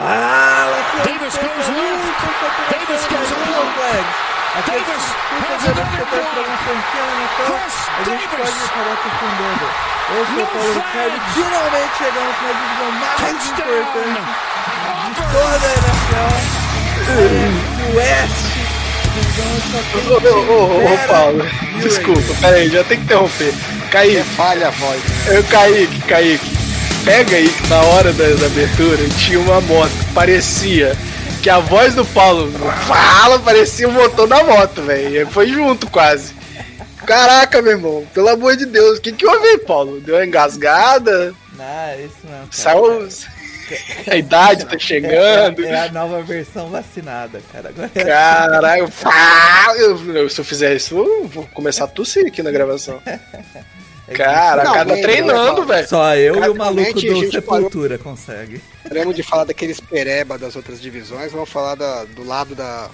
Fala, Davis goes left. Davis gets it no flag. Aqui Davis por has another NFL, Chris a gente Davis. pode acabar se fundando. Eu sou No o Paulo Ricardo, finalmente chegamos na divisão mais Touchdown. importante de toda a NFL. O West. Ô, ô, ô, Paulo, desculpa, peraí, já tem que interromper. Kaique, Falha a voz. eu, Kaique, Kaique, pega aí que na hora da, da abertura tinha uma moto, parecia que a voz do Paulo fala, parecia o motor da moto, velho. Foi junto quase. Caraca, meu irmão, pelo amor de Deus, o que que houve aí, Paulo? Deu uma engasgada? Não, é isso mesmo. cara. Saiu. A idade tá chegando. É, é a nova versão vacinada, cara. Agora é Caralho, fala. Eu- eu- se eu fizer isso, eu vou começar a tossir aqui na gravação. Cara, Não, cada treinando, velho. Só eu e o maluco do Sepultura consegue. Paramos de falar daqueles pereba das outras divisões, vamos falar da- do lado da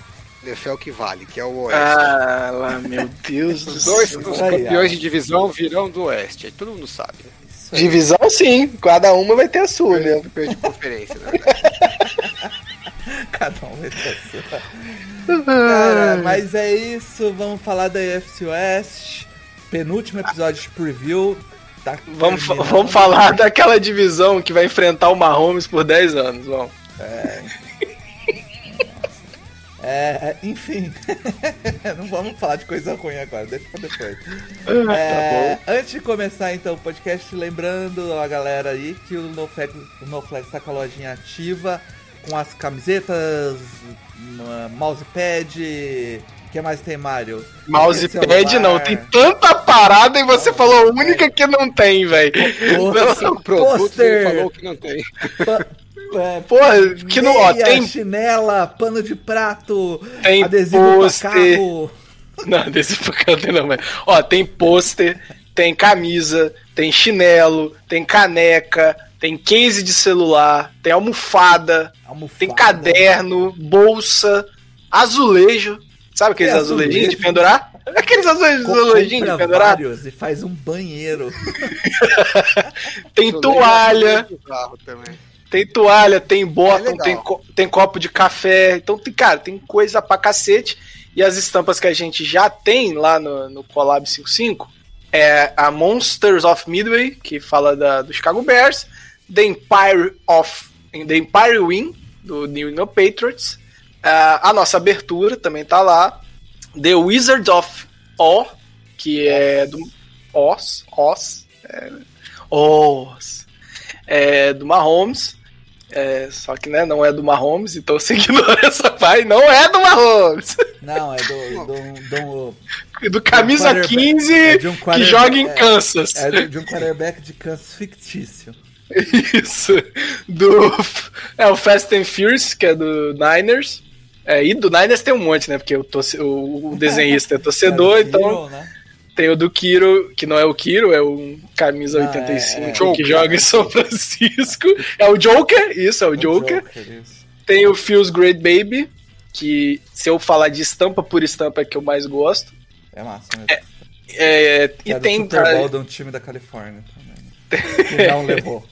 NFL que vale, que é o Oeste. Ah, lá, meu Deus do Os dois céu. os aí, campeões de divisão virão do Oeste, aí todo mundo sabe. né? Divisão sim, cada uma vai ter a sua, né? Campeões de conferência, na verdade. Cada um vai ter a sua. Cara, mas é isso. Vamos falar da UFC West. Penúltimo episódio de preview. Tá Vamos, vamos falar daquela divisão que vai enfrentar o Mahomes por 10 anos, vamos. É, é, enfim. Não vamos falar de coisa ruim agora, deixa pra depois. Ah, É, antes de começar então o podcast, lembrando a galera aí que o NoFlex, o NoFlex tá com a lojinha ativa, com as camisetas, mousepad. Que mais tem, Mário? Mousepad Celular. não, tem tanta parada e você falou a única que não tem, velho. Pôster, ele falou que não tem. pa- é, Porra, que não, ó, tem, chinela, pano de prato, Tem adesivo pra pôster. carro. Não, desse canto não, mas. Ó, tem pôster, tem camisa, tem chinelo, tem caneca, tem case de celular, tem almofada, almofada. tem caderno, bolsa, azulejo. Sabe aqueles Que azulejinhos de pendurar? Aqueles azulejinhos de pendurar? e faz um banheiro. Tem toalha, também. tem toalha, tem bottom, legal. tem, co- tem copo de café. Então, tem, cara, tem coisa pra cacete. E as estampas que a gente já tem lá no, no Collab 55 é a Monsters of Midway, que fala da, do Chicago Bears, The Empire of The Empire Win, do New England Patriots. Ah, a nossa abertura também tá lá. The Wizard of Oz, que é do Oz, Oz, é, Oz, é do Mahomes. É, só que né, não é do Mahomes, então você ignora essa parte. Não é do Mahomes. Não, é do. do, do Do camisa quarterback- 15 é um que joga em é, Kansas. é do- de um quarterback de Kansas fictício. Isso. Do. É o Fast and Furious, que é do Niners. É, e do Niners tem um monte, né? Porque o, torce- o, o desenhista é torcedor, É então né? tem o do Kiro, que não é o Kiro, é o camisa Ah, 85 é, é. que Joker. joga em São Francisco. É o Joker, isso, é o Joker. isso. Tem o Feels Great Baby, que se eu falar de estampa por estampa é que eu mais gosto. É massa, né? É, Que e é do tem, Super Bowl de um time da Califórnia também. Que não levou.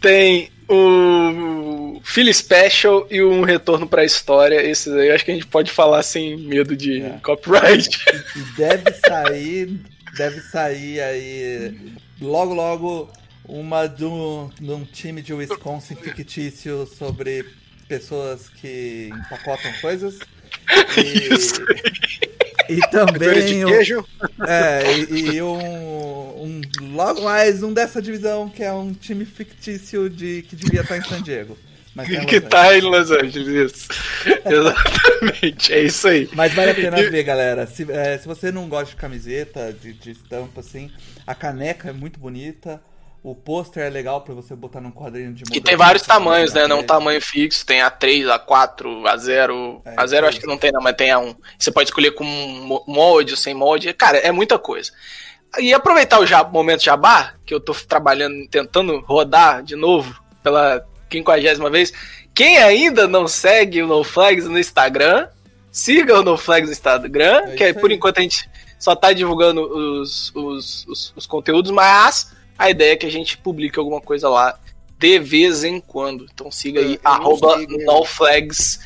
tem o Philly Special e um retorno pra história. Esses aí eu acho que a gente pode falar sem medo de É. copyright. Deve sair. Deve sair aí. Logo, logo. Uma de um, de um time de Wisconsin fictício sobre pessoas que empacotam coisas. E, e de também. o- queijo. É, e, e um, um- Logo mais um dessa divisão que é um time fictício de que devia estar em San Diego. Mas em que Los tá em Los Angeles. Isso. Exatamente, é isso aí. Mas vale a pena ver, galera. Se, é, se você não gosta de camiseta, de, de estampa, assim, a caneca é muito bonita. O pôster é legal pra você botar num quadrinho de E mudança, tem vários tamanhos, né? É, Não um tamanho fixo. Tem A3, A4, A0. É, A0 eu acho que não tem, não, mas tem A1. Você pode escolher com mo- molde ou sem molde. Cara, é muita coisa. E aproveitar o jab- momento jabá, que eu tô trabalhando, tentando rodar de novo pela quinquagésima vez. Quem ainda não segue o NoFlags no Instagram, siga o NoFlags no Instagram, É que é, por enquanto a gente só tá divulgando os, os, os, os conteúdos, mas a ideia é que a gente publique alguma coisa lá de vez em quando. Então siga aí, eu não arroba sigo. NoFlagsBR,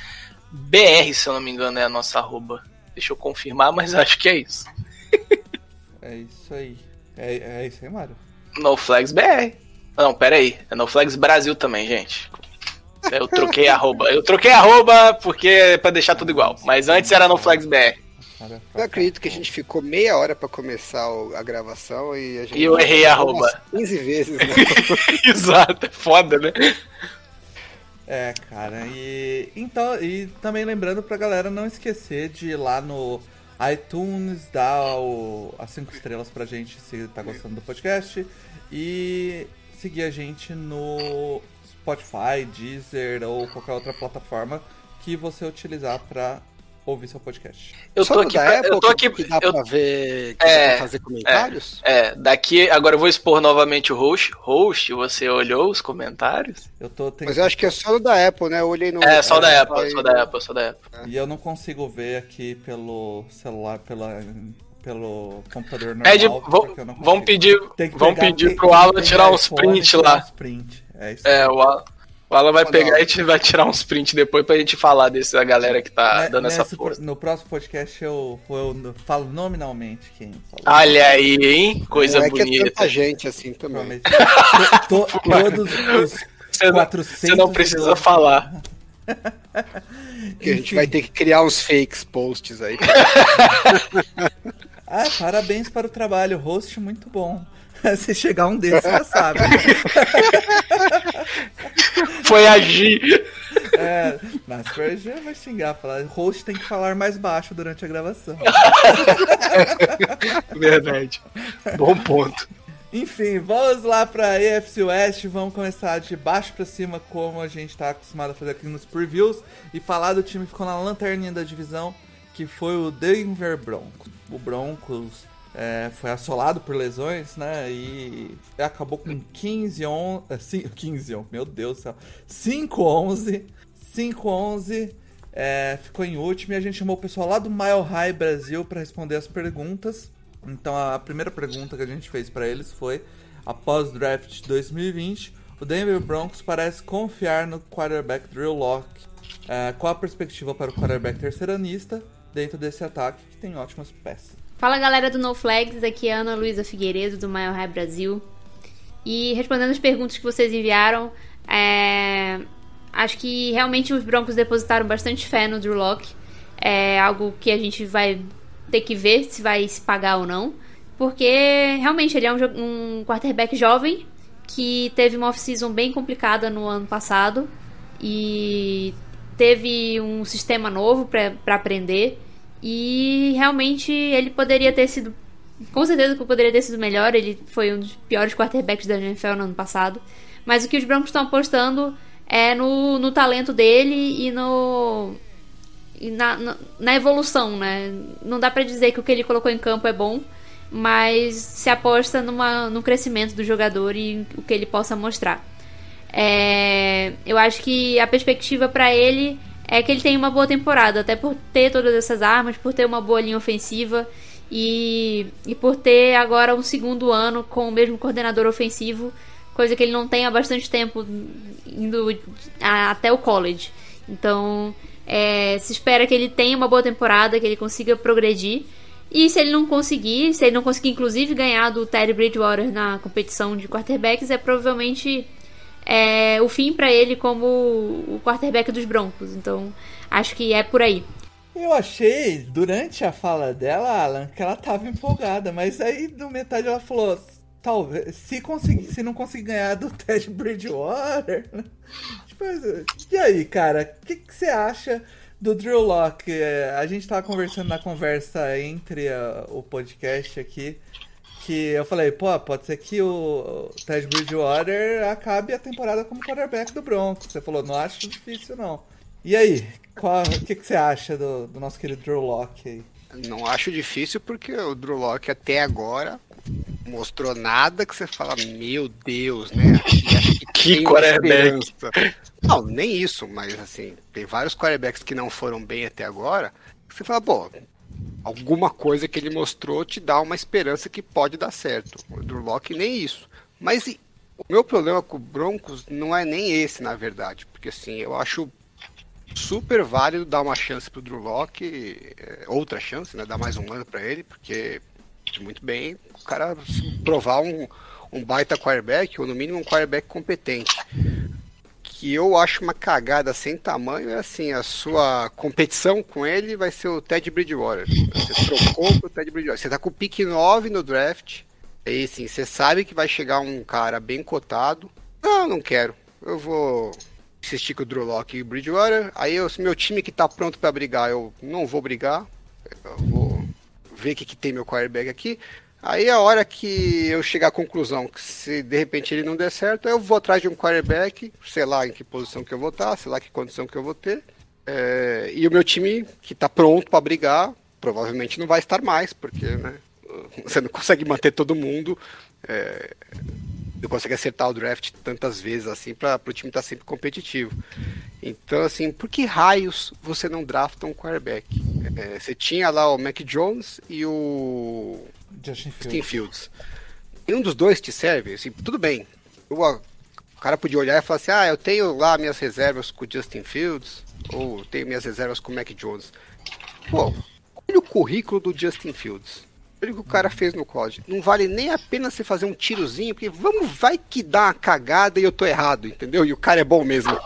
se eu não me engano, é a nossa arroba. Deixa eu confirmar, mas acho que é isso. É isso aí. É, é isso aí, Mário. NoFlagsBR. Não, pera aí. É NoFlags Brasil também, gente. Eu troquei arroba. Eu troquei arroba porque é pra deixar tudo igual. Mas antes era NoFlagsBR. Eu acredito que a gente ficou meia hora pra começar a gravação e a gente. E eu errei a arroba. 15 vezes, né? Exato, é foda, né? É, cara, e então e também lembrando pra galera não esquecer de ir lá no iTunes, dar o, as cinco estrelas pra gente se tá gostando do podcast e seguir a gente no Spotify, Deezer ou qualquer outra plataforma que você utilizar pra ouvir seu podcast. Eu Só tô aqui, da pra- eu tô aqui, que dá eu- pra ver, que É, fazer comentários? É, daqui, agora eu vou expor novamente o host. Host, você olhou os comentários? Eu tô tentando, Mas eu acho que é só da Apple, né? Eu olhei no. É, só da é, Apple, só da Apple, só da Apple. e eu não consigo ver aqui pelo celular, pela pelo computador normal. Pede, eu não vão consigo. pedir, pegar- pedir pro Alan tirar uns iPhone, print tirar lá. uns print. É isso. É, o Alan, o Alan vai pegar e a gente vai tirar uns print depois pra gente falar desse da galera que tá dando essa força. No próximo podcast eu, eu falo nominalmente quem falou. Olha aí, hein? Coisa não é que é bonita. tanta gente assim também. To- to- todos os Você não, 400 você não precisa falar. Que a gente vai ter que criar uns fakes posts aí. Ah, parabéns para o trabalho, host muito bom. Se chegar um desses, já sabe. Foi agir. É, mas já vai xingar, falar, host tem que falar mais baixo durante a gravação. Verdade. Bom ponto. Enfim, vamos lá pra AFC West, vamos começar de baixo pra cima, como a gente tá acostumado a fazer aqui nos previews, e falar do time que ficou na lanterninha da divisão, que foi o Denver Broncos. O Broncos é, foi assolado por lesões, né, e acabou com 15 11, é, cin- 15 11, meu Deus do céu, 5 11, 5 11, é, ficou em último, e a gente chamou o pessoal lá do Mile High Brasil pra responder as perguntas. Então a primeira pergunta que a gente fez pra eles foi: após o draft de 2020, o Denver Broncos parece confiar no quarterback Drew Locke. É, qual a perspectiva para o quarterback terceiranista dentro desse ataque que tem ótimas peças? Fala galera do No Flags, aqui é Ana Luísa Figueiredo do Mile High Brasil. E respondendo as perguntas que vocês enviaram, é, acho que realmente os Broncos depositaram bastante fé no Drew Locke. É algo que a gente vai ter que ver se vai se pagar ou não. Porque realmente ele é um, um quarterback jovem que teve uma off-season bem complicada no ano passado e teve um sistema novo para aprender. E realmente ele poderia ter sido. Com certeza que poderia ter sido melhor. Ele foi um dos piores quarterbacks da NFL no ano passado. Mas o que os Broncos estão apostando é no, no talento dele e no. E na, na, na evolução, né? Não dá pra dizer que o que ele colocou em campo é bom, mas se aposta numa, no crescimento do jogador e o que ele possa mostrar. É, eu acho que a perspectiva pra ele é que ele tem uma boa temporada, até por ter todas essas armas, por ter uma boa linha ofensiva e, e por ter agora um segundo ano com o mesmo coordenador ofensivo, coisa que ele não tem há bastante tempo indo a- até o college. Então, é, se espera que ele tenha uma boa temporada, que ele consiga progredir. E se ele não conseguir, se ele não conseguir inclusive ganhar do Teddy Bridgewater na competição de quarterbacks, é provavelmente é, o fim pra ele como o quarterback dos Broncos. Então, acho que é por aí. Eu achei, durante a fala dela, Alan, que ela tava empolgada, mas aí no metade ela falou: talvez, se, conseguir, se não conseguir ganhar do Ted Bridgewater. Tipo, e aí, cara, o que, que você acha do Drew Locke? É, A gente tava conversando na conversa entre a- o podcast aqui. Que eu falei, pô, pode ser que o Ted Bridgewater acabe a temporada como quarterback do Broncos. Você falou, não acho difícil, não. E aí, qual- o que, que você acha do, do nosso querido Drew Locke aí? Não acho difícil porque o Drew Locke até agora mostrou nada que você fala, meu Deus, né? Que, quarterback. Não, nem isso, mas assim, tem vários quarterbacks que não foram bem até agora. que Você fala, pô, alguma coisa que ele mostrou te dá uma esperança que pode dar certo. O Drew Locke nem isso. Mas e O meu problema com o Broncos não é nem esse, na verdade. Porque assim, eu acho super válido dar uma chance pro Drew Locke, é, outra chance, né? Dar mais um ano para ele, porque muito bem o cara provar um, um baita quarterback, ou no mínimo um quarterback competente. Que eu acho uma cagada sem tamanho é assim, a sua competição com ele vai ser o Ted Bridgewater. Você trocou pro Ted Bridgewater. Você tá com o pick 9 no draft. Aí sim, você sabe que vai chegar um cara bem cotado. Não, não quero. Eu vou insistir com o Drew Locke e o Bridgewater. Aí eu, meu time que tá pronto para brigar, eu não vou brigar. Eu vou ver o que, que tem meu quarterback aqui. Aí a hora que eu chegar à conclusão que se de repente ele não der certo, eu vou atrás de um quarterback, sei lá em que posição que eu vou estar, sei lá que condição que eu vou ter. É, e o meu time que está pronto para brigar, provavelmente não vai estar mais, porque né, você não consegue manter todo mundo, é, não consegue acertar o draft tantas vezes assim para o time estar tá sempre competitivo. Então, assim, por que raios você não drafta um quarterback? É, você tinha lá o Mac Jones e o Justin Fields. Justin Fields. E um dos dois te serve, assim, tudo bem. O, o cara podia olhar e falar assim, ah, eu tenho lá minhas reservas com o Justin Fields, ou tenho minhas reservas com o Mac Jones. Pô, olha o currículo do Justin Fields. Olha o que o cara fez no college. Não vale nem a pena você fazer um tirozinho, porque vamos, vai que dá uma cagada e eu tô errado, entendeu? E o cara é bom mesmo.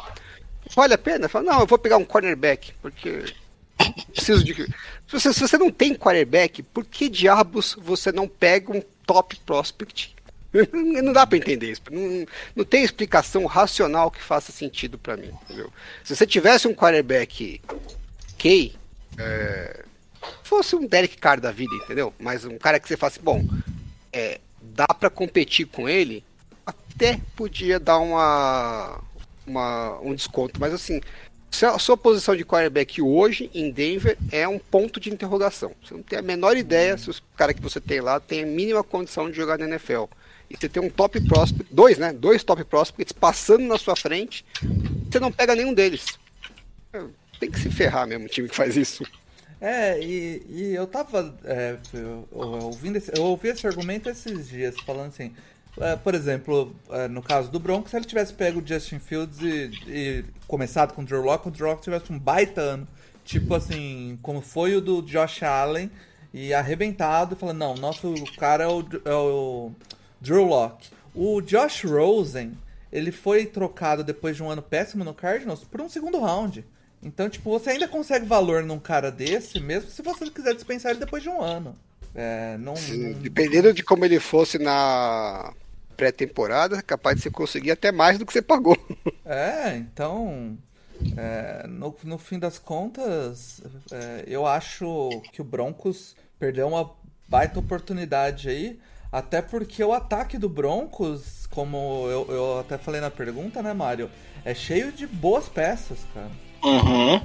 Vale a pena? Fala, não, eu vou pegar um cornerback, porque preciso de. Se você, se você não tem quarterback, por que diabos você não pega um top prospect? Não dá para entender isso. Não, não tem explicação racional que faça sentido para mim. Entendeu? Se você tivesse um quarterback K, é, fosse um Derek Carr da vida, entendeu? Mas um cara que você fala assim, bom, é, dá para competir com ele, até podia dar uma, uma, um desconto. Mas assim, a sua posição de quarterback hoje em Denver é um ponto de interrogação. Você não tem a menor ideia se os caras que você tem lá têm a mínima condição de jogar na NFL. E você tem um top prospect, dois, né? Dois top prospects passando na sua frente, você não pega nenhum deles. É, tem que se ferrar mesmo o time que faz isso. É, e, e eu tava é, ouvindo esse, eu ouvi esse argumento esses dias, falando assim, por exemplo, é, no caso do Broncos, se ele tivesse pego o Justin Fields e, e começado com o Drew Locke, o Drew Locke tivesse um baita ano. Tipo assim, como foi o do Josh Allen, e arrebentado, falando, não, nosso cara é o, é o Drew Locke. O Josh Rosen, ele foi trocado depois de um ano péssimo no Cardinals por um segundo round. Então, tipo, você ainda consegue valor num cara desse, mesmo se você quiser dispensar ele depois de um ano. É, não, não... Dependendo de como ele fosse na pré-temporada, capaz de você conseguir até mais do que você pagou. É, então. É, no, no fim das contas, é, eu acho que o Broncos perdeu uma baita oportunidade aí. Até porque o ataque do Broncos, como eu, eu até falei na pergunta, né, Mário? É cheio de boas peças, cara. Uhum.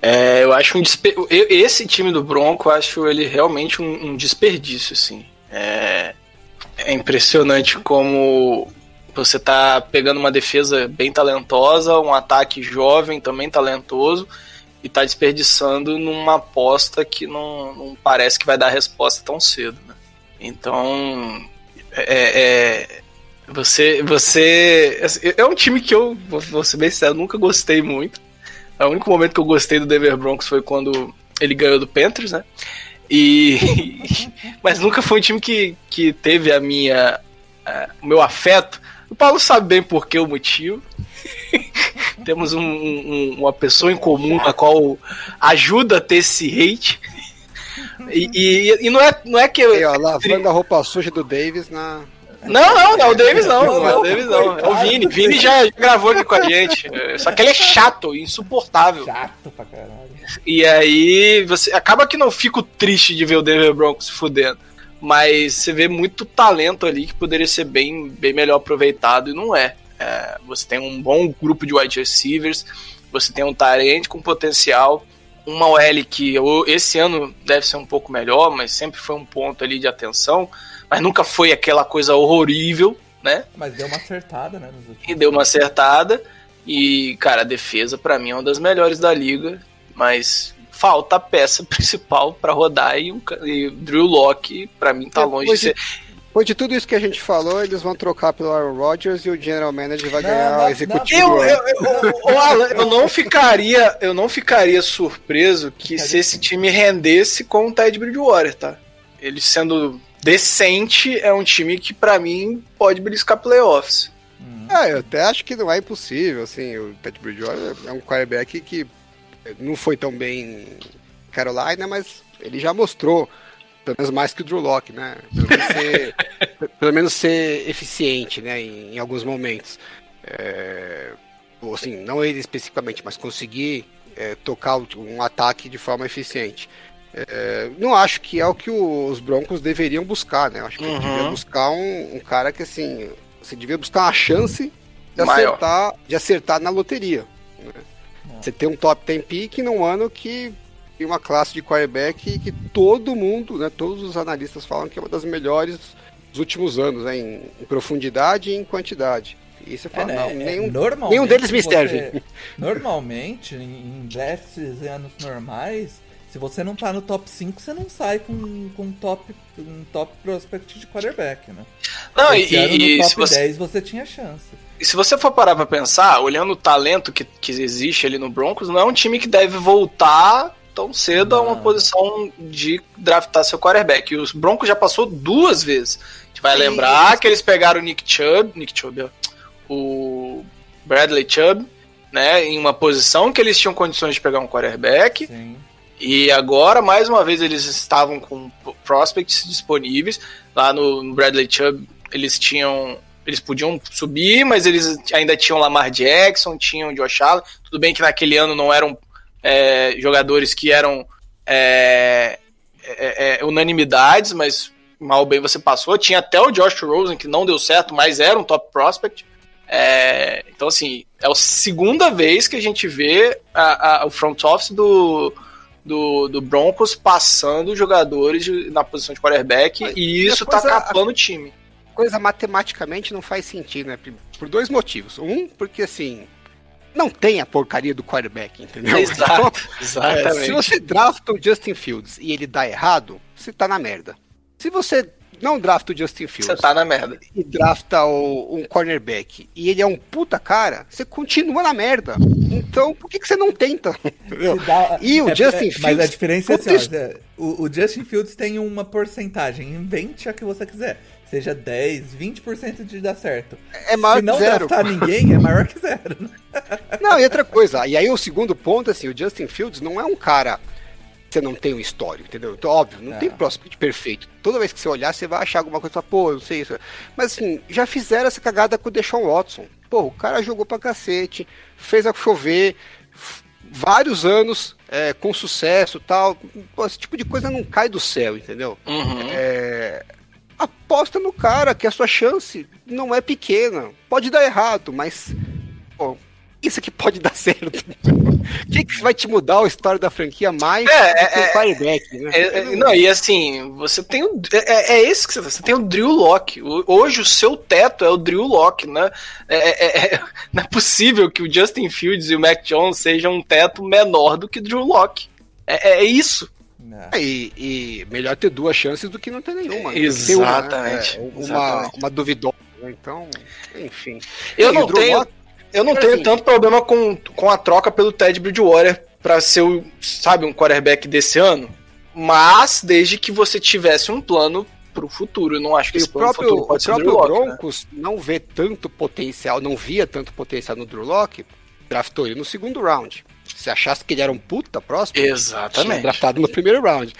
É, eu acho um desper... esse time do Bronco, eu acho ele realmente um, um desperdício, assim. É, é impressionante como você tá pegando uma defesa bem talentosa, um ataque jovem também talentoso e tá desperdiçando numa aposta que não, não parece que vai dar resposta tão cedo. Né? Então, é, é, você, você assim, é um time que eu vou ser bem sincero, nunca gostei muito. O único momento que eu gostei do Denver Broncos foi quando ele ganhou do Panthers, né? E mas nunca foi um time que, que teve a minha o meu afeto. O Paulo sabe bem por que o motivo. Temos um, um, uma pessoa em comum na qual ajuda a ter esse hate. E, e, e, não, é, não é que eu. Lavando a roupa suja do Davis na. Não, não, não, o Davis não, não, é o Davis não. É o Vini. Vini já gravou aqui com a gente. Só que ele é chato, insuportável. Chato pra caralho. E aí você acaba que não fico triste de ver o Denver Broncos se fudendo. Mas você vê muito talento ali que poderia ser bem, bem melhor aproveitado e não é. é você tem um bom grupo de wide receivers, você tem um Tyrant com potencial, uma OL que esse ano deve ser um pouco melhor, mas sempre foi um ponto ali de atenção, mas nunca foi aquela coisa horrível, né? Mas deu uma acertada, né? E deu uma acertada. E, cara, a defesa para mim é uma das melhores da liga mas falta a peça principal para rodar e o, e Drew Locke para mim tá longe de ser Depois de tudo isso que a gente falou, eles vão trocar pelo Aaron Rodgers e o General Manager vai Não, ganhar não, o executivo. Eu, ano. eu, eu, ô, Alan, eu não ficaria, eu não ficaria surpreso que se esse time rendesse com o Ted Bridgewater, tá? Ele sendo decente, é um time que pra mim pode beliscar playoffs. Ah, eu até acho que não é impossível, assim, o Ted Bridgewater é um quarterback que não foi tão bem em Carolina, mas ele já mostrou, pelo menos mais que o Drew Locke, né? Pelo menos ser, pelo menos ser eficiente, né, em, em alguns momentos. É, ou assim, não ele especificamente, mas conseguir é, tocar um ataque de forma eficiente. É, não acho que é o que os Broncos deveriam buscar, né? Eu acho que Uhum. devia buscar um, um cara que assim, você devia buscar uma chance de Maior. acertar, de acertar na loteria. né? Você tem um top 10 pick num ano que tem uma classe de quarterback que todo mundo, né, todos os analistas falam que é uma das melhores dos últimos anos, né, em, em profundidade e em quantidade. E você fala, É, não, né, é, nenhum, normalmente nenhum deles me serve. Normalmente, em drafts em anos normais, se você não tá no top 5, você não sai com, com um top, um top prospect de quarterback, né? Não, Esse e, ano, e no se top você, 10 você tinha chance. e se você for parar pra pensar, olhando o talento que, que existe ali no Broncos, não é um time que deve voltar tão cedo a uma Não. posição de draftar seu quarterback. E os Broncos já passou duas vezes. A gente vai Sim. lembrar que eles pegaram o Nick Chubb, Nick Chubb, ó, o Bradley Chubb, né, em uma posição que eles tinham condições de pegar um quarterback. Sim. E agora, mais uma vez, eles estavam com prospects disponíveis. Lá no Bradley Chubb, eles tinham. Eles podiam subir, mas eles ainda tinham Lamar Jackson, tinham Josh Allen. Tudo bem que naquele ano não eram é, jogadores que eram é, é, é, unanimidades, mas mal bem você passou. Tinha até o Josh Rosen, que não deu certo, mas era um top prospect. É, então, assim, é a segunda vez que a gente vê a- a- o front office do, do, do Broncos passando jogadores na posição de quarterback Mas e isso tá a- capando o time. Coisa matematicamente não faz sentido, né? Por dois motivos. Um, porque assim, não tem a porcaria do quarterback, entendeu? Exato, É, exatamente. se você drafta o Justin Fields e ele dá errado, você tá na merda. Se você não drafta o Justin Fields Você tá na merda. e drafta o- um cornerback e ele é um puta cara, você continua na merda. Então, por que, que você não tenta? Dá- E o é- Justin é- Mas Fields, a diferença é assim, ó, é, o, o Justin Fields tem uma porcentagem, invente a que você quiser. Seja 10, 20% de dar certo. É maior Se não que zero. draftar ninguém, é maior que zero. Não, e outra coisa, e aí o segundo ponto, assim, o Justin Fields não é um cara você não tem um histórico, entendeu? Então, óbvio, não É. tem prospect perfeito. Toda vez que você olhar, você vai achar alguma coisa e falar, pô, não sei isso. Mas assim, já fizeram essa cagada com o Deshaun Watson. Pô, o cara jogou pra cacete, fez a chover, vários anos é, com sucesso e tal. Pô, esse tipo de coisa não cai do céu, entendeu? Uhum. É, aposta no cara, que a sua chance não é pequena. Pode dar errado, mas. Pô, isso aqui pode dar certo. O que, que vai te mudar a história da franquia mais É, do que é, o quarterback, né? É, é, não, e assim, você tem o. É, é esse que você, você tem o Drew Locke. O- Hoje o seu teto é o Drew Locke, né? É, é- é- não é possível que o Justin Fields e o Mac Jones sejam um teto menor do que o Drew Locke. É, é isso. É, E, e melhor ter duas chances do que não ter nenhuma. né? Exatamente, Ter uma, né? É, uma, exatamente. uma duvidosa. né? Então, enfim. Eu E não tenho, Lock- eu não assim- tenho tanto problema com, com a troca pelo Ted Bridgewater pra ser, o, sabe, um quarterback desse ano. Mas desde que você tivesse um plano pro futuro. Eu não acho que esse o plano próprio, futuro o pode ser o próprio Drew Locke, né? Broncos não vê tanto potencial, não via tanto potencial no Drew Locke, draftou ele no segundo round. Se achasse que ele era um puta próximo, tinha Exatamente. draftado no primeiro round.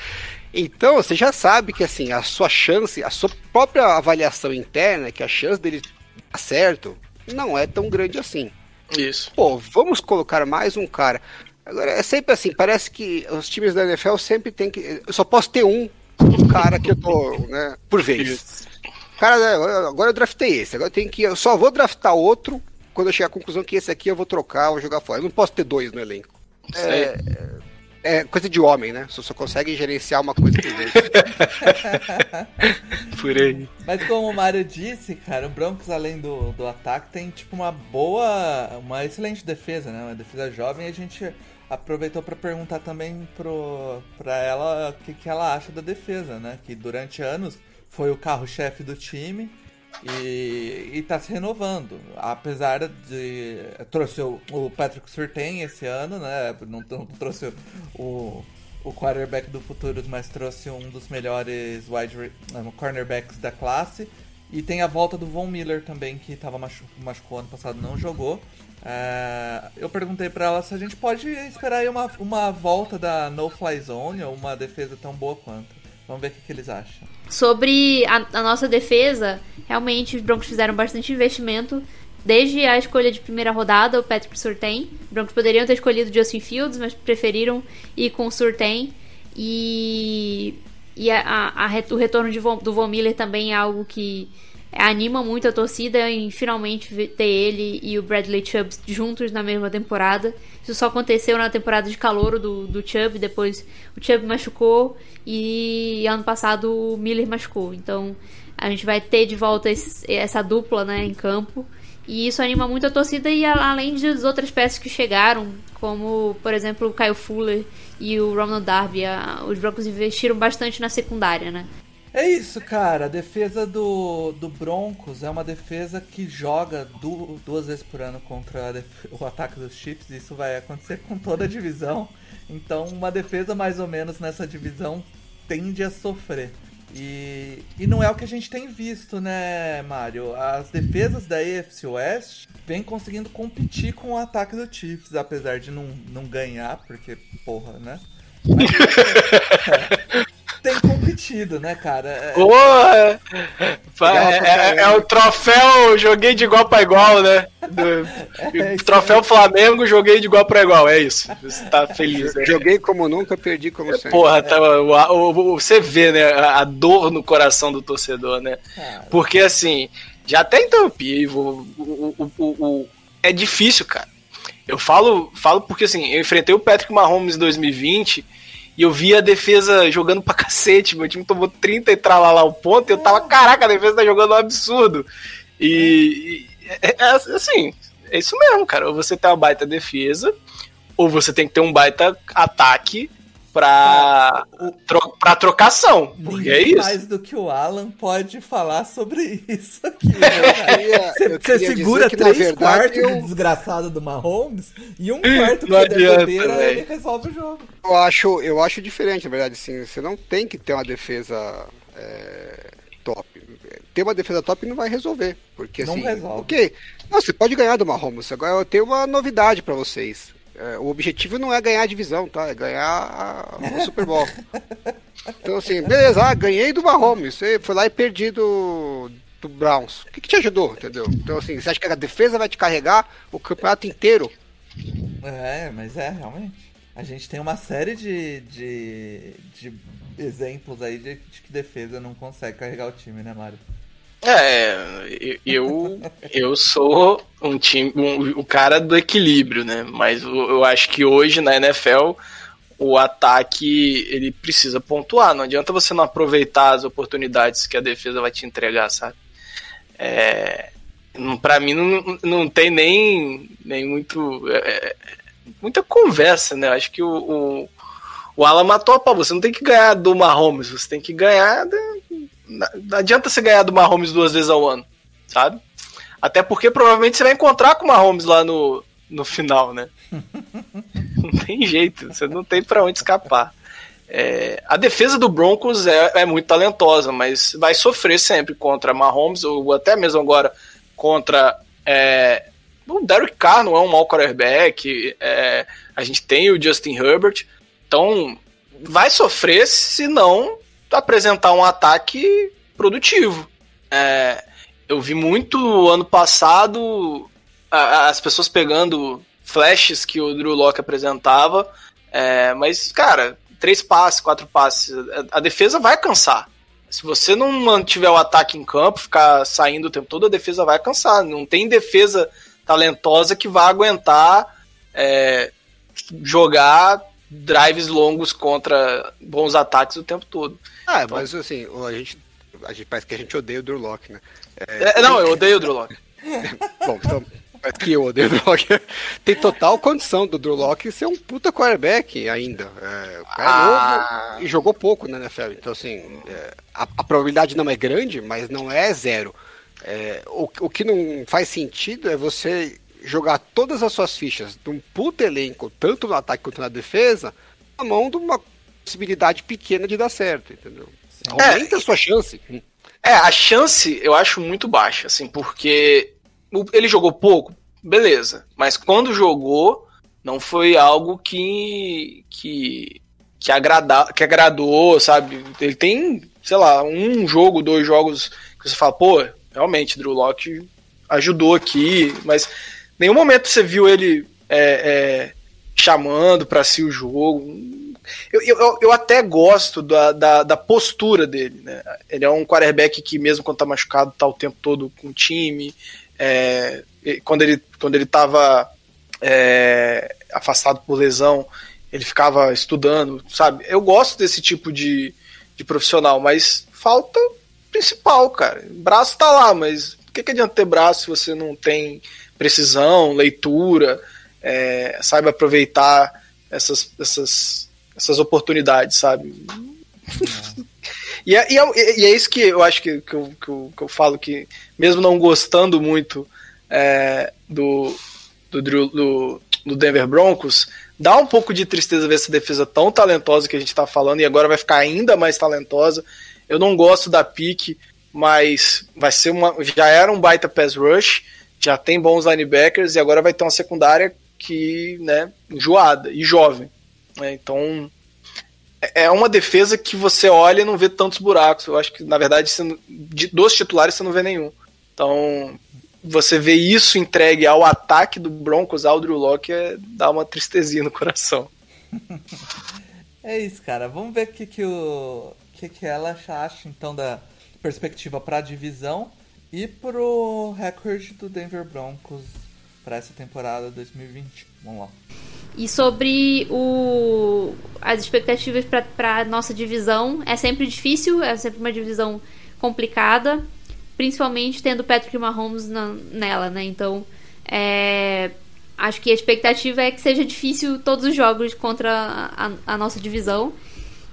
Então, você já sabe que assim, a sua chance, a sua própria avaliação interna, que a chance dele dar certo, não é tão grande assim. Isso. Pô, vamos colocar mais um cara. Agora, é sempre assim, parece que os times da NFL sempre tem que. Eu só posso ter um, um cara que eu tô, né, por vez. Cara, né, agora eu draftei esse, agora eu tenho que. Eu só vou draftar outro quando eu chegar à conclusão que esse aqui eu vou trocar, vou jogar fora. Eu não posso ter dois no elenco. Sei. É coisa de homem, né? Você só consegue gerenciar uma coisa por vez. Por aí. Mas como o Mário disse, cara, o Broncos, além do, do ataque, tem tipo uma boa, uma excelente defesa, né? Uma defesa jovem. E a gente aproveitou para perguntar também pro, pra ela o que, que ela acha da defesa, né? Que durante anos foi o carro-chefe do time e, e tá se renovando. Apesar de. Trouxe o, o Patrick Surtain esse ano, né? Não, não trouxe o, o quarterback do futuro, mas trouxe um dos melhores wide um, cornerbacks da classe. E tem a volta do Von Miller também, que tava machu machucou ano passado, não jogou. É, eu perguntei para ela se a gente pode esperar uma, uma volta da No Fly Zone ou uma defesa tão boa quanto. Vamos ver o que, que eles acham. Sobre a, a, nossa defesa, realmente os Broncos fizeram bastante investimento. Desde a escolha de primeira rodada, o Patrick Surtain. Os Broncos poderiam ter escolhido Justin Fields, mas preferiram ir com o Surtain. E, e a, a, o retorno de, do Von Miller também é algo que anima muito a torcida em finalmente ter ele e o Bradley Chubb juntos na mesma temporada. Isso só aconteceu na temporada de calor do, do Chubb, depois o Chubb machucou e ano passado o Miller machucou. Então a gente vai ter de volta esse, essa dupla né, em campo. E isso anima muito a torcida e além das outras peças que chegaram, como por exemplo o Kyle Fuller e o Ronald Darby, a, os Broncos investiram bastante na secundária, né? É isso, cara. A defesa do, do Broncos é uma defesa que joga du duas vezes por ano contra o ataque dos Chiefs. Isso vai acontecer com toda a divisão. Então, uma defesa mais ou menos nessa divisão tende a sofrer. E, e não é o que a gente tem visto, né, Mário? As defesas da AFC West vêm conseguindo competir com o ataque do Chiefs, apesar de não, não ganhar, porque, porra, né? Mas, é, tem competido, né, cara? É... Porra! É, é, é, o troféu joguei de igual para igual, né? Do, é, troféu Flamengo, joguei de igual para igual, é isso. Você tá feliz. Né? Joguei como nunca, perdi como sempre. Porra, tá, o, o, você vê, né, a dor no coração do torcedor, né? Porque assim, já até interrompi, o, o, o, é difícil, cara. Eu falo, falo porque assim, eu enfrentei o Patrick Mahomes em 2020 e eu vi a defesa jogando pra cacete. Meu time tomou 30 e lá o ponto. E eu tava, caraca, a defesa tá jogando um absurdo. E, e é, é, assim, é isso mesmo, cara. Ou você tem uma baita defesa, ou você tem que ter um baita ataque pra, tro pra trocação. Porque é isso. mais do que o Alan pode falar sobre isso aqui. Né? você, segura que, três verdade, quartos eu... desgraçado do Mahomes e um quarto que é bobeira ele resolve o jogo. Eu acho, eu acho diferente, na verdade. Assim, você não tem que ter uma defesa é, top. Ter uma defesa top não vai resolver. Porque não assim, resolve. ok. Não, você pode ganhar do Mahomes. Agora eu tenho uma novidade para vocês. É, o objetivo não é ganhar a divisão, tá? É ganhar o Super Bowl. Então, assim, beleza, ah, ganhei do Mahomes. Você foi lá e perdi do, do Browns. O que, que te ajudou, entendeu? Então, assim, você acha que a defesa vai te carregar o campeonato inteiro? É, mas é, realmente. A gente tem uma série de, de, de exemplos aí de, de que defesa não consegue carregar o time, né, Mário? É, eu eu sou um time, um, o cara do equilíbrio, né? Mas eu, eu acho que hoje na NFL o ataque ele precisa pontuar. Não adianta você não aproveitar as oportunidades que a defesa vai te entregar, sabe? É, para mim não, não tem nem, nem muito é, é, muita conversa, né? Acho que o, o, o matou a pau. Você não tem que ganhar do Mahomes, você tem que ganhar não adianta você ganhar do Mahomes duas vezes ao ano, sabe? Até porque provavelmente você vai encontrar com o Mahomes lá no, no final, né? não tem jeito, você não tem para onde escapar. É, a defesa do Broncos é, é, muito talentosa, mas vai sofrer sempre contra Mahomes, ou até mesmo agora contra. É, o Derek Carr não é um mau quarterback, é, a gente tem o Justin Herbert, então vai sofrer se não apresentar um ataque produtivo. É, eu vi muito ano passado as pessoas pegando flashes que o Drew Locke apresentava, é, mas, cara, três passes, quatro passes, a, a defesa vai cansar. Se você não mantiver o ataque em campo, ficar saindo o tempo todo, a defesa vai cansar. Não tem defesa talentosa que vá aguentar é, jogar drives longos contra bons ataques o tempo todo. Ah, então, mas assim, a gente, a gente parece que a gente odeia o Drew Locke, né? É, é, não, eu odeio o Drew Locke. Bom, então, que o Drew Lock tem total condição do Drew Lock ser um puta quarterback ainda. É, o cara Ah. é novo e jogou pouco na NFL. Então, assim, é, a, a probabilidade não é grande, mas não é zero. É, o, o que não faz sentido é você jogar todas as suas fichas de um puta elenco, tanto no ataque quanto na defesa, na mão de uma possibilidade pequena de dar certo, entendeu? Aumenta a sua chance. É, a chance eu acho muito baixa, assim, porque ele jogou pouco, beleza. Mas quando jogou, não foi algo que. que. que, agrada, que agradou, sabe? Ele tem, sei lá, um jogo, dois jogos que você fala, pô, realmente, Drew Locke ajudou aqui, mas nenhum momento você viu ele é, é, chamando pra si o jogo. Eu, eu, eu até gosto da, da, da postura dele, né? Ele é um quarterback que, mesmo quando tá machucado, tá o tempo todo com o time. É, quando, ele, quando ele tava é, afastado por lesão, ele ficava estudando, sabe? Eu gosto desse tipo de, de profissional, mas falta principal, cara. O braço tá lá, mas o que, que adianta ter braço se você não tem precisão, leitura, é, saiba aproveitar essas, essas, essas oportunidades, sabe? e, é, e, é, e é isso que eu acho que, que, eu, que, eu, que eu falo que, mesmo não gostando muito é, do, do, do, do Denver Broncos, dá um pouco de tristeza ver essa defesa tão talentosa que a gente tá falando e agora vai ficar ainda mais talentosa. Eu não gosto da pique, mas vai ser uma. Já era um baita pass rush, já tem bons linebackers e agora vai ter uma secundária que, né, enjoada e jovem. né? Então é uma defesa que você olha e não vê tantos buracos. Eu acho que, na verdade, de, dos titulares você não vê nenhum. Então, você vê isso entregue ao ataque do Broncos, ao Drew Locke, é, dá uma tristezinha no coração. É isso, cara. Vamos ver o que, que, o, que, que ela acha, então, da perspectiva pra divisão e pro recorde do Denver Broncos pra essa temporada 2020. Vamos lá. E sobre o, as expectativas para a nossa divisão, é sempre difícil, é sempre uma divisão complicada, principalmente tendo Patrick Mahomes na- nela, né? Então, é, acho que a expectativa é que seja difícil todos os jogos contra a, a- a nossa divisão.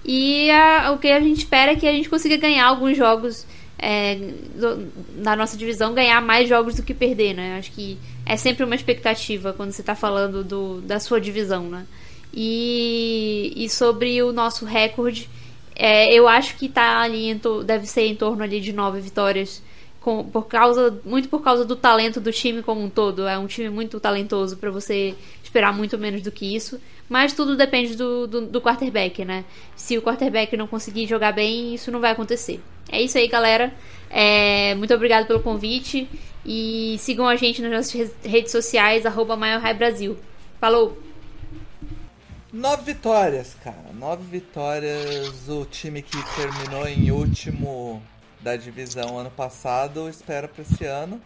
E a- o que a gente espera é que a gente consiga ganhar alguns jogos é, do- na nossa divisão, ganhar mais jogos do que perder, né? Acho que é sempre uma expectativa quando você tá falando do, da sua divisão, né? E, e sobre o nosso recorde, é, eu acho que tá ali, em to- deve ser em torno ali de nove vitórias. Com, por causa, muito por causa do talento do time como um todo. É um time muito talentoso para você esperar muito menos do que isso. Mas tudo depende do, do, do quarterback, né? Se o quarterback não conseguir jogar bem, isso não vai acontecer. É isso aí, galera. É, muito obrigado pelo convite. E sigam a gente nas nossas re- redes sociais, arroba Brasil. Falou! Nove vitórias, cara. Nove vitórias. O time que terminou em último da divisão ano passado espera pra esse ano.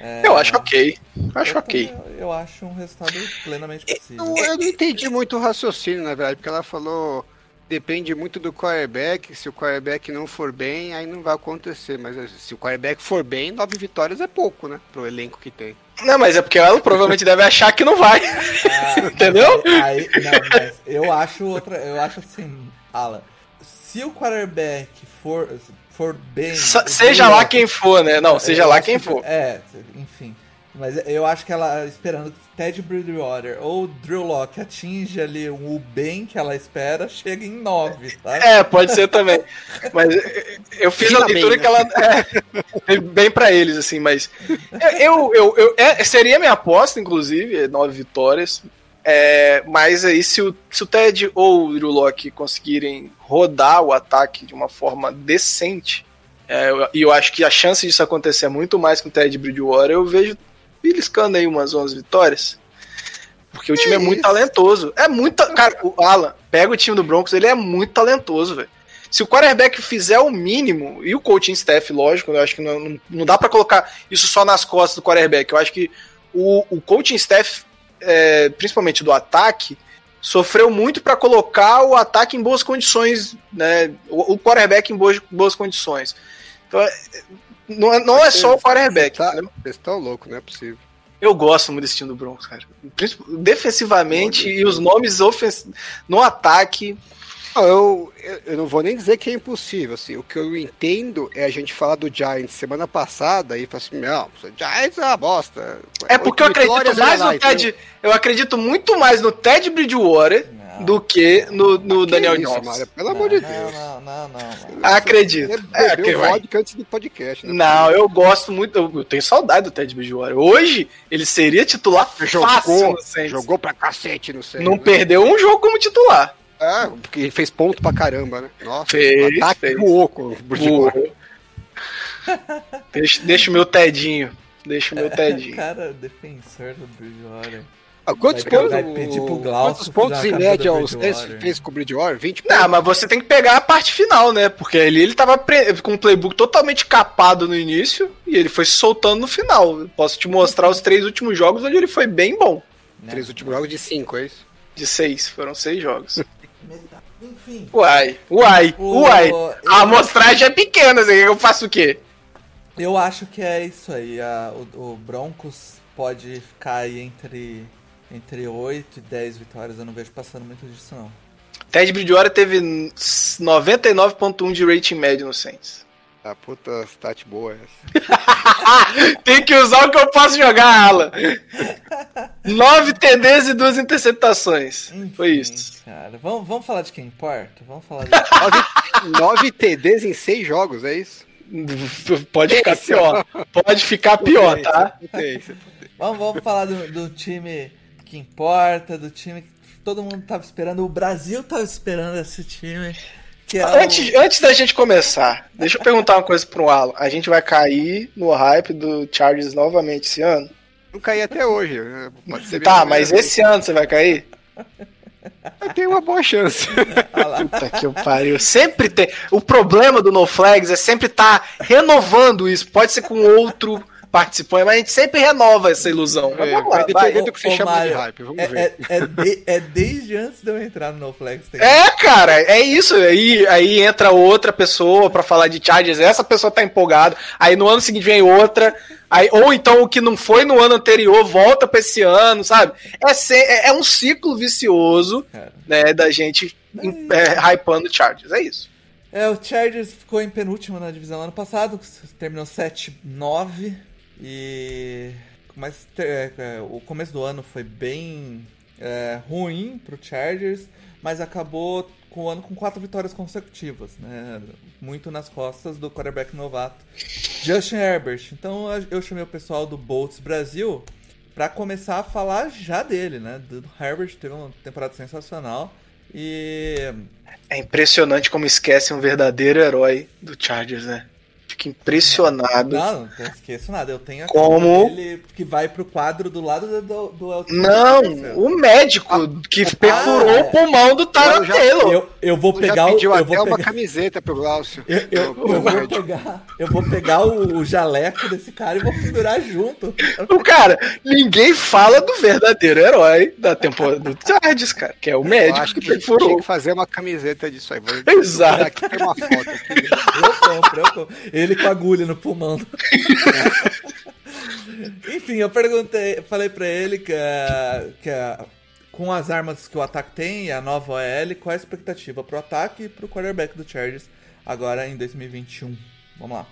É, Eu acho ok. Acho eu ok. também- Eu, acho um resultado plenamente possível. Eu, eu não entendi muito o raciocínio, na verdade, porque ela falou depende muito do quarterback. Se o quarterback não for bem, aí não vai acontecer. Mas se o quarterback for bem, nove vitórias é pouco, né? Pro elenco que tem. Não, mas é porque ela provavelmente deve achar que não vai. Ah, Entendeu? mas Aí, não, mas eu acho outra. Eu acho assim, Alan. Se o quarterback for, for bem. Se- Seja lá quem for, né? Não, seja eu lá quem que- for. É, enfim. Mas eu acho que ela, esperando que Ted Bridgewater ou Drew Locke atinja ali o bem que ela espera, chega em 9, tá? É, pode ser também. Mas eu fiz a Fica bem, leitura né? que ela. É, bem pra eles, assim, mas. Eu, eu, eu, é, seria minha aposta, inclusive, nove vitórias. É, mas aí, se o, se o Ted ou o Locke conseguirem rodar o ataque de uma forma decente, é, e eu acho que a chance disso acontecer é muito mais com o Ted Bridgewater, eu vejo beliscando aí umas 11 vitórias. Porque o time é muito isso. talentoso. É muito. Cara, o Alan, pega o time do Broncos, ele é muito talentoso, velho. Se o quarterback fizer o mínimo, e o coaching staff, lógico, eu acho que não, não, não dá pra colocar isso só nas costas do quarterback. Eu acho que o, o coaching staff, é, principalmente do ataque, sofreu muito pra colocar o ataque em boas condições, né? O, o quarterback em boas, boas condições. Então, é, não, é- não é só o quarterback. Tá, vocês estão loucos, não é possível. Eu gosto muito desse time do Broncos, cara. Defensivamente e os nomes ofens... no ataque. Não, eu, eu, não vou nem dizer que é impossível, assim, o que eu entendo é a gente falar do Giants semana passada e falar assim, não, o Giants é uma bosta. É porque eu acredito mais no Ted. Eu acredito muito mais no Ted Bridgewater Não. do que no, no Que Daniel isso, Jones. Mário, pelo amor de não, Deus. Não, não, não, não. Acredito. É, que vai. vodka antes do podcast, né? Não, eu gosto muito. Eu eu tenho saudade do Ted Bridgewater. Hoje, ele seria titular fácil Jogou, no Saints. jogou pra cacete no Saints. Não né? perdeu um jogo como titular. É, porque ele fez ponto pra caramba, né? Nossa, Fez, ataque fez. voou com o deixa, deixa o meu Tedinho. Deixa o meu Tedinho. Cara, defensor do Bridgewater. Ah, Quantos Vai- pontos, vai pedir pro Glaucio quantos pontos em média o fez com o Bridgewater? 20 pontos? Não, mas você tem que pegar a parte final, né? Porque ali ele tava pre- com o playbook totalmente capado no início e ele foi soltando no final. Eu Posso te mostrar os três últimos jogos onde ele foi bem bom. né? Três últimos jogos de 5, é isso? De seis, foram seis jogos. Enfim. Uai, uai, O- uai. A amostragem é pequena, eu faço o quê? Eu acho que é isso aí. a- o, o Broncos pode ficar aí entre, entre 8 e 10 vitórias. Eu não vejo passando muito disso, não. Ted Bridgewater teve 99.1 de rating médio no Saints. Ah, puta stat boa essa. Tem que usar o que eu posso jogar, Alan. 9 TDs e duas interceptações. Foi Enfim, isso. Cara, vamos, vamos falar de quem importa? Vamos falar de... 9 TDs em 6 jogos, é isso? Pode ficar pior. Pode ficar pior, tá? Vamos, vamos falar do, do time que importa, do time que todo mundo tava esperando. O Brasil tava esperando esse time. Que é o- Antes, antes da gente começar, deixa eu perguntar uma coisa pro Alan. A gente vai cair no hype do Chargers novamente esse ano? Não caí até hoje. né? Pode ser Tá, mesmo, mas né? esse ano você vai cair? Tem uma boa chance. Puta que eu pariu. Sempre tem. O problema do No Flags é sempre estar renovando isso. Pode ser com outro participante, mas a gente sempre renova essa ilusão. Mas É, vamos lá, vai do que você Ô, chama de hype. Vamos é, ver. é, é de- é desde antes de eu entrar no NoFlex. tem- É, cara, é isso. Aí, aí entra outra pessoa pra falar de Chargers, essa pessoa tá empolgada. Aí no ano seguinte vem outra. Aí, ou então o que não foi no ano anterior volta pra esse ano, sabe? É, é, é um ciclo vicioso, Cara. né, da gente em- é, hypando Chargers. É isso. É, o Chargers ficou em penúltimo na divisão ano passado, terminou 7-9 e mas é, é, o começo do ano foi bem é, ruim pro Chargers, mas acabou com o ano com quatro vitórias consecutivas, né? Muito nas costas do quarterback novato Justin Herbert. Então eu chamei o pessoal do Bolts Brasil pra começar a falar já dele, né? Do Herbert teve uma temporada sensacional e É impressionante como esquece um verdadeiro herói do Chargers, né? Fico impressionado. Não, não esqueço nada. Eu tenho a Como? dele que vai pro quadro do lado do, do, do Elton Não, o médico que perfurou é. o pulmão do Tyler Eu. Eu, eu vou pegar já o. Eu até vou uma pegar, camiseta pro Glaucio. eu, eu- eu vou médico. pegar, eu vou pegar o, o jaleco desse cara e vou pendurar junto. O cara, ninguém fala do verdadeiro herói da temporada do Chargers, cara, que é o Eu médico acho que que tinha perfurou. que fazer uma camiseta disso aí. Vou Exato. Aqui tem uma foto aqui. Eu compro, eu compro. Ele com a agulha no pulmão. Enfim, eu perguntei, falei pra ele que, que com as armas que o ataque tem e a nova OL, qual é a expectativa pro ataque e pro quarterback do Chargers agora em 2021? Vamos lá.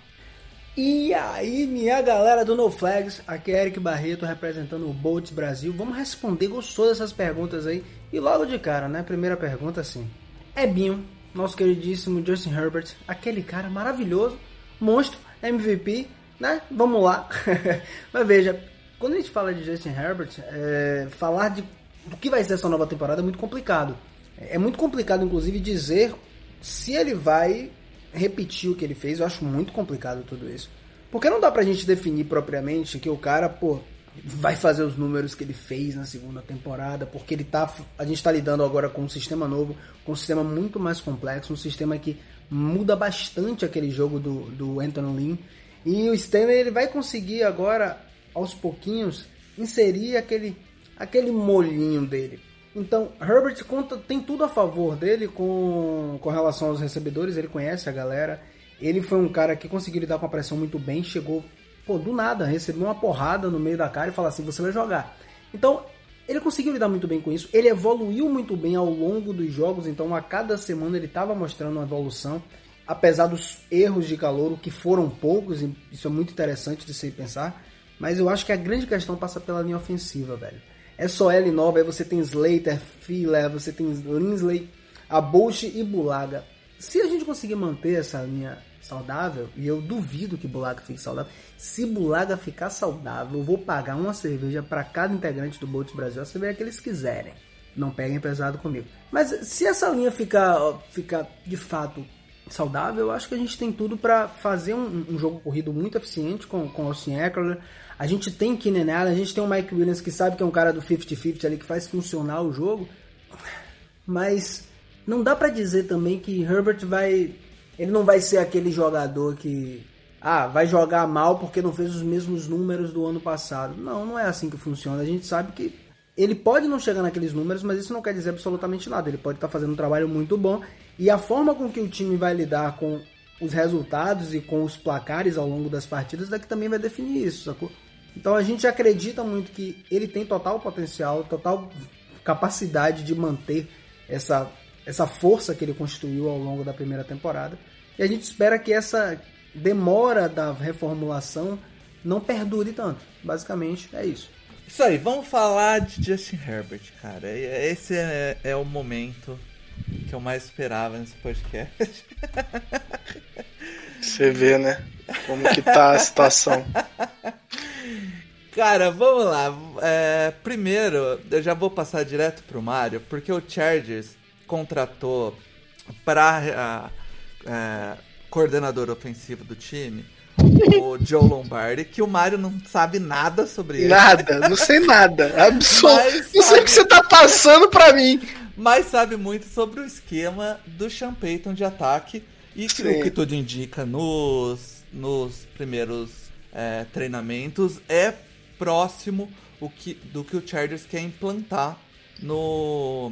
E aí, minha galera do No Flags, aqui é Eric Barreto representando o Bolts Brasil. Vamos responder, gostou dessas perguntas aí? E logo de cara, né? Primeira pergunta assim. Ebinho, nosso queridíssimo Justin Herbert, aquele cara maravilhoso, monstro, MVP, né? Vamos lá. Mas veja, quando a gente fala de Justin Herbert, é, falar de, do que vai ser essa nova temporada é muito complicado. É muito complicado, inclusive, dizer se ele vai repetir o que ele fez. Eu acho muito complicado tudo isso. Porque não dá pra gente definir propriamente que o cara, pô, vai fazer os números que ele fez na segunda temporada, porque ele tá. A gente tá lidando agora com um sistema novo, com um sistema muito mais complexo, um sistema que muda bastante aquele jogo do, do Anthony Lynn. E o Stanley ele vai conseguir agora, aos pouquinhos, inserir aquele, aquele molhinho dele. Então, Herbert conta, tem tudo a favor dele com, com relação aos recebedores, ele conhece a galera. Ele foi um cara que conseguiu lidar com a pressão muito bem, chegou pô, do nada, recebeu uma porrada no meio da cara e falar assim: você vai jogar. Então, ele conseguiu lidar muito bem com isso. Ele evoluiu muito bem ao longo dos jogos, então a cada semana ele estava mostrando uma evolução. Apesar dos erros de calor, que foram poucos, isso é muito interessante de se pensar. Mas eu acho que a grande questão passa pela linha ofensiva, velho. É só L nova, aí você tem Slater, Fila, você tem Linsley, Abushi e Bulaga. Se a gente conseguir manter essa linha saudável, e eu duvido que Bulaga fique saudável, se Bulaga ficar saudável, eu vou pagar uma cerveja para cada integrante do Bolts Brasil, a cerveja que eles quiserem. Não peguem pesado comigo. Mas se essa linha ficar, ficar de fato saudável, eu acho que a gente tem tudo para fazer um, um, jogo corrido muito eficiente com, com Austin Eckler. A gente tem Keenan Allen, a gente tem o Mike Williams que sabe que é um cara do 50-50 ali que faz funcionar o jogo. Mas não dá para dizer também que Herbert vai. Ele não vai ser aquele jogador que. Ah, vai jogar mal porque não fez os mesmos números do ano passado. Não, não é assim que funciona. A gente sabe que ele pode não chegar naqueles números, mas isso não quer dizer absolutamente nada. Ele pode estar fazendo um trabalho muito bom e a forma com que o time vai lidar com os resultados e com os placares ao longo das partidas é que também vai definir isso, sacou? Então a gente acredita muito que ele tem total potencial, total capacidade de manter essa, essa força que ele construiu ao longo da primeira temporada. E a gente espera que essa demora da reformulação não perdure tanto. Basicamente é isso. Isso aí, vamos falar de Justin Herbert, cara. Esse é, é o momento que eu mais esperava nesse podcast. Você vê, né? Como que tá a situação. Cara, vamos lá. É, primeiro, eu já vou passar direto pro Mario, porque o Chargers contratou para é, coordenador ofensivo do time o Joe Lombardi, que o Mario não sabe nada sobre ele. Nada, não sei nada. Absolutamente. Não sei o que você tá passando pra mim mas sabe muito sobre o esquema do Sean Payton de ataque e Sim. o que tudo indica nos, nos primeiros é, treinamentos é próximo o que, do que o Chargers quer implantar no.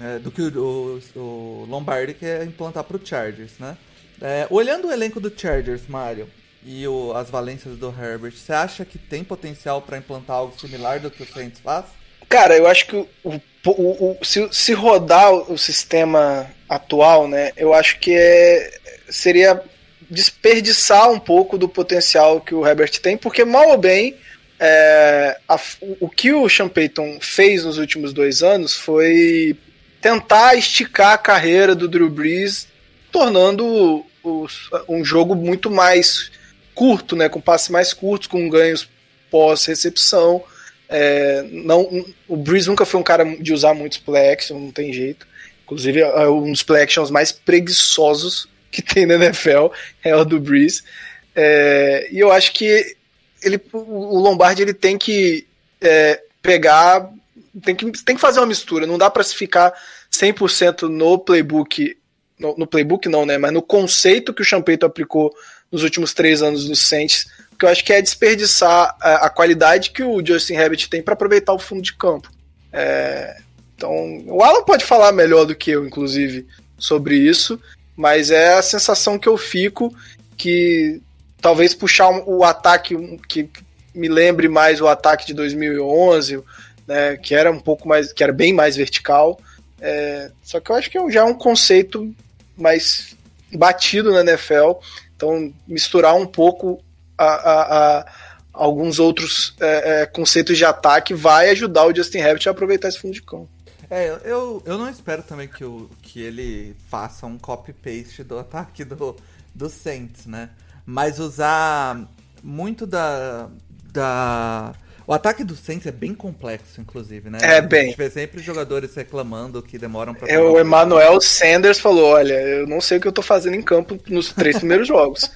É, do que o, o, o, Lombardi quer implantar para o Chargers, né? É, olhando o elenco do Chargers, Mario, e o, as valências do Herbert, você acha que tem potencial para implantar algo similar do que o Saints faz? Cara, eu acho que o, o, se, se rodar o sistema atual, né, eu acho que é, seria desperdiçar um pouco do potencial que o Herbert tem, porque mal ou bem é, a, o que o Sean Payton fez nos últimos dois anos foi tentar esticar a carreira do Drew Brees, tornando um jogo muito mais curto, né, com passes mais curtos, com ganhos pós-recepção. É, não, o Breeze nunca foi um cara de usar muitos action, não tem jeito. Inclusive, é um dos actions mais preguiçosos que tem na NFL é o do Breeze. É, e eu acho que ele, o Lombardi ele tem que é, pegar, tem que, tem que fazer uma mistura. Não dá para se ficar 100% no playbook, no, no, playbook não, né? Mas no conceito que o Champeito aplicou nos últimos três anos no Saints que eu acho que é desperdiçar a, a qualidade que o Justin Herbert tem para aproveitar o fundo de campo. É, então, o Alan pode falar melhor do que eu, inclusive, sobre isso, mas é a sensação que eu fico que talvez puxar o ataque que me lembre mais o ataque de 2011, né, que era um pouco mais, que era bem mais vertical. É, só que eu acho que já é um conceito mais batido na NFL. Então, misturar um pouco a, a, a alguns outros é, é, conceitos de ataque vai ajudar o Justin Herbert a aproveitar esse fundo de campo. É, eu, eu não espero também que, o, que ele faça um copy-paste do ataque do, do Saints, né? Mas usar muito da, da o ataque do Saints é bem complexo, inclusive, né? É bem. A gente vê sempre jogadores reclamando que demoram pra. É, o Emmanuel Sanders falou: olha, eu não sei o que eu tô fazendo em campo nos três primeiros jogos.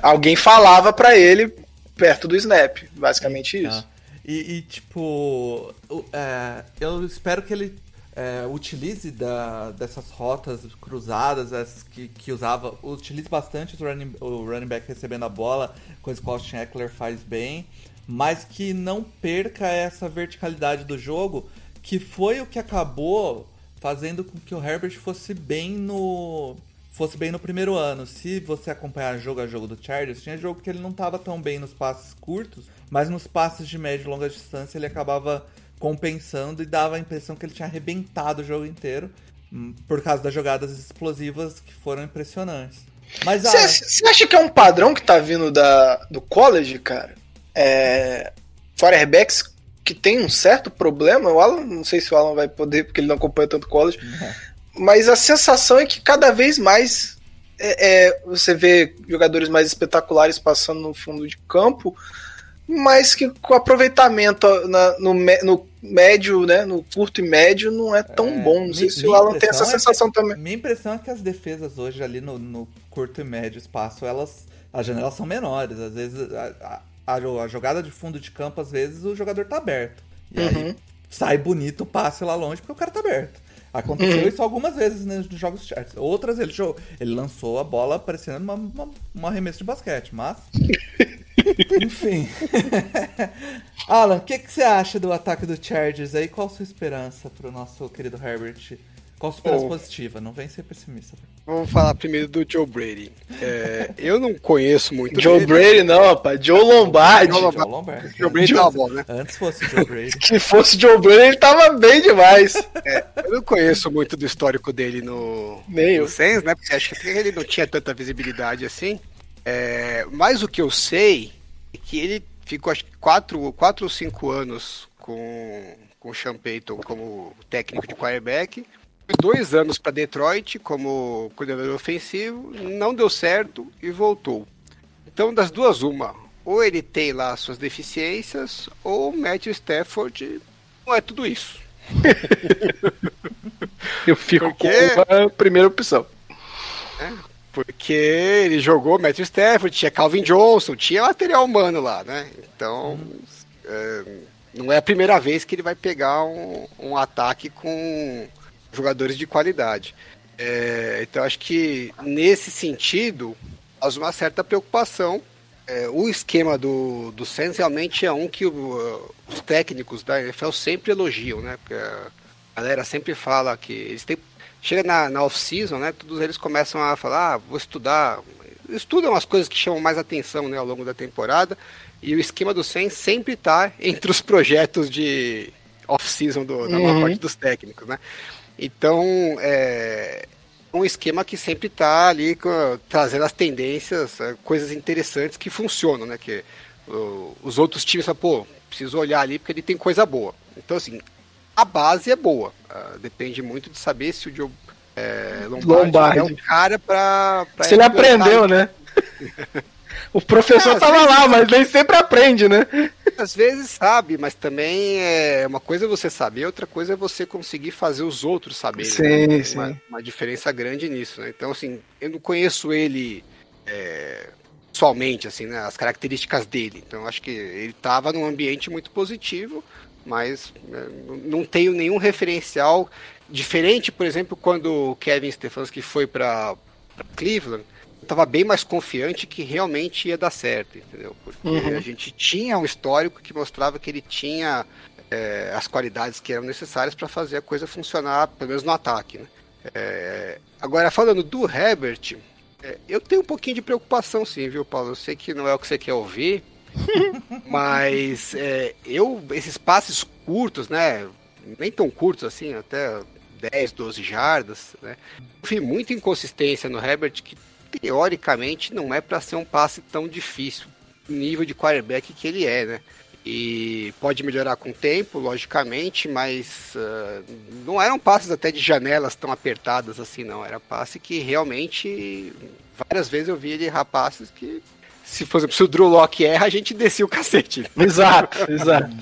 Alguém falava para ele perto do snap, basicamente isso. Ah. E, e, tipo, é, eu espero que ele é, utilize da, dessas rotas cruzadas, essas que, que usava, utilize bastante o running, o running back recebendo a bola, coisa que o Austin Eckler faz bem mas que não perca essa verticalidade do jogo, que foi o que acabou fazendo com que o Herbert fosse bem no fosse bem no primeiro ano. Se você acompanhar jogo a jogo do Chargers, tinha jogo que ele não tava tão bem nos passes curtos, mas nos passes de média e longa distância ele acabava compensando e dava a impressão que ele tinha arrebentado o jogo inteiro hum, por causa das jogadas explosivas que foram impressionantes. Mas ah, Você acha que é um padrão que tá vindo da, do college, cara? É, quarterbacks que tem um certo problema. O Alan, não sei se o Alan vai poder, porque ele não acompanha tanto college. Mas a sensação é que cada vez mais é, é, você vê jogadores mais espetaculares passando no fundo de campo, mas que com aproveitamento na- no, no médio, né, no curto e médio, não é tão É, bom. Não sei se o Alan tem essa é que- sensação também. minha impressão é que as defesas hoje ali no, no curto e médio espaço, elas as janelas são menores. Às vezes a, a- a a jogada de fundo de campo, às vezes o jogador tá aberto. E Uhum. aí sai bonito o passe lá longe porque o cara tá aberto. Aconteceu Uhum. isso algumas vezes né, nos jogos de charts. Outras ele, jogou, ele lançou a bola parecendo uma, uma, um arremesso de basquete, mas. Enfim. Alan, o que, que você acha do ataque do Chargers aí? Qual a sua esperança pro nosso querido Herbert? Qual a sua esperança Oh. positiva? Não vem ser pessimista. Vamos falar primeiro do Joe Brady. É, eu não conheço muito Joe dele. Brady não, rapaz. Joe Lombardi. Joe Joe Lombardi. Joe Brady tá bom, né? Antes fosse Joe Brady. Se fosse Joe Brady, ele tava bem demais. Eu não conheço muito do histórico dele no, Nem eu. no Saints, né? Porque acho que ele não tinha tanta visibilidade assim. É, mas o que eu sei é que ele ficou acho que 4 quatro ou 5 anos com, com o Sean Payton como técnico de quarterback. Dois anos para Detroit como coordenador ofensivo, não deu certo e voltou. Então, das duas, uma. Ou ele tem lá suas deficiências, ou o Matthew Stafford não é tudo isso. Eu fico Por quê? com a primeira opção. Porque ele jogou Matthew Stafford, tinha Calvin Johnson, tinha material humano lá, né? Então, é, não é a primeira vez que ele vai pegar um, um ataque com jogadores de qualidade. É, então, acho que nesse sentido, faz uma certa preocupação. É, o esquema do, do Saints realmente é um que o- os técnicos da NFL sempre elogiam, né? Porque a galera sempre fala que eles têm chega na, na off-season, né? Todos eles começam a falar, ah, vou estudar. Estudam as coisas que chamam mais atenção né, ao longo da temporada. E o esquema do Saints sempre está entre os projetos de off-season da maior Uhum. parte dos técnicos, né? Então, é um esquema que sempre está ali trazendo as tendências, eh, coisas interessantes que funcionam, né? Que os outros times falam, pô, preciso olhar ali porque ele tem coisa boa. Então, assim, a base é boa. Ah, depende muito de saber se o Joe é, Lombardi, Lombardi. é um cara pra Se ele aprendeu, né? O professor Ah, tava lá, mas nem sempre aprende, né? Às vezes sabe, mas também é uma coisa é você saber, outra coisa é você conseguir fazer os outros saberem. Sim, né? Sim. Uma, uma diferença grande nisso, né? Então, assim, eu não conheço ele é, pessoalmente, assim, né? As características dele. Então, acho que ele estava num ambiente muito positivo, mas né, não- não tenho nenhum referencial diferente, por exemplo, quando o Kevin Stefanski foi para Cleveland. Estava bem mais confiante que realmente ia dar certo, entendeu? Porque Uhum. a gente tinha um histórico que mostrava que ele tinha é, as qualidades que eram necessárias para fazer a coisa funcionar, pelo menos no ataque. Né? É, agora, falando do Herbert, é, eu tenho um pouquinho de preocupação, sim, viu, Paulo? Eu sei que não é o que você quer ouvir, mas é, eu, esses passes curtos, né? Nem tão curtos assim, até 10, 12 jardas, né? Eu vi muita inconsistência no Herbert que teoricamente não é para ser um passe tão difícil, nível de quarterback que ele é, né? E pode melhorar com o tempo, logicamente, mas ah, não eram passes até de janelas tão apertadas assim, não. Era passe que realmente, várias vezes eu vi ele errar passes que, se, por exemplo, se o Drew Locke erra, a gente descia o cacete. Exato, exato.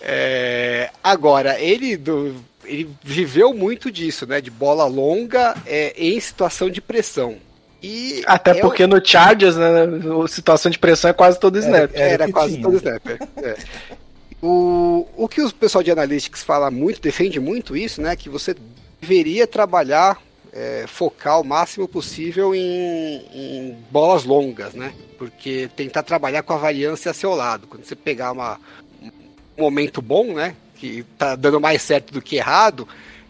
É, agora, ele, do, ele viveu muito disso, né? De bola longa é, em situação de pressão. E Até é porque no Chargers, né, a situação de pressão é quase todo snap. Era o era que quase tinha. todo snap. é. É. O, o que o pessoal de Analytics fala muito, defende muito isso, né? Que você deveria trabalhar, é, focar o máximo possível em, em bolas longas, né? Porque tentar trabalhar com a variância a seu lado. Quando você pegar uma, um momento bom, né? Que tá dando mais certo do que errado,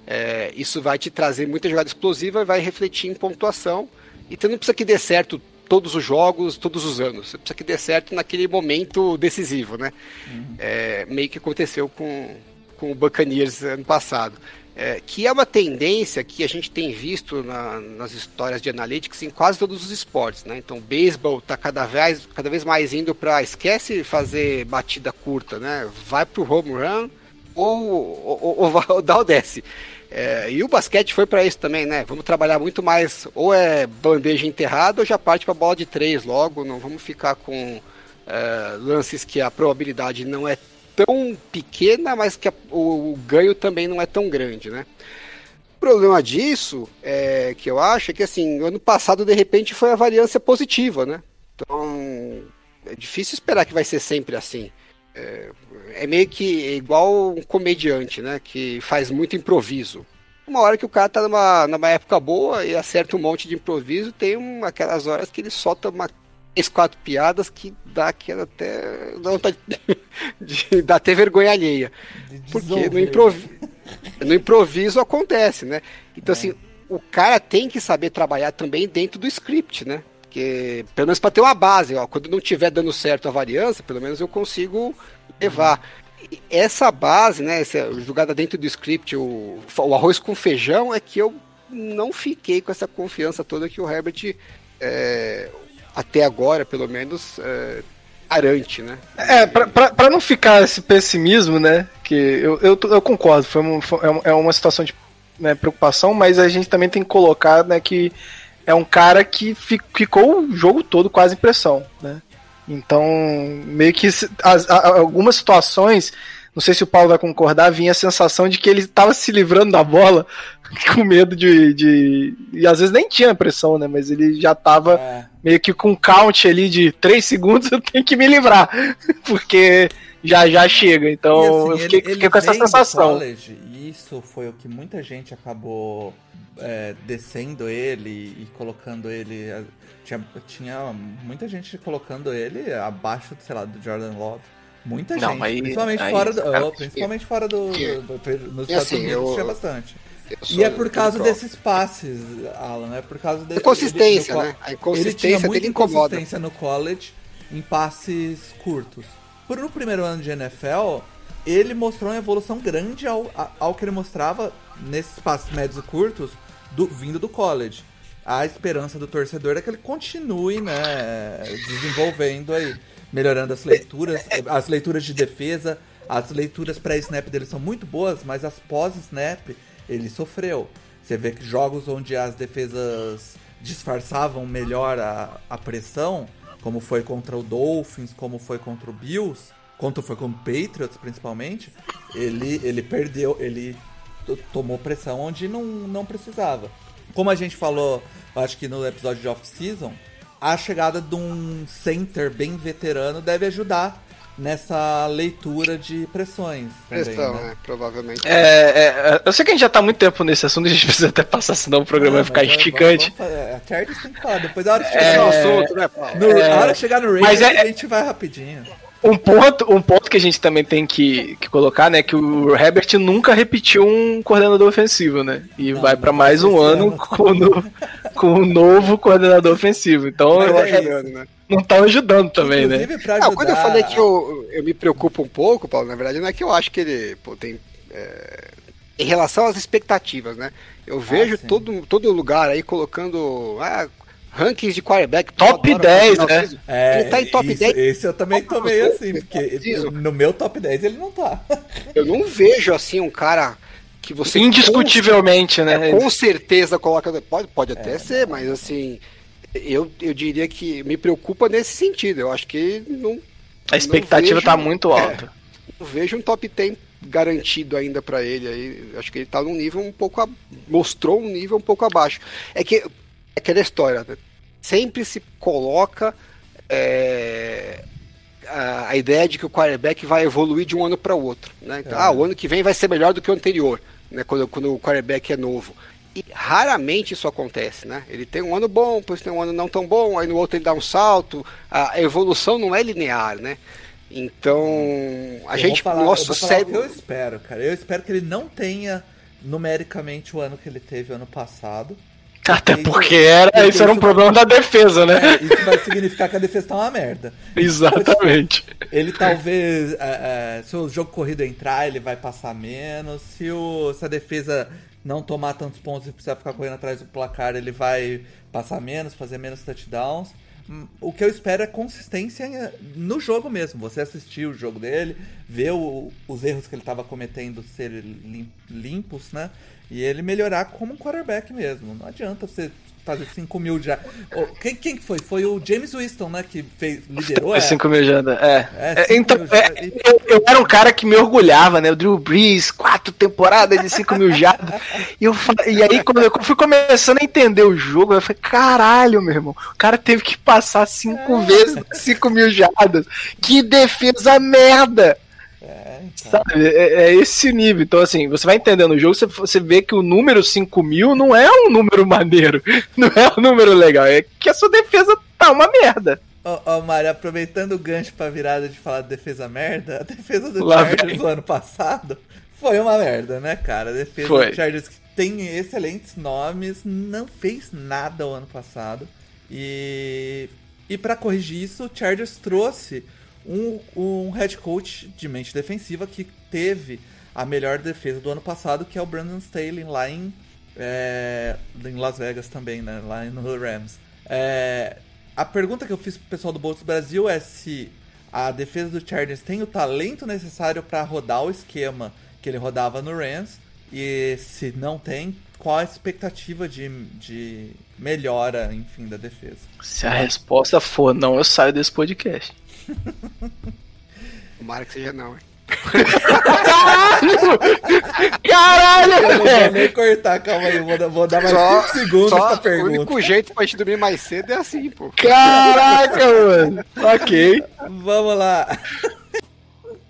é, isso vai te trazer muita jogada explosiva e vai refletir em pontuação. E tu não precisa que dê certo todos os jogos, todos os anos. Você precisa que dê certo naquele momento decisivo, né? Uhum. É, meio que aconteceu com, com o Buccaneers ano passado. É, que é uma tendência que a gente tem visto na, nas histórias de analytics em quase todos os esportes, né? Então, o beisebol está cada vez, cada vez mais indo para esquece fazer batida curta, né? Vai para o home run ou, ou, ou, ou dá o desce. É, e o basquete foi para isso também, né? Vamos trabalhar muito mais, ou é bandeja enterrada ou já parte para bola de três logo. Não vamos ficar com é, lances que a probabilidade não é tão pequena, mas que a, o, o, ganho também não é tão grande, né? O problema disso, é, que eu acho, é que assim, ano passado de repente foi a variância positiva, né? Então, é difícil esperar que vai ser sempre assim. É, é meio que igual um comediante, né? Que faz muito improviso. Uma hora que o cara tá numa, numa época boa e acerta um monte de improviso, tem um, aquelas horas que ele solta uma três, quatro piadas que dá aquela até. Dá, vontade de, dá até vergonha alheia. Porque no, improviso, no improviso acontece, né? Então, é. assim, o cara tem que saber trabalhar também dentro do script, né? Porque, pelo menos para ter uma base, ó, quando não tiver dando certo a variância, pelo menos eu consigo levar. Essa base, né, essa jogada dentro do script, o, o arroz com feijão, é que eu não fiquei com essa confiança toda que o Herbert é, até agora, pelo menos, é, arante, né? É, pra, não ficar esse pessimismo, né? Que eu, eu, eu concordo, foi, uma, foi é uma situação de né, preocupação, mas a gente também tem que colocar né, que é um cara que ficou o jogo todo quase em pressão, né? Então, meio que as, algumas situações não sei se o Paulo vai concordar, vinha a sensação de que ele estava se livrando da bola com medo de, de, E às vezes nem tinha pressão, né? Mas ele já estava é. meio que com um count ali de 3 segundos, eu tenho que me livrar. Porque já já chega. Então assim, eu fiquei, ele, fiquei com essa sensação. College, e isso foi o que muita gente acabou é, descendo ele e colocando ele. Tinha, tinha muita gente colocando ele abaixo, sei lá, do Jordan Love. Muita não, gente, aí, principalmente, aí, fora do, oh, principalmente fora do, do, do nos Estados assim, Unidos eu, tinha bastante. E é por causa desses passes, Alan, é por causa desse, consistência, né? A inconsistência ele tinha muita inconsistência no college em passes curtos. Por no primeiro ano de NFL, ele mostrou uma evolução grande ao, ao que ele mostrava nesses passes médios e curtos do, vindo do college. A esperança do torcedor é que ele continue, né, desenvolvendo aí melhorando as leituras, as leituras de defesa, as leituras pré-snap dele são muito boas, mas as pós-snap ele sofreu. Você vê que jogos onde as defesas disfarçavam melhor a, a pressão, como foi contra o Dolphins, como foi contra o Bills, quanto foi com o Patriots principalmente, ele, ele perdeu, ele tomou pressão onde não, não precisava. Como a gente falou, acho que no episódio de off-season, a chegada de um center bem veterano deve ajudar nessa leitura de pressões. Pressão, né? né? Provavelmente. É, é, eu sei que a gente já tá muito tempo nesse assunto, a gente precisa até passar, senão o programa vai ficar esticante. A Charles tem que falar, depois a hora que chegar é, no assunto, né, No, é, a hora que chegar no Raiders, é, a gente vai rapidinho. Um ponto, um ponto que a gente também tem que, que colocar, né, que o Herbert nunca repetiu um coordenador ofensivo, né? E não, vai para mais um ano com, no, com um novo coordenador ofensivo. Então, é né? não tá ajudando também, né? Inclusive, né? Ajudar... quando eu falei que eu, eu me preocupo um pouco, Paulo, na verdade não é que eu acho que ele pô, tem é, em relação às expectativas, né? Eu vejo ah, todo, todo lugar aí colocando ah, rankings de quarterback. Top 10, né? É, ele tá em top isso, 10. Esse eu também tô meio assim, porque no meu top 10 ele não tá. Eu não vejo assim um cara que você. Indiscutivelmente, com, né? É, com certeza coloca. Pode, pode até é, ser, mas assim. Eu, eu diria que me preocupa nesse sentido. Eu acho que não. A expectativa vejo, tá muito é, alta. É, não vejo um top 10 garantido ainda para ele aí. Acho que ele tá num nível um pouco. A... mostrou um nível um pouco abaixo. É que aquela história, né? Sempre se coloca é, a, a, ideia de que o quarterback vai evoluir de um ano para o outro. Né? Então, é. Ah, o ano que vem vai ser melhor do que o anterior, né? quando, quando o quarterback é novo. E raramente isso acontece, né? Ele tem um ano bom, depois tem um ano não tão bom, aí no outro ele dá um salto. A evolução não é linear, né? Então, a eu gente, falar, nosso cérebro. eu espero, cara. Eu espero que ele não tenha numericamente o ano que ele teve ano passado. Até porque era, isso era um isso- problema da defesa, né? É, isso vai significar que a defesa tá uma merda. Exatamente. Ele talvez, é, é, se o jogo corrido entrar, ele vai passar menos. Se, o, se a defesa não tomar tantos pontos e precisar ficar correndo atrás do placar, ele vai passar menos, fazer menos touchdowns. O que eu espero é consistência no jogo mesmo. Você assistir o jogo dele, ver o- os erros que ele estava cometendo ser lim- limpos, né? E ele melhorar como um quarterback mesmo. Não adianta você fazer 5 mil já. Quem, quem que foi? Foi o James Winston, né? Que fez, liderou. É? 5 mil já. É. É, É, então, mil já. é, eu, eu era um cara que me orgulhava, né? O Drew Brees, quatro temporadas de 5 mil jardas. E, eu, e aí, quando eu fui começando a entender o jogo, eu falei, caralho, meu irmão, o cara teve que passar cinco vezes 5 mil jardas. Que defesa merda! É, então. Sabe? É, é esse nível. Então, assim, você vai entendendo o jogo, você, você vê que o número 5 mil não é um número maneiro. Não é um número legal. É que a sua defesa tá uma merda. Ó, ó, Mário, aproveitando o gancho pra virada de falar de defesa merda, a defesa do Lá Chargers vem. do ano passado foi uma merda, né, cara? A defesa Foi. do Chargers que tem excelentes nomes, não fez nada o ano passado. E, e para corrigir isso, o Chargers trouxe um, um head coach de mente defensiva que teve a melhor defesa do ano passado, que é o Brandon Staley lá em, é, em Las Vegas também, né? Lá no Rams. É, a pergunta que eu fiz pro pessoal do Bolts Brasil é se a defesa do Chargers tem o talento necessário para rodar o esquema que ele rodava no Rams e se não tem, qual a expectativa de, de melhora, enfim, da defesa? Se a resposta for não, eu saio desse podcast. Tomara que seja não, hein? Caralho! Eu não vou nem cortar, calma aí, vou, dar- vou dar mais Só, 5 segundos só pra o pergunta. único jeito pra gente dormir mais cedo é assim, pô. Caraca, mano! Ok. Vamos lá.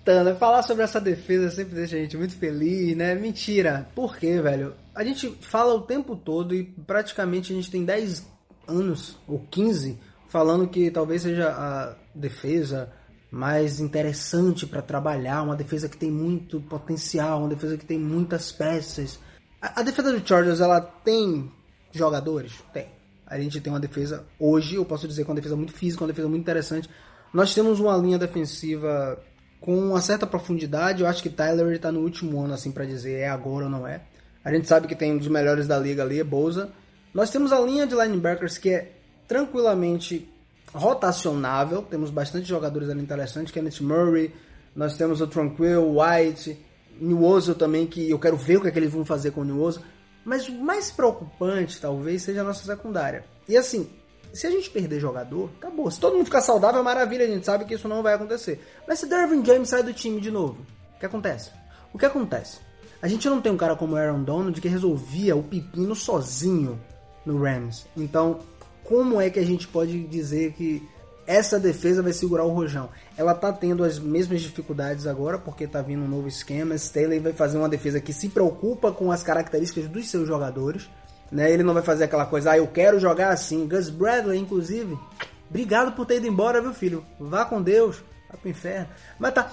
Né, falar sobre essa defesa sempre deixa a gente muito feliz, né? Mentira. Por quê, velho? A gente fala o tempo todo e praticamente a gente tem 10 anos ou 15 falando que talvez seja a defesa mais interessante para trabalhar, uma defesa que tem muito potencial, uma defesa que tem muitas peças. A, a defesa do Chargers, ela tem jogadores? Tem. A gente tem uma defesa hoje, eu posso dizer que é uma defesa muito física, uma defesa muito interessante. Nós temos uma linha defensiva com uma certa profundidade. Eu acho que Tyler está no último ano, assim, para dizer é agora ou não é. A gente sabe que tem um dos melhores da liga ali, é Boza. Nós temos a linha de linebackers que é tranquilamente rotacionável. Temos bastante jogadores ali interessantes. Kenneth Murray, nós temos o Tranquil, White, New Ozo também, que eu quero ver o que, é que eles vão fazer com o New Ozo. Mas o mais preocupante, talvez, seja a nossa secundária. E assim, se a gente perder jogador, acabou. Se todo mundo ficar saudável, é maravilha, a gente sabe que isso não vai acontecer. Mas se Dervin James sai do time de novo, o que acontece? O que acontece? A gente não tem um cara como Aaron Donald que resolvia o pepino sozinho no Rams. Então, como é que a gente pode dizer que essa defesa vai segurar o rojão? Ela tá tendo as mesmas dificuldades agora, porque tá vindo um novo esquema. Staley vai fazer uma defesa que se preocupa com as características dos seus jogadores. Né? Ele não vai fazer aquela coisa, ah, eu quero jogar assim. Gus Bradley, inclusive, obrigado por ter ido embora, viu, filho? Vá com Deus, vá pro inferno. Mas tá,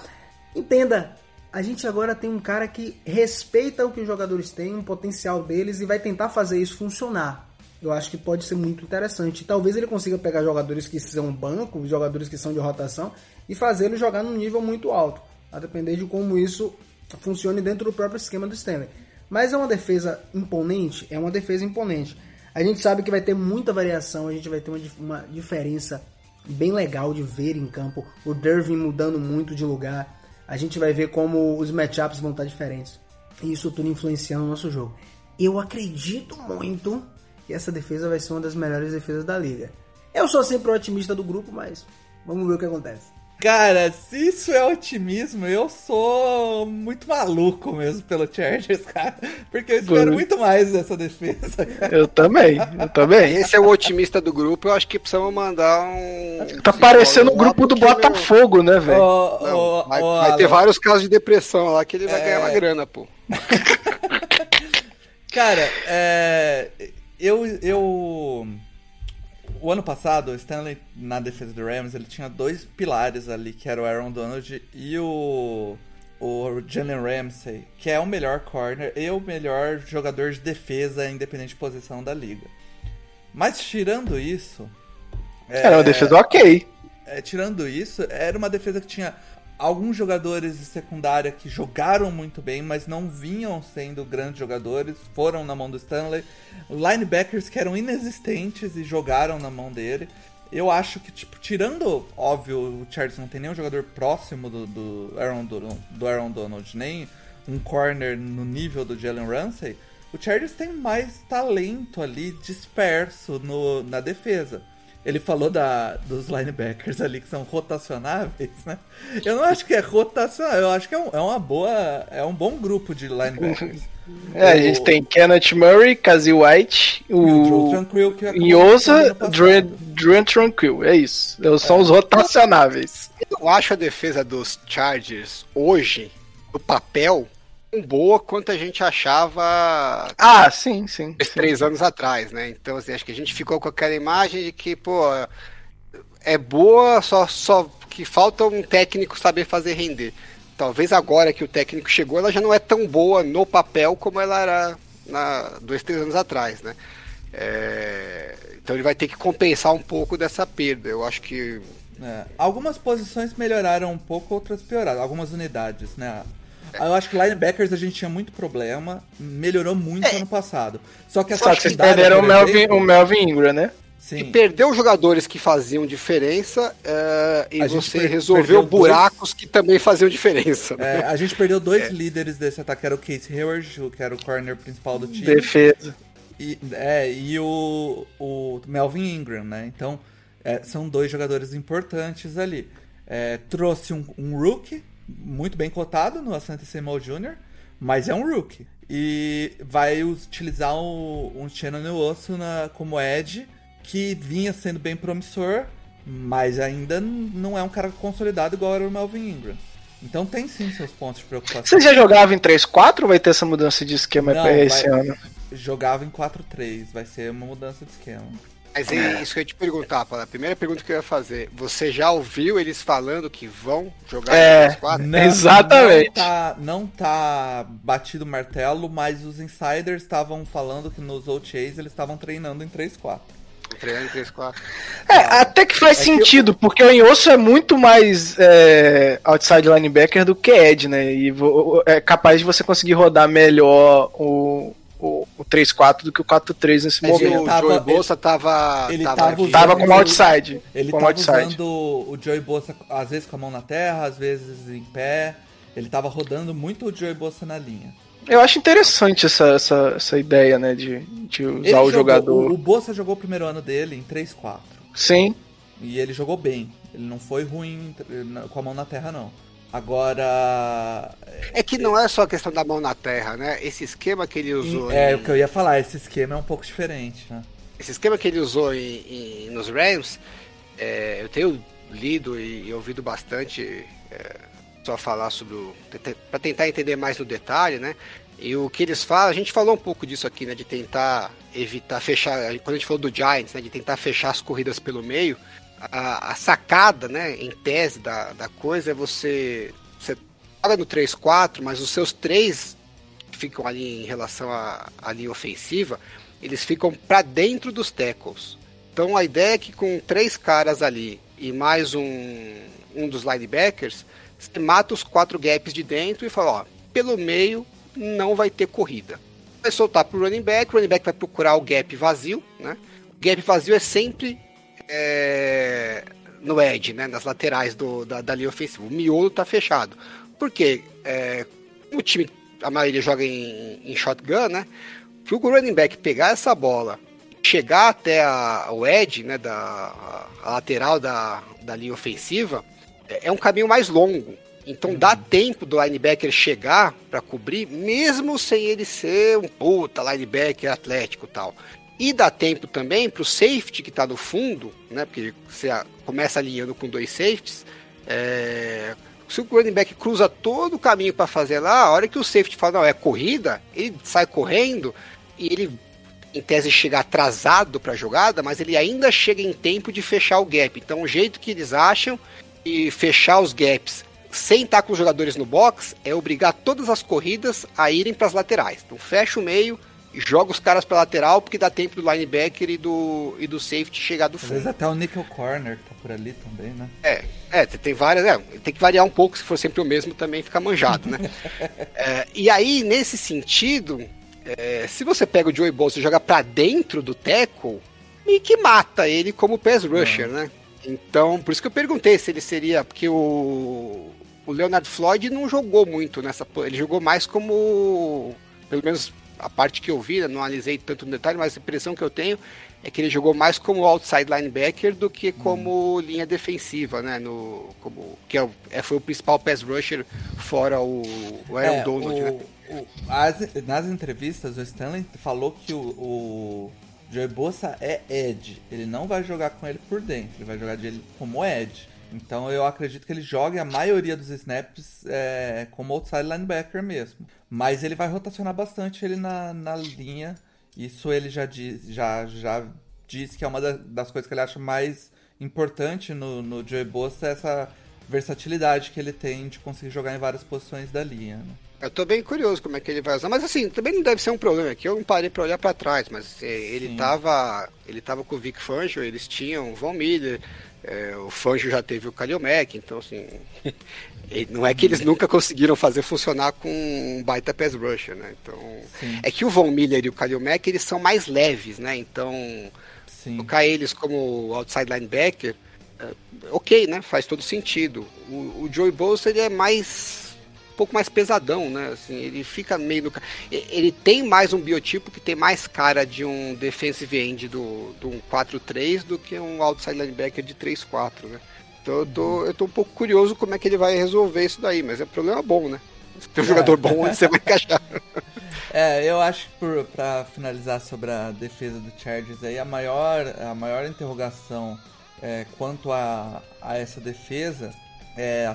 entenda, a gente agora tem um cara que respeita o que os jogadores têm, o potencial deles e vai tentar fazer isso funcionar. Eu acho que pode ser muito interessante. Talvez ele consiga pegar jogadores que são banco, jogadores que são de rotação e fazê-los jogar num nível muito alto, a depender de como isso funcione dentro do próprio esquema do Stanley. Mas é uma defesa imponente? É uma defesa imponente. A gente sabe que vai ter muita variação, a gente vai ter uma, uma diferença bem legal de ver em campo. O Dervin mudando muito de lugar. A gente vai ver como os matchups vão estar diferentes. E isso tudo influenciando o nosso jogo. Eu acredito muito que essa defesa vai ser uma das melhores defesas da liga. Eu sou sempre o otimista do grupo, mas vamos ver o que acontece. Cara, se isso é otimismo, eu sou muito maluco mesmo pelo Chargers, cara. Porque eu espero Uhum. muito mais dessa defesa, cara. Eu também, eu também. Esse é o otimista do grupo, eu acho que precisamos mandar um. Tá parecendo o grupo do Porque, meu, Botafogo, né, velho? Não, ô, vai, ô, vai ter vários casos de depressão lá que ele vai É. ganhar uma grana, pô. Cara, é, eu, eu. O ano passado, o Stanley, na defesa do Rams, ele tinha dois pilares ali, que era o Aaron Donald e o. o Jalen Ramsey, que é o melhor corner e o melhor jogador de defesa, independente de posição da liga. Mas tirando isso. Era uma defesa ok. É, tirando isso, era uma defesa que tinha alguns jogadores de secundária que jogaram muito bem, mas não vinham sendo grandes jogadores, foram na mão do Stanley. Linebackers que eram inexistentes e jogaram na mão dele. Eu acho que, tipo, tirando, óbvio, o Chargers não tem nenhum jogador próximo do, do, Aaron, do Aaron Donald, nem um corner no nível do Jalen Ramsey, o Chargers tem mais talento ali disperso no, na defesa. Ele falou da, dos linebackers ali que são rotacionáveis, né? Eu não acho que é rotacional, eu acho que é, um, é uma boa. É um bom grupo de linebackers. É, a gente tem Kenneth Murray, Kazi White, E o o passado. Drew, Drew Tranquil. É isso. Eles São os rotacionáveis. Eu acho a defesa dos Chargers hoje, no papel, tão boa quanto a gente achava Ah, sim, sim. dois, três anos atrás, né? Então, assim, acho que a gente ficou com aquela imagem de que, pô, é boa, só, só que falta um técnico saber fazer render. Talvez agora que o técnico chegou, ela já não é tão boa no papel como ela era na, dois, três anos atrás, né? É, então ele vai ter que compensar um pouco dessa perda. Eu acho que É, algumas posições melhoraram um pouco, outras pioraram. Algumas unidades, né? Eu acho que linebackers a gente tinha muito problema, melhorou muito ano passado. Só que a Só que vocês perderam o Melvin, o Melvin Ingram, né? E Sim. perdeu jogadores que faziam diferença é, e A você per- resolveu buracos que também faziam diferça. né? É, a gente perdeu dois líderes desse ataque, que era o Case Hayward, o que era o corner principal do time. Defesa. E, é, e o, o Melvin Ingram, né? Então, é, são dois jogadores importantes ali. É, trouxe um, um rookie, muito bem cotado no Asante Samuel Jr., mas é um rookie. E vai utilizar o, um Shannon Osso na, como Edge, que vinha sendo bem promissor, mas ainda não é um cara consolidado igual era o Melvin Ingram. Então tem sim seus pontos de preocupação. Você já jogava em 3-4 ou vai ter essa mudança de esquema Não, pra vai- esse ano? Jogava em 4-3, vai ser uma mudança de esquema. Mas é isso que eu ia te perguntar, Paulo. A primeira pergunta que eu ia fazer. Você já ouviu eles falando que vão jogar É. em 3-4? Não- Exatamente. Não tá, não tá batido o martelo, mas os insiders estavam falando que nos OTAs eles estavam treinando em 3-4. Treinando em 3-4. É, até que faz É que sentido, porque o Inhosso é muito mais é, outside linebacker do que Ed, né? E é capaz de você conseguir rodar melhor o, o, o 3-4 do que o 4-3 nesse Mas E ele momento. o tava- Joey Bolsa tava, ele tava, tava Tava como ele- outside. Ele como tava outside. usando o Joey Bossa, às vezes com a mão na terra, às vezes em pé. Ele tava rodando muito o Joey Bossa na linha. Eu acho interessante essa, essa, essa ideia, né? De, de usar Ele o jogou- jogador. O, o Bossa jogou o primeiro ano dele em 3-4. Sim. E ele jogou bem. Ele não foi ruim com a mão na terra, não. Agora. É que não é só a questão da mão na terra, né? Esse esquema que ele usou. É em- o que eu ia falar, esse esquema é um pouco diferente, né? Esse esquema que ele usou em, em- nos Rams, é, eu tenho lido e, ouvido bastante é, só falar sobre o. para tentar entender mais no detalhe, né? E o que eles falam, a gente falou um pouco disso aqui, né? De tentar evitar fechar. Quando a gente falou do Giants, né? De tentar fechar as corridas pelo meio. A, a sacada, né? Em tese da, da coisa é você. Você joga no 3-4, mas os seus três que ficam ali em relação à, à linha ofensiva, eles ficam para dentro dos tackles. Então a ideia é que com três caras ali e mais um, um dos linebackers, você mata os quatro gaps de dentro e fala, ó, pelo meio não vai ter corrida. Vai soltar pro running back, o running back vai procurar o gap vazio, né? O gap vazio é sempre é, no edge, né? Nas laterais do, da, da linha ofensiva. O miolo tá fechado. Porque é, o time, a maioria joga em, em shotgun, né? Para o running back pegar essa bola, chegar até a, o edge, né? Da a, lateral da, da linha ofensiva, é, é um caminho mais longo. Então dá tempo do linebacker chegar para cobrir, mesmo sem ele ser um puta linebacker atlético e tal. E dá tempo também para o safety que está no fundo, né? Porque você começa alinhando com dois safeties. é, se o running back cruza todo o caminho para fazer lá, a hora que o safety fala, não, é corrida, ele sai correndo e ele, em tese, chega atrasado para a jogada, mas ele ainda chega em tempo de fechar o gap. Então, o jeito que eles acham de fechar os gaps sem estar com os jogadores no box, é obrigar todas as corridas a irem para as laterais. Então fecha o meio e joga os caras para lateral, porque dá tempo do linebacker e do, e do safety chegar do Às fundo. vezes até o Nickel Corner que tá por ali também, né? É, é, tem várias. É, tem que variar um pouco, se for sempre o mesmo também fica manjado, né? É, e aí, nesse sentido, é, se você pega o Joey Bosa e joga pra dentro do tackle, meio que mata ele como pass rusher, né? Então, por isso que eu perguntei se ele seria. Porque o, o Leonard Floyd não jogou muito nessa. Ele jogou mais como. Pelo menos a parte que eu vi, não analisei tanto no detalhe, mas a impressão que eu tenho é que ele jogou mais como outside linebacker do que como linha defensiva, né? No, como, que é, o- é, foi o principal pass rusher fora o, o Aaron É, Donald, né? o- o- as- nas entrevistas, o Stanley falou que o, o Joey Bosa é Ed. Ele não vai jogar com ele por dentro, ele vai jogar de ele como Ed. Então eu acredito que ele jogue a maioria dos snaps é, como outside linebacker mesmo. Mas ele vai rotacionar bastante ele na, na linha. Isso ele já, diz, já, já disse que é uma da- das coisas que ele acha mais importante no, no Joey Bosa, essa versatilidade que ele tem de conseguir jogar em várias posições da linha. né? Eu tô bem curioso como é que ele vai usar, mas assim, também não deve ser um problema aqui. Eu não parei pra olhar pra trás, mas é, ele Sim. tava, ele tava com o Vic Fangio, eles tinham o Von Miller, é, o Fangio já teve o Kalil Mack, então assim, não é que eles nunca conseguiram fazer funcionar com um baita pass rusher, né? Então, Sim. é que o Von Miller e o Kalil Mack, eles são mais leves, né? Então, Sim. colocar eles como outside linebacker, é, ok, né? Faz todo sentido. O, o Joey Bosa ele é mais pouco mais pesadão, né? Assim, ele fica meio no ele tem mais um biotipo que tem mais cara de um defensive end do, do um 4-3 do que um outside linebacker de 3-4, né? Então eu tô, eu tô um pouco curioso como é que ele vai resolver isso daí, mas é problema bom, né? Se tem um É. jogador bom, onde você vai encaixar. É, eu acho que por, pra finalizar sobre a defesa do Chargers aí, a maior, a maior interrogação é, quanto a, a essa defesa é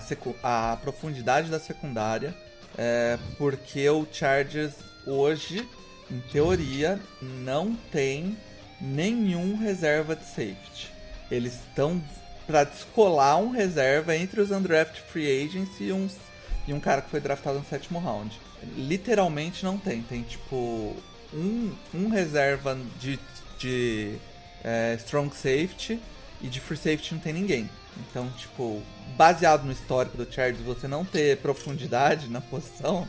a, a profundidade da secundária, é, porque o Chargers hoje, em teoria, não tem nenhum reserva de safety. Eles estão para descolar um reserva entre os undrafted free agents e, uns, e um cara que foi draftado no sétimo round. Literalmente não tem. Tem tipo um, um reserva de, de é, strong safety e de free safety não tem ninguém. Então, tipo, baseado no histórico do Chargers, você não ter profundidade na posição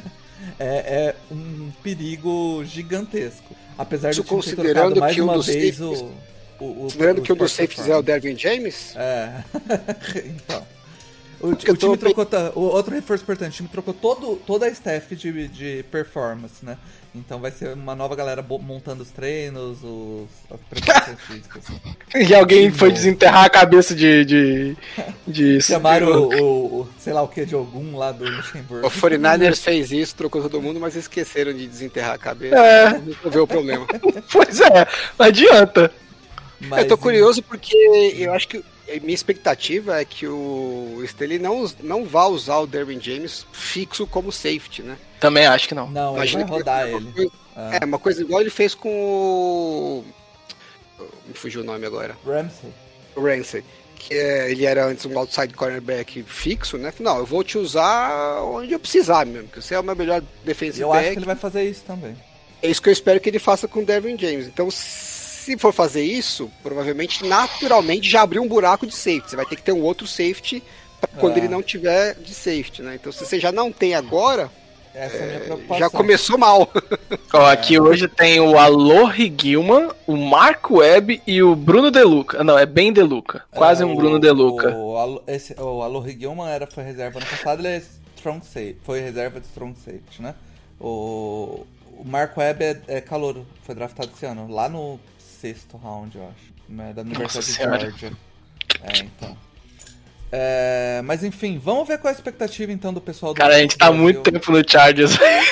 é, é um perigo gigantesco. Apesar de considerando trocado mais que um uma dos vez o, o, o Lembrando que um dos safeties é o. Dervin James. É. então. O, o time pe- trocou. O outro reforço importante, o time trocou todo, toda a staff de, de performance, né? Então vai ser uma nova galera montando os treinos, os, as preparações físicas. E alguém foi Novo. desenterrar a cabeça de. de, de Chamaram o, o, o- sei lá o que de algum lá do Luxemburgo. O 49ers fez isso, trocou todo mundo, mas esqueceram de desenterrar a cabeça. É. Não resolveu o problema. Pois é, não adianta. Mas, eu tô curioso porque eu acho que minha expectativa é que o Staley não, não vá usar o Derwin James fixo como safety, né? Também acho que não. Não, ele Imagina vai que rodar vai uma ele. coisa- Ah. É, uma coisa igual ele fez com o. Me fugiu o nome agora. Ramsey. O Ramsey. Que é, ele era antes um outside cornerback fixo, né? Não, eu vou te usar onde eu precisar mesmo, que você é o meu melhor defensive Eu back. acho que ele vai fazer isso também. É isso que eu espero que ele faça com o Devin James. Então, se for fazer isso, provavelmente, naturalmente, já abriu um buraco de safety. Você vai ter que ter um outro safety pra quando É. ele não tiver de safety, né? Então, se você já não tem agora, Essa é preocupação. já começou mal. Ó, aqui hoje tem o Alohi Gilman, o Marco Webb e o Bruno Deluca. Não, é bem Deluca. Quase É, um o- Bruno Deluca. O, esse, o Alohi Gilman era, foi reserva ano passado, ele é strong safety, foi reserva de strong safety, né? O, o Mark Webb é, é calouro, foi draftado esse ano, lá no sexto round, eu acho, né, da Universidade de Senhora. Georgia. É, então. É, mas enfim, vamos ver qual é a expectativa então do pessoal do Cara, a gente tá Brasil. muito tempo no Chargers. É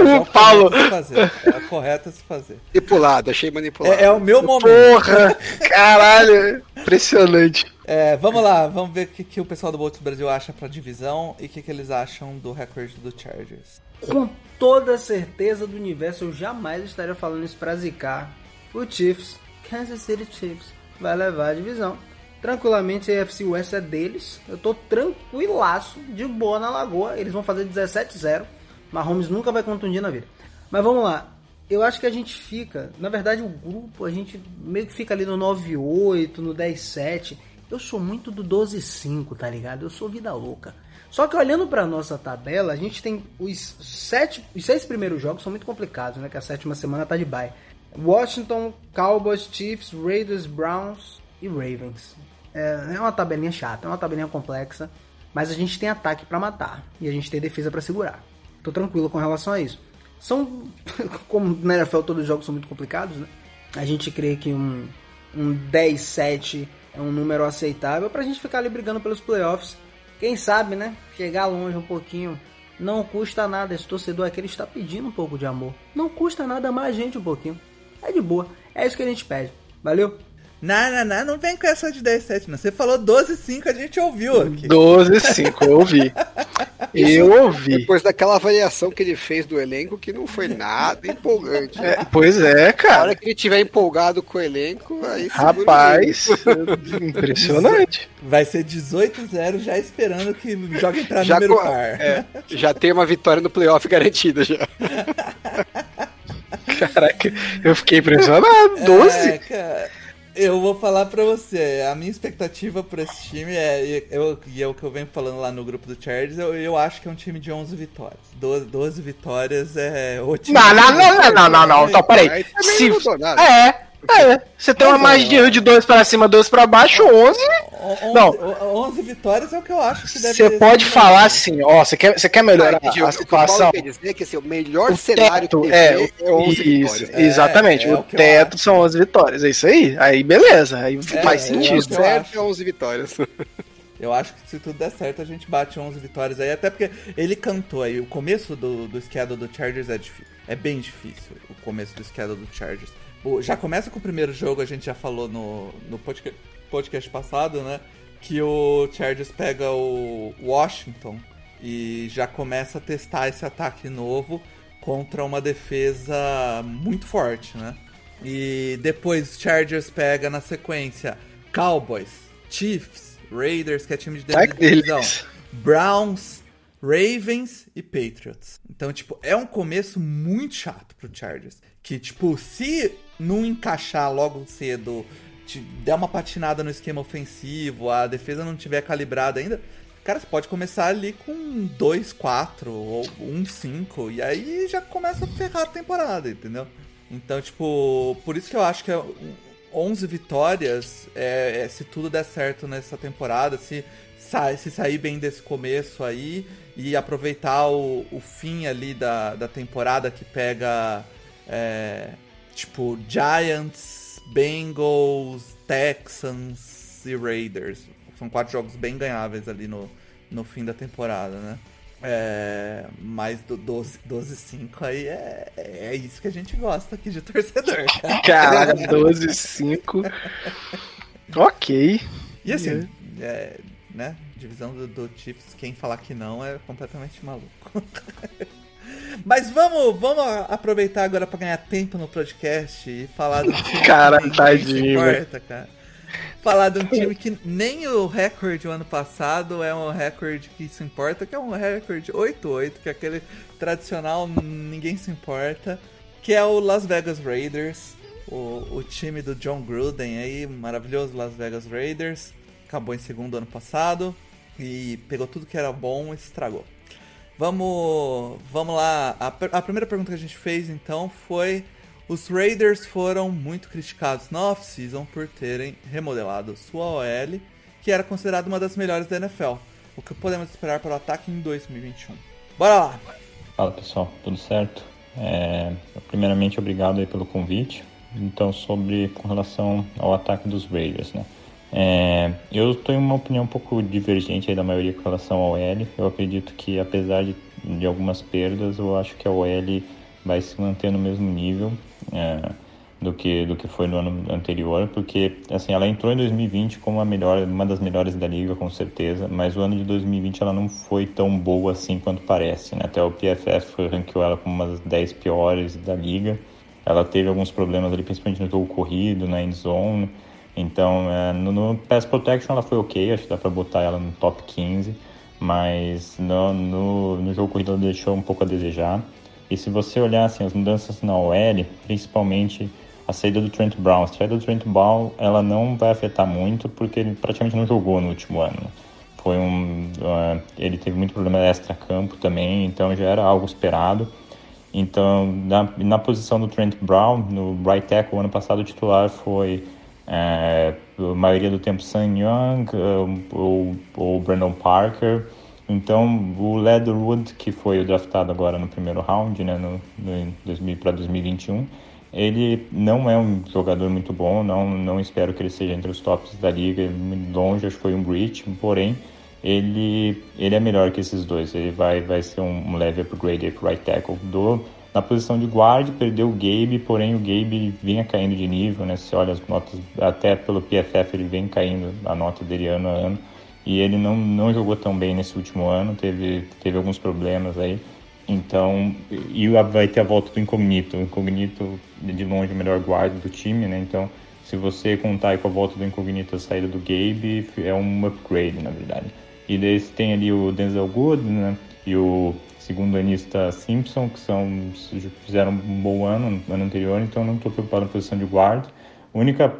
o o Paulo. a É a se fazer. Manipulado, achei manipulado. É, é o meu momento. Porra! Caralho! Impressionante. É, vamos lá, vamos ver o que, que o pessoal do Bolts Brasil acha pra divisão e o que, que eles acham do recorde do Chargers. Com toda certeza do universo, eu jamais estaria falando isso pra zicar. O Chiefs, Kansas City Chiefs, vai levar a divisão. Tranquilamente, a AFC West é deles. Eu tô tranquilaço, de boa na lagoa. Eles vão fazer 17-0. Mahomes nunca vai contundir na vida. Mas vamos lá. Eu acho que a gente fica, na verdade, o grupo, a gente meio que fica ali no 9-8, no 10-7. Eu sou muito do 12-5, tá ligado? Eu sou vida louca. Só que olhando para nossa tabela, a gente tem os sete, os seis primeiros jogos são muito complicados, né? Que a sétima semana tá de bye. Washington, Cowboys, Chiefs, Raiders, Browns e Ravens. É, é uma tabelinha chata, é uma tabelinha complexa, mas a gente tem ataque para matar e a gente tem defesa para segurar. Tô tranquilo com relação a isso. São, como na NFL todos os jogos são muito complicados, né? A gente crê que um, um 10-7 é um número aceitável pra gente ficar ali brigando pelos playoffs. Quem sabe, né? Chegar longe um pouquinho. Não custa nada. Esse torcedor aqui ele está pedindo um pouco de amor. Não custa nada mais gente um pouquinho. É de boa. É isso que a gente pede. Valeu? Não, não, não, não vem com essa de 10, 7, não. Você falou 12, 5, a gente ouviu aqui. 12, 5, eu ouvi. eu ouvi. Depois daquela avaliação que ele fez do elenco, que não foi nada empolgante. É, pois é, Na cara. hora que ele tiver empolgado com o elenco, aí Rapaz, impressionante. Vai ser 18-0, já esperando que joguem pra Já número co- par. é, já tem uma vitória no playoff garantida já. Caraca, eu fiquei impressionado. 12? É, cara, eu vou falar pra você, a minha expectativa pra esse time é, e eu, e é o que eu venho falando lá no grupo do Chargers, eu, eu acho que é um time de 11 vitórias. 12, 12 vitórias é o time. Não, não, não, não, não, não, não. Então, não. É, é. Você tem uma margem de erro de 2 pra cima, 2 pra baixo, 11. O- Não. 11, o- 11 vitórias é o que eu acho que deve Você pode falar assim, ó, você quer, você quer melhorar Ah, a O que o situação? quer dizer é que assim, o melhor O cenário teto, que é, é 11 isso, vitórias. É, exatamente. é o o que teto acho. são 11 vitórias, é isso aí? Aí beleza, aí É, faz é, sentido. é o que certo acho. é 11 vitórias. Eu acho que se tudo der certo, a gente bate 11 vitórias aí. Até porque ele cantou aí. O começo do, do schedule do Chargers é difícil. É bem difícil o começo do schedule do Chargers. O- já começa com o primeiro jogo, a gente já falou no, no podcast, podcast passado, né? Que o Chargers pega o Washington e já começa a testar esse ataque novo contra uma defesa muito forte, né? E depois Chargers pega na sequência Cowboys, Chiefs, Raiders, que é time de divisão. Browns, Ravens e Patriots. Então, tipo, é um começo muito chato pro Chargers. Que, tipo, se não encaixar logo cedo, te der uma patinada no esquema ofensivo, a defesa não tiver calibrada ainda, cara, você pode começar ali com 2-4 ou 1-5, e aí já começa a ferrar a temporada, entendeu? Então, tipo, por isso que eu acho que é um- 11 vitórias, é, é, se tudo der certo nessa temporada, se, sa- se sair bem desse começo aí e aproveitar o, o fim ali da, da temporada que pega, é, tipo, Giants, Bengals, Texans e Raiders. São quatro jogos bem ganháveis ali no, no fim da temporada, né? É, mas do 12 12-5 aí é, é isso que a gente gosta aqui de torcedor, cara. Caraca, 12, 5. Ok. E assim, é, né? Divisão do, do Chiefs, quem falar que não é completamente maluco. Mas vamos, vamos aproveitar agora pra ganhar tempo no podcast e falar do time Cara, que tadinho, importa, cara. Falar de um time que nem o recorde do ano passado é um recorde que se importa, que é um recorde 8-8, que é aquele tradicional ninguém se importa, que é o Las Vegas Raiders, o, o time do John Gruden aí, maravilhoso Las Vegas Raiders, acabou em segundo ano passado e pegou tudo que era bom e estragou. Vamos, vamos lá. A, a primeira pergunta que a gente fez então foi: os Raiders foram muito criticados na off-season por terem remodelado sua OL, que era considerada uma das melhores da NFL. O que podemos esperar para o ataque em 2021? Bora lá! Fala pessoal, tudo certo? É, primeiramente, obrigado aí pelo convite. Então, sobre com relação ao ataque dos Raiders, né? É, eu tenho uma opinião um pouco divergente da maioria com relação ao OL. Eu acredito que, apesar de, de algumas perdas, eu acho que a OL vai se manter no mesmo nível é, do, que, do que foi no ano anterior, porque assim, ela entrou em 2020 como a melhor, uma das melhores da liga, com certeza, mas o ano de 2020 ela não foi tão boa assim quanto parece. Né? Até o PFF ranqueou ela como uma das 10 piores da liga. Ela teve alguns problemas ali, principalmente no jogo corrido, na end zone. Então, é, no, no Pass Protection ela foi ok, acho que dá para botar ela no top 15, mas no, no, no jogo corrido ela deixou um pouco a desejar. E se você olhar assim, as mudanças na OL, principalmente a saída do Trent Brown. A saída do Trent Brown ela não vai afetar muito porque ele praticamente não jogou no último ano. Foi um, uh, ele teve muito problema extra-campo também, então já era algo esperado. Então, na, na posição do Trent Brown, no right tackle, ano passado o titular foi a maioria do tempo Sun Young um, ou, ou Brandon Parker. Então, o Leatherwood, que foi draftado agora no primeiro round, né, no, no para 2021, ele não é um jogador muito bom, não, não espero que ele seja entre os tops da liga, longe, acho que foi um breach, porém, ele, ele é melhor que esses dois, ele vai, vai ser um, um leve upgrade para right tackle. Do, na posição de guard, perdeu o Gabe, porém o Gabe vinha caindo de nível, né? Se olha as notas, até pelo PFF ele vem caindo a nota dele ano a ano, e ele não, não jogou tão bem nesse último ano, teve, teve alguns problemas aí. Então, e vai ter a volta do Incognito. O Incognito, de longe, o melhor guarda do time, né? Então, se você contar com a volta do Incognito, a saída do Gabe, é um upgrade, na verdade. E daí tem ali o Denzel Good, né? E o segundo anista Simpson, que são, fizeram um bom ano no ano anterior, então não estou preocupado na posição de guarda. A única,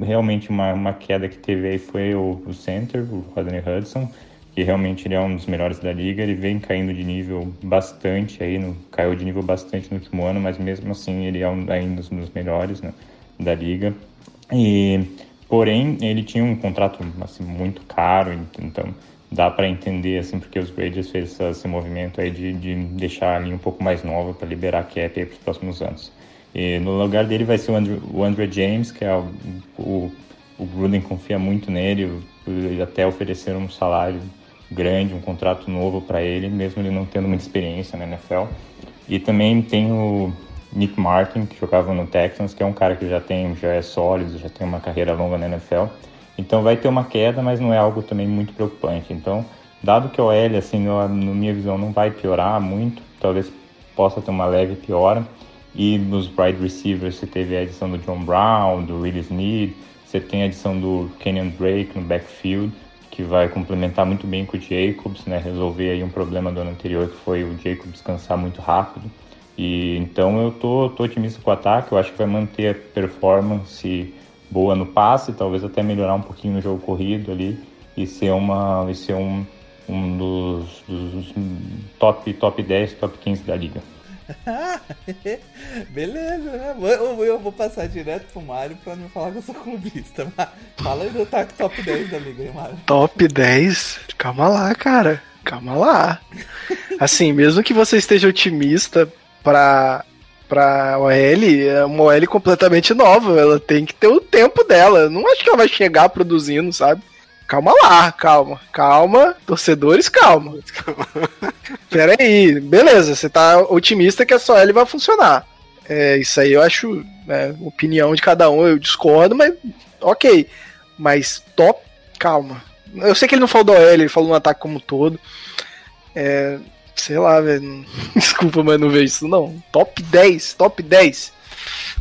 realmente, uma, uma queda que teve aí foi o, o center, o Rodney Hudson, que realmente ele é um dos melhores da liga. Ele vem caindo de nível bastante aí, no, caiu de nível bastante no último ano, mas mesmo assim ele é um, ainda um dos melhores né, da liga. E porém ele tinha um contrato assim, muito caro, então dá para entender assim porque os Raiders fez esse, movimento aí de, de, deixar a linha um pouco mais nova para liberar cap para os próximos anos. E no lugar dele vai ser o Andrew, o Andrew James, que é o, o, o Gruden confia muito nele, até oferecer um salário grande, um contrato novo para ele, mesmo ele não tendo muita experiência na NFL. E também tem o Nick Martin, que jogava no Texans, que é um cara que já tem, já é sólido, já tem uma carreira longa na NFL. Então vai ter uma queda, mas não é algo também muito preocupante. Então, dado que o OL, assim, na minha visão, não vai piorar muito, talvez possa ter uma leve piora. E nos wide receivers você teve a adição do John Brown, do Willis Need, você tem a adição do Kenyon Drake no backfield que vai complementar muito bem com o Jacobs, né? Resolver aí um problema do ano anterior que foi o Jacobs cansar muito rápido. E então eu tô, tô otimista com o ataque, eu acho que vai manter a performance boa no passe, talvez até melhorar um pouquinho no jogo corrido ali e ser uma e ser um, um dos, dos top top 10, top 15 da liga. Beleza, né? Eu, eu, vou passar direto pro Mario pra não falar que eu sou clubista. Mas fala aí do top 10 da liga aí, Mario. Top 10? Calma lá, cara. Calma lá. Assim, mesmo que você esteja otimista pra, pra OL, é uma OL completamente nova. Ela tem que ter o tempo dela. Não acho que ela vai chegar produzindo, sabe? calma lá, calma, calma, torcedores, calma. Pera aí, beleza, você tá otimista que a sua L vai funcionar. É, isso aí eu acho, né, opinião de cada um, eu discordo, mas ok. Mas top, calma. Eu sei que ele não falou do OL, ele falou no ataque como um todo. É, sei lá, velho. Desculpa, mas não vejo isso não. Top 10, top 10,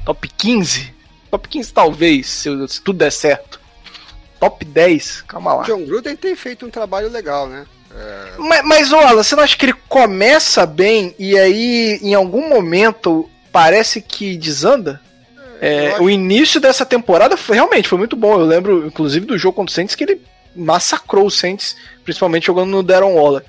top 15, top 15 talvez, se, se tudo der certo top 10, calma lá. John Gruden tem feito um trabalho legal, né? É... Mas, mas olha, você não acha que ele começa bem e aí, em algum momento, parece que desanda? É, o início dessa temporada foi, realmente foi muito bom. Eu lembro, inclusive, do jogo contra o Saints que ele massacrou o Saints, principalmente jogando no Darren Waller.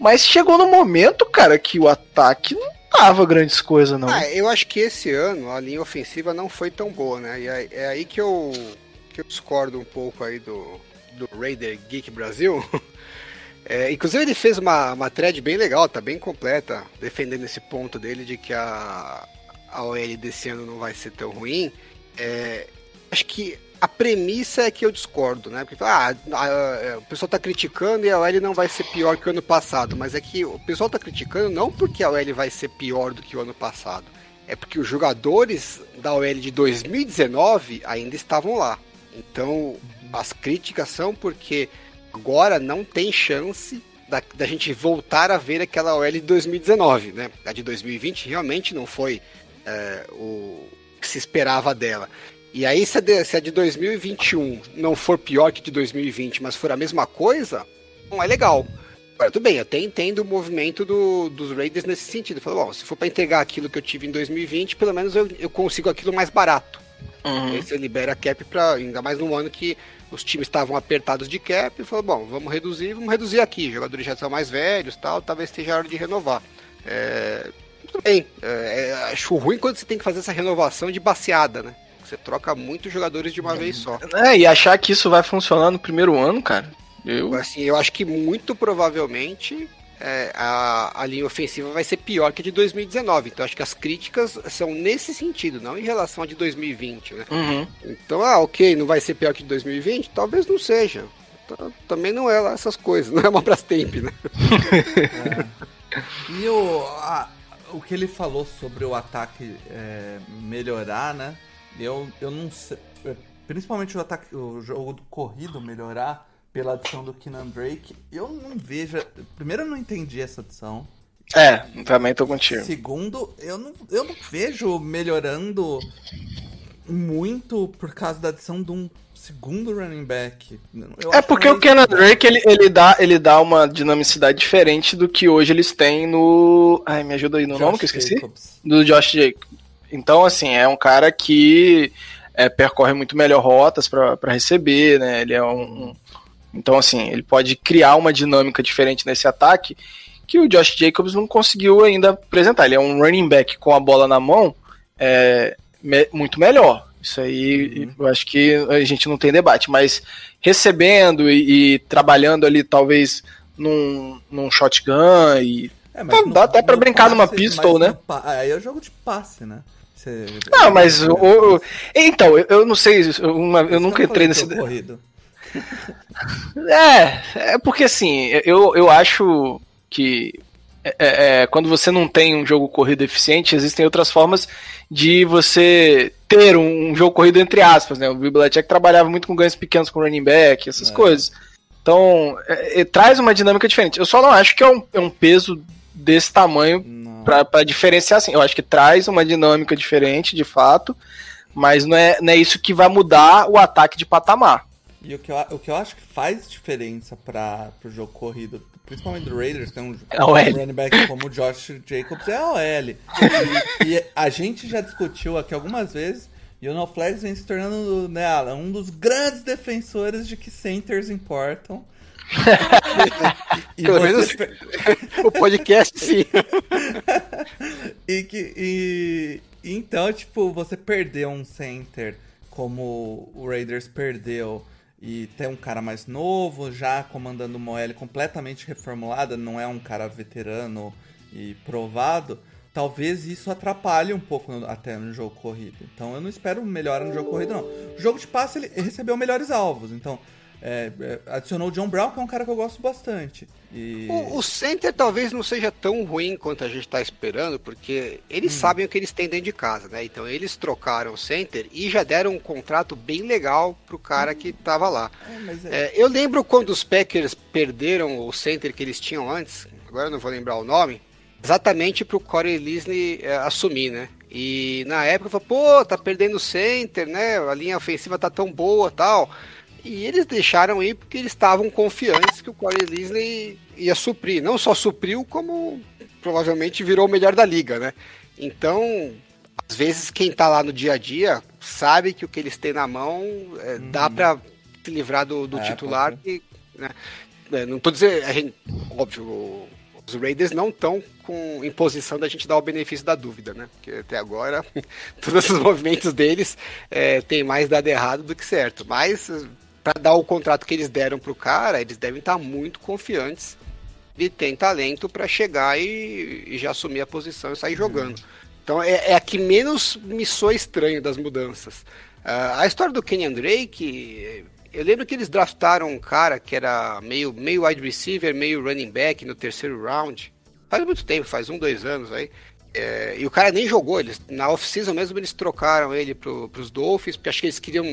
Mas chegou no momento, cara, que o ataque não tava grandes coisas, não. Ah, eu acho que esse ano a linha ofensiva não foi tão boa, né? E é, aí que eu que eu discordo um pouco aí do, do Raider Geek Brasil. É, inclusive ele fez uma, uma thread bem legal, tá bem completa, defendendo esse ponto dele de que a, a OL desse ano não vai ser tão ruim. É, acho que a premissa é que eu discordo, né? Porque ah, a, a, o pessoal tá criticando e a OL não vai ser pior que o ano passado, mas é que o pessoal tá criticando não porque a OL vai ser pior do que o ano passado, é porque os jogadores da OL de 2019 ainda estavam lá. Então, as críticas são porque agora não tem chance da, da gente voltar a ver aquela OL de 2019, né? A de 2020 realmente não foi é, o que se esperava dela. E aí, se a, de, se a de 2021 não for pior que de 2020, mas for a mesma coisa, não é legal. Agora, tudo bem, eu até entendo o movimento do, dos Raiders nesse sentido. Falou, bom, se for para entregar aquilo que eu tive em 2020, pelo menos eu, eu consigo aquilo mais barato. Uhum. Aí você libera cap para ainda mais no ano que os times estavam apertados de cap e falou, bom, vamos reduzir, vamos reduzir aqui. Jogadores já são mais velhos tal, talvez esteja a hora de renovar. É, tudo bem. É, é, acho ruim quando você tem que fazer essa renovação de baseada, né? Você troca muitos jogadores de uma vez só. É, e achar que isso vai funcionar no primeiro ano, cara. Eu. Assim, eu acho que muito provavelmente é, a, a linha ofensiva vai ser pior que a de 2019. Então acho que as críticas são nesse sentido, não em relação a de 2020, né? Uhum. Então, ah, ok, não vai ser pior que de 2020? Talvez não seja. Tá- Também não é lá essas coisas, não é uma Brastemp, né? E o, a- o que ele falou sobre o ataque é, melhorar, né? Eu, eu não sei. é, Principalmente o ataque, o jogo do corrido melhorar pela adição do Keenan Drake. Eu não vejo. Primeiro, eu não entendi essa adição. É, também tô contigo. Segundo, eu não, eu não vejo melhorando muito por causa da adição de um segundo running back. Eu É porque o Kenan Drake ele, ele, dá, ele dá uma dinamicidade diferente do que hoje eles têm no. Ai, me ajuda aí no Josh nome que eu esqueci? Jacobs. Do Josh Jacobs. Então, assim, é um cara que é, percorre muito melhor rotas para receber, né? Ele é um, um- Então, assim, ele pode criar uma dinâmica diferente nesse ataque que o Josh Jacobs não conseguiu ainda apresentar. Ele é um running back com a bola na mão é, me- muito melhor. Isso aí eu acho que a gente não tem debate, mas recebendo e, e trabalhando ali, talvez num, num shotgun e. É, Dá- até no brincar numa passe- pistol, mas né? Aí é jogo de passe, né? Você- Não, mas o, o- então, eu, eu não sei, eu, uma- eu nunca entrei nesse. do corrido. É, é porque assim, eu, eu acho que é, é, quando você não tem um jogo corrido eficiente, existem outras formas de você ter um, um jogo corrido entre aspas, né? O Belichick trabalhava muito com ganhos pequenos com running back, essas É. coisas. Então, é, é, traz uma dinâmica diferente. Eu só não acho que é um, é um peso desse tamanho Pra diferenciar assim. Eu acho que traz uma dinâmica diferente, de fato, mas não é, não é isso que vai mudar o ataque de patamar. E o que, eu, o que eu acho que faz diferença para o jogo corrido, principalmente do Raiders, tem um, É um running back como o Josh Jacobs, é a OL. E, e a gente já discutiu aqui algumas vezes, e o No Flags vem se tornando né, Alan, um dos grandes defensores de que centers importam. E, Pelo menos- O podcast, sim. e que e, então tipo você perder um center como o Raiders perdeu e ter um cara mais novo já comandando uma OL completamente reformulada não é um cara veterano e provado talvez isso atrapalhe um pouco no- até no jogo corrido então eu não espero melhora no jogo corrido não o jogo de passe ele recebeu melhores alvos então é, é, adicionou o John Brown que é um cara que eu gosto bastante e O, o center talvez não seja tão ruim quanto a gente está esperando, porque eles sabem o que eles têm dentro de casa, né? Então eles trocaram o center e já deram um contrato bem legal pro cara que tava lá. É, é- É, eu lembro quando os Packers perderam o center que eles tinham antes, agora eu não vou lembrar o nome, exatamente pro Corey Lisney é, assumir, né? E na época falei, pô, tá perdendo o center, né? A linha ofensiva tá tão boa tal. E eles deixaram ir porque eles estavam confiantes que o Corey Lisney ia suprir. Não só supriu, como provavelmente virou o melhor da liga, né? Então, às vezes quem tá lá no dia a dia sabe que o que eles têm na mão é, dá pra se livrar do, do É, titular. E, né, é, não tô dizendo, a gente, óbvio, os Raiders não estão com em posição da gente dar o benefício da dúvida, né? Porque até agora todos os movimentos deles é, tem mais dado errado do que certo. Mas para dar o contrato que eles deram pro cara, eles devem estar muito confiantes e tem talento para chegar e, e já assumir a posição e sair jogando. Então é, é a que menos me soa estranho das mudanças. Ah, a história do Kenyan Drake, eu lembro que eles draftaram um cara que era meio, meio wide receiver, meio running back no terceiro round. Faz muito tempo, faz um, dois anos aí. É, e o cara nem jogou, eles, na off-season mesmo eles trocaram ele pro, pros Dolphins, porque acho que eles queriam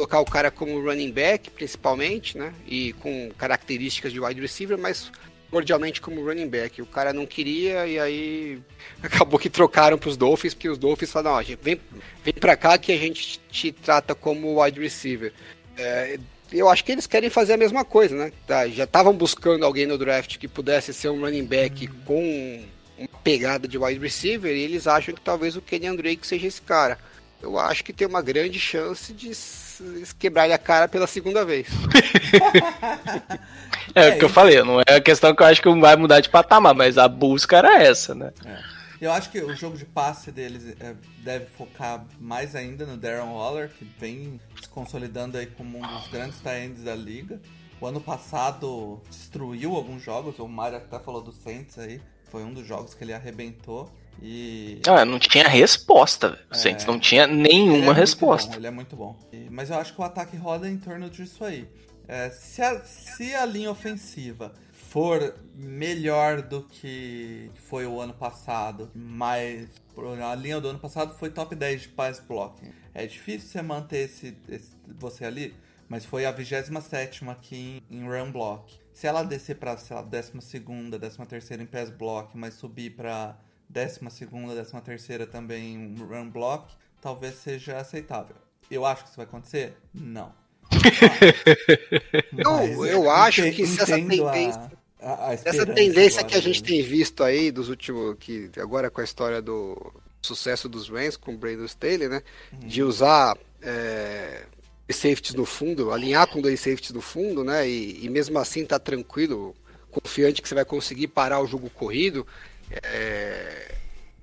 colocar o cara como running back, principalmente, né? E com características de wide receiver, mas cordialmente como running back. O cara não queria e aí acabou que trocaram para os Dolphins, porque os Dolphins falaram, ó, vem, vem para cá que a gente te trata como wide receiver. É, eu acho que eles querem fazer a mesma coisa, né? Tá, já estavam buscando alguém no draft que pudesse ser um running back com uma pegada de wide receiver e eles acham que talvez o Kenny Drake seja esse cara. Eu acho que tem uma grande chance de quebrar a cara pela segunda vez. é, é o que eu falei, não é a questão que eu acho que vai mudar de patamar, mas a busca era essa, né? É. Eu acho que o jogo de passe deles é, deve focar mais ainda no Darren Waller, que vem se consolidando aí como um dos grandes tight da liga. O ano passado destruiu alguns jogos, o Mario até falou do Saints aí, foi um dos jogos que ele arrebentou. E... Ah, não tinha resposta. O é... Saints não tinha nenhuma é resposta. Bom, ele é muito bom. Mas eu acho que o ataque roda em torno disso aí. É, se, a, se a linha ofensiva for melhor do que foi o ano passado, mas a linha do ano passado foi top 10 de pass blocking. É difícil você manter esse, esse você ali, mas foi a 27 aqui em, em run block. Se ela descer para, sei lá, 12 13 terceira em pass block, mas subir para 12 13 terceira também em run block, talvez seja aceitável. Eu acho que isso vai acontecer? Não. Não, eu acho que se essa tendência, a, a Essa tendência que a gente tem visto aí dos últimos. que Agora com a história do sucesso dos Rams com o Brandon Staley, né? Uhum. De usar é, safeties no fundo, alinhar com dois safeties no fundo, né? E, e, mesmo assim tá tranquilo, confiante que você vai conseguir parar o jogo corrido. É,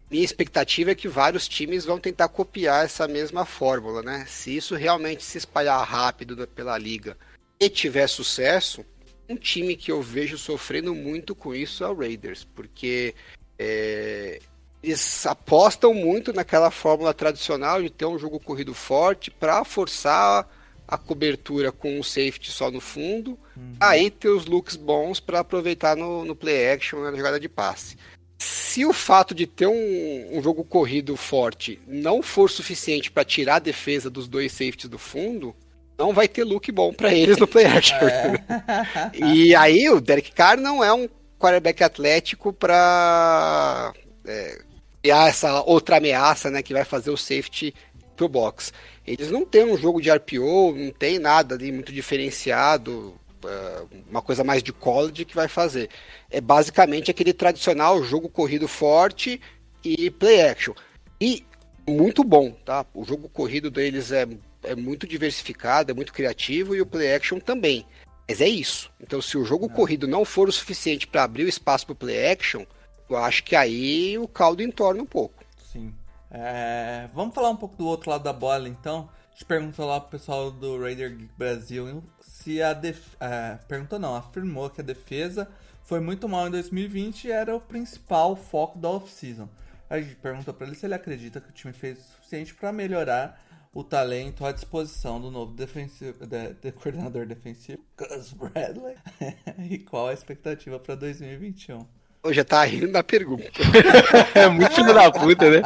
minha expectativa é que vários times vão tentar copiar essa mesma fórmula, né? Se isso realmente se espalhar rápido pela liga e tiver sucesso, um time que eu vejo sofrendo muito com isso é o Raiders, porque é, eles apostam muito naquela fórmula tradicional de ter um jogo corrido forte para forçar a cobertura com um safety só no fundo, uhum. aí ter os looks bons para aproveitar no, no, play action na jogada de passe. Se o fato de ter um, um jogo corrido forte não for suficiente para tirar a defesa dos dois safeties do fundo, não vai ter look bom para eles no play action. É. e aí o Derek Carr não é um quarterback atlético para é, criar essa outra ameaça, né, que vai fazer o safety pro box. Eles não têm um jogo de RPO, não tem nada ali muito diferenciado, uma coisa mais de college que vai fazer. É basicamente aquele tradicional jogo corrido forte e play action. E muito bom, tá? O jogo corrido deles é é muito diversificado, é muito criativo e o play action também. Mas é isso. Então, se o jogo não. corrido não for o suficiente para abrir o espaço para o play action, eu acho que aí o caldo entorna um pouco. Sim. É... Vamos falar um pouco do outro lado da bola, então. A gente perguntou lá pro pessoal do Raider Geek Brasil se a def... É, perguntou não, afirmou que a defesa foi muito mal em 2020 e era o principal foco da off-season. A gente perguntou para ele se ele acredita que o time fez o suficiente para melhorar o talento à disposição do novo defensivo, de, de coordenador defensivo, Gus Bradley. e qual a expectativa para 2021? Eu já tá rindo da pergunta. é muito filho da puta, né?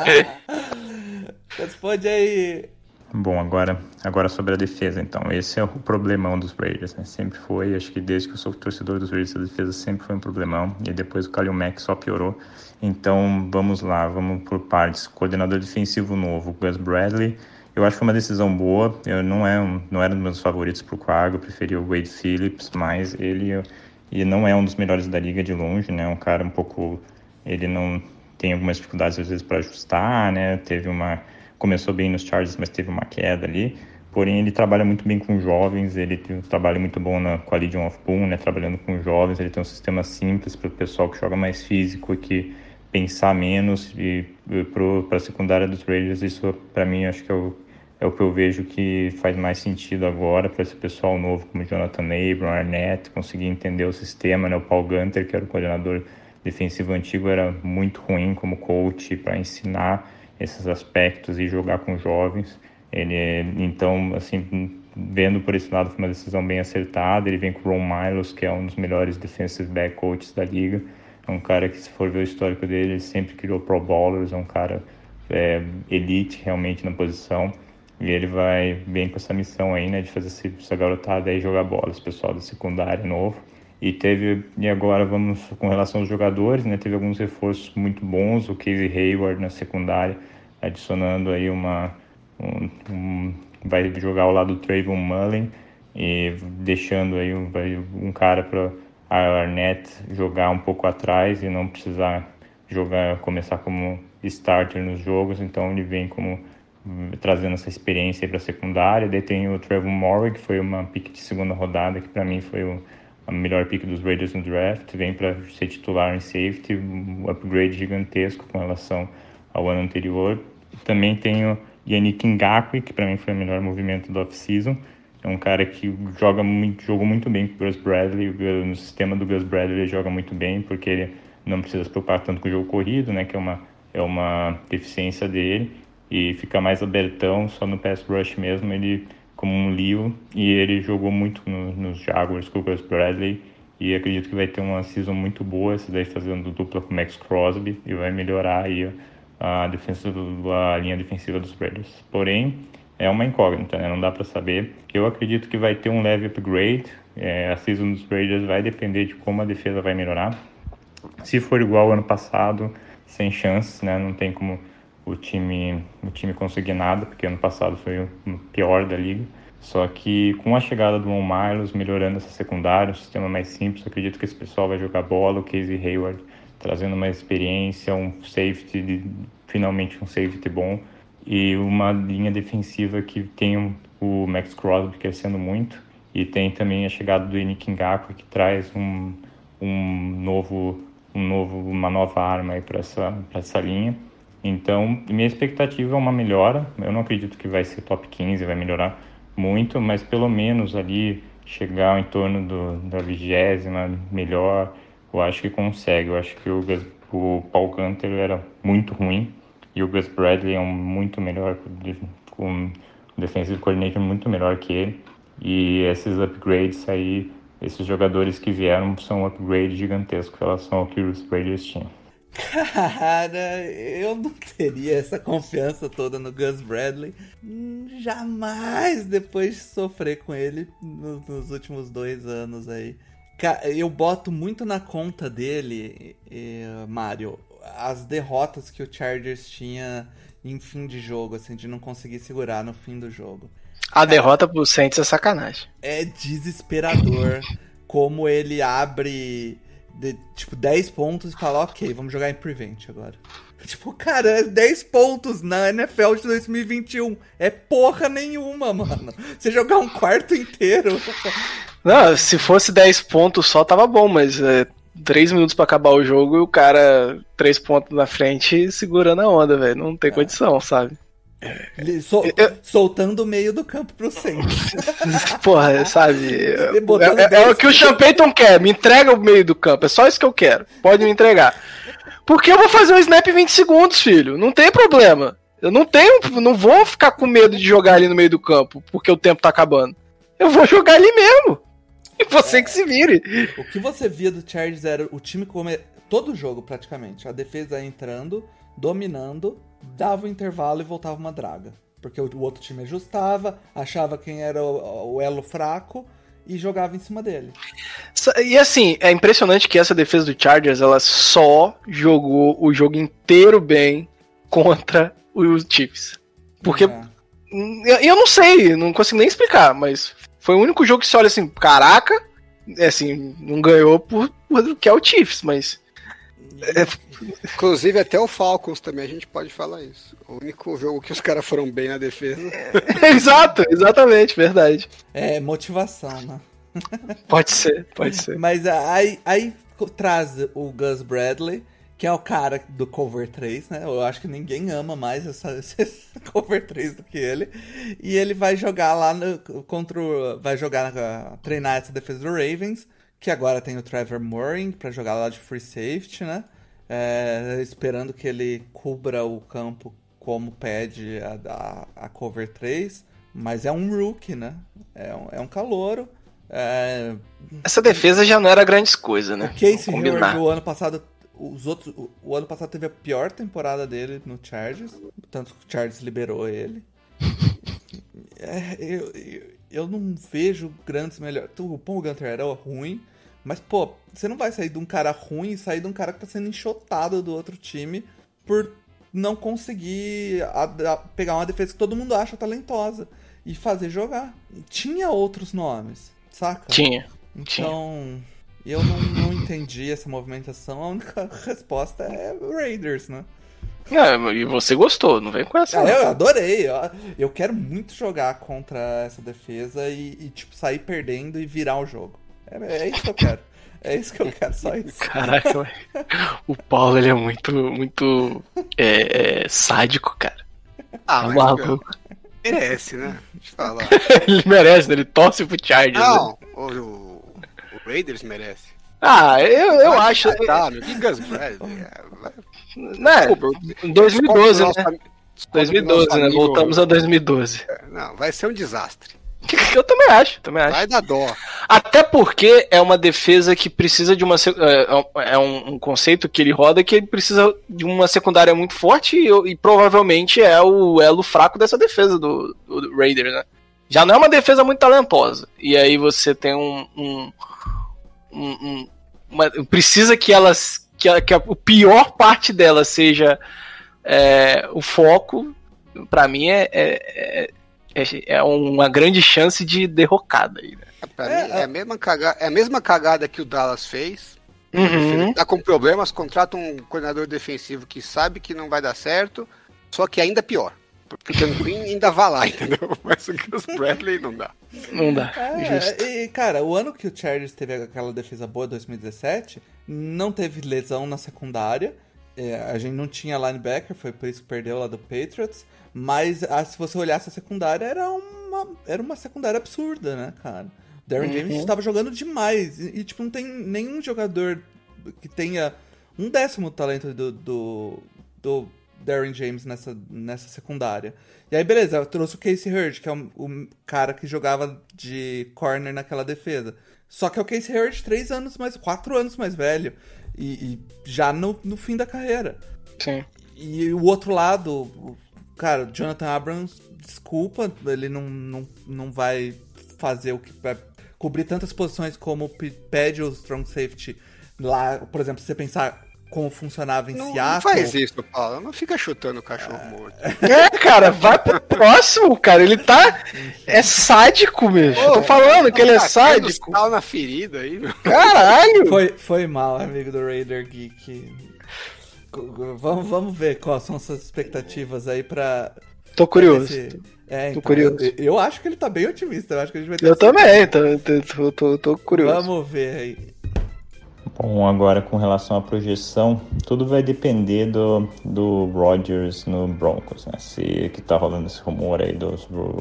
Responde aí. Bom, agora, agora sobre a defesa, então. Esse é o problemão dos Raiders, né? Sempre foi, acho que desde que eu sou torcedor dos Raiders, a defesa sempre foi um problemão. E depois o Kalil Mack só piorou. Então, vamos lá, vamos por partes. Coordenador defensivo novo, Gus Bradley. Eu acho que foi uma decisão boa. Eu não, é um, não era um dos meus favoritos para o cargo, eu preferi o Wade Phillips, mas ele, ele não é um dos melhores da liga de longe, né? Um cara um pouco. Ele não tem algumas dificuldades às vezes para ajustar, né? Teve uma. Começou bem nos Chargers, mas teve uma queda ali. Porém, ele trabalha muito bem com jovens, ele tem um trabalho muito bom na, com of Boom, né? Trabalhando com jovens, ele tem um sistema simples para o pessoal que joga mais físico e que pensar menos e para a secundária dos Raiders isso para mim acho que é o, é o que eu vejo que faz mais sentido agora para esse pessoal novo como Jonathan Abram, Arnett conseguir entender o sistema, né? O Paul Gunter que era o coordenador defensivo antigo era muito ruim como coach para ensinar esses aspectos e jogar com jovens. Ele então assim vendo por esse lado foi uma decisão bem acertada. Ele vem com o Ron Milos que é um dos melhores defensive back coaches da liga é um cara que, se for ver o histórico dele, ele sempre criou Pro Bowlers, é um cara é, elite realmente na posição. E ele vai bem com essa missão aí, né, de fazer essa garotada aí jogar bola, esse pessoal da secundária novo. E teve, e agora vamos com relação aos jogadores, né? Teve alguns reforços muito bons, o Casey Hayward na secundária, adicionando aí uma. Um, um, vai jogar ao lado do Trayvon Mullen e deixando aí um, um cara para a Arnett jogar um pouco atrás e não precisar jogar, começar como starter nos jogos, então ele vem como trazendo essa experiência para a secundária. Daí tem o Trevor Morrick, que foi uma pick de segunda rodada, que para mim foi o a melhor pick dos Raiders no draft, vem para ser titular em safety, um upgrade gigantesco com relação ao ano anterior. Também tenho Yannick Ngakwe, que para mim foi o melhor movimento do off-season. É um cara que joga muito, jogou muito bem com o Gus Bradley. No sistema do Gus Bradley ele joga muito bem, porque ele não precisa se preocupar tanto com o jogo corrido, né, que é uma, é uma deficiência dele, e fica mais abertão, só no pass rush mesmo ele como um Leo e ele jogou muito no, nos Jaguars com o Gus Bradley e acredito que vai ter uma season muito boa, esse daí fazendo dupla com o Max Crosby e vai melhorar aí a, defesa, a linha defensiva dos Raiders. Porém, é uma incógnita, né? não dá para saber. Eu acredito que vai ter um leve upgrade, é, a season dos Raiders vai depender de como a defesa vai melhorar. Se for igual ao ano passado, sem chances, né? não tem como o time, o time conseguir nada, porque ano passado foi o pior da liga. Só que com a chegada do Von Miles, melhorando essa secundária, um sistema mais simples, acredito que esse pessoal vai jogar bola, o Casey Hayward trazendo mais experiência, um safety, finalmente um safety bom, e uma linha defensiva que tem o Max Crosby crescendo muito, e tem também a chegada do Nick Ngakwe, que traz um, um novo, um novo, uma nova arma para essa, essa linha. Então, minha expectativa é uma melhora. Eu não acredito que vai ser top 15, vai melhorar muito, mas pelo menos ali chegar em torno do, da vigésima melhor, eu acho que consegue. Eu acho que o, o Paul Gunter era muito ruim e o Gus Bradley é um muito melhor, com um coordinator muito melhor que ele. E esses upgrades aí, esses jogadores que vieram são um upgrade gigantesco em relação ao que os Raiders tinham. Cara, eu não teria essa confiança toda no Gus Bradley. Jamais depois de sofrer com ele nos, nos últimos dois anos aí. Eu boto muito na conta dele, Mario, as derrotas que o Chargers tinha em fim de jogo, assim, de não conseguir segurar no fim do jogo. A Cara, derrota pro Saints é sacanagem. É desesperador como ele abre de, tipo, 10 pontos e fala, ok, vamos jogar em Prevent agora. Tipo, cara, 10 pontos na NFL de 2021 é porra nenhuma, mano. Você jogar um quarto inteiro. Não, se fosse 10 pontos só tava bom, mas é, 3 minutos para acabar o jogo e o cara 3 pontos na frente segurando a onda, velho. Não tem é. condição, sabe? Sol, eu, soltando o meio do campo pro centro. Porra, sabe? É, é, é, o que o Champeyton quer. Me entrega o meio do campo. É só isso que eu quero. Pode me entregar. Porque eu vou fazer um snap em 20 segundos, filho. Não tem problema. Eu não tenho. Não vou ficar com medo de jogar ali no meio do campo, porque o tempo tá acabando. Eu vou jogar ali mesmo. E você é, que se vire. O que você via do Chargers era o time come... todo o jogo, praticamente. A defesa entrando, dominando dava o um intervalo e voltava uma draga. Porque o, outro time ajustava, achava quem era o, o elo fraco e jogava em cima dele. E assim, é impressionante que essa defesa do Chargers, ela só jogou o jogo inteiro bem contra os Chiefs. Porque é. eu não sei, não consigo nem explicar, mas foi o único jogo que se olha assim, caraca, é assim, não ganhou por, por que é o Chiefs, mas é, inclusive até o Falcons também a gente pode falar isso. O único jogo que os caras foram bem na defesa. Exato, exatamente, verdade. É motivação, né? Pode ser, pode ser. Mas aí, aí traz o Gus Bradley, que é o cara do Cover 3, né? Eu acho que ninguém ama mais essa, esse Cover 3 do que ele. E ele vai jogar lá no, contra o, vai jogar treinar essa defesa do Ravens que agora tem o Trevor Mooring para jogar lá de free safety, né? É, esperando que ele cubra o campo como pede a, a, a, cover 3, mas é um rookie, né? É um, é um calouro. É... Essa defesa já não era grandes coisas, né? O Casey Hayward, o ano passado, os outros, o, o, ano passado teve a pior temporada dele no Chargers, tanto que o Chargers liberou ele. é, eu, eu, eu, não vejo grandes melhores. O Paul Gunter era ruim, Mas, pô, você não vai sair de um cara ruim e sair de um cara que tá sendo enxotado do outro time por não conseguir pegar uma defesa que todo mundo acha talentosa e fazer jogar. Tinha outros nomes, saca? Tinha. Então, eu não, não entendi essa movimentação. A única resposta é Raiders, né? É, e você gostou, não vem com essa. Ah, eu adorei. Eu, eu quero muito jogar contra essa defesa e, e, tipo, sair perdendo e virar o jogo. É, é isso que eu quero. É isso que eu quero, só isso. Caraca, ué. o Paulo ele é muito, muito é, é, sádico, cara. Ah, É mas maluco. merece, né? Deixa eu falar. ele merece, né? ele torce pro Chargers. né? Não, o, o- o Raiders merece. Ah, eu, eu Vai acho. Tá, meu, que Gus Bradley. é, vai- Né? Desculpa, Em 2012, desculpa né? o nosso- desculpa o 2012, nosso né? Voltamos a 2012. Não, vai ser um desastre. Eu também acho, também acho. Vai dar dó. Até porque é uma defesa que precisa de uma. se- É é um, um conceito que ele roda que ele precisa de uma secundária muito forte e, e provavelmente é o elo fraco dessa defesa do, do Raiders, né? Já não é uma defesa muito talentosa. E aí você tem um. um, um- um- uma- precisa que elas. Que, a, que a, o pior parte dela seja é, o foco. Pra mim é, é, é, é uma grande chance de derrocada aí, né? Pra É, mim, é a, mesma cagada, é a mesma cagada que o Dallas fez. Uhum. Tá com problemas, contrata um coordenador defensivo que sabe que não vai dar certo, só que ainda pior. Porque o Dan Quinn ainda vai lá, entendeu? Mas o Gus Bradley não dá. Não dá. Justo. É, e, cara, o ano que o Chargers teve aquela defesa boa, 2017, não teve lesão na secundária. É, a gente não tinha linebacker, foi por isso que perdeu lá do Patriots. Mas ah, se você olhasse a secundária, era uma, era uma secundária absurda, né, cara? O Darren Uhum. James estava jogando demais. E, e, tipo, não tem nenhum jogador que tenha um décimo do talento do, do, do Darren James nessa, nessa secundária. E aí, beleza, eu trouxe o Casey Hurd, que é o, o cara que jogava de corner naquela defesa. Só que é o Casey Hurd três anos mais, quatro anos mais velho. E, e já no, no fim da carreira. Sim. E o outro lado, cara, o Jonathan Abrams, desculpa, ele não, não, não vai fazer o que vai cobrir tantas posições como pe- pede o strong safety lá, por exemplo, se você pensar como funcionava em Não, não Seattle. faz isso, Paulo. Não fica chutando o cachorro morto. É, cara, vai pro próximo, cara. Ele tá. É sádico mesmo. Eu tô falando que ele é Tá sádico. sal na ferida aí, meu. Caralho! Foi, foi mal, amigo do Raider Geek. Vamos, vamos ver quais são suas expectativas aí pra. Tô curioso. esse- É, Tô então, curioso. Eu, eu acho que ele tá bem otimista. Eu acho que a gente vai ter Eu também, tô, tô, tô, tô, tô curioso. Vamos ver aí. Bom, agora com relação à projeção, tudo vai depender do, do Rodgers no Broncos, né? Se que tá rolando esse rumor aí do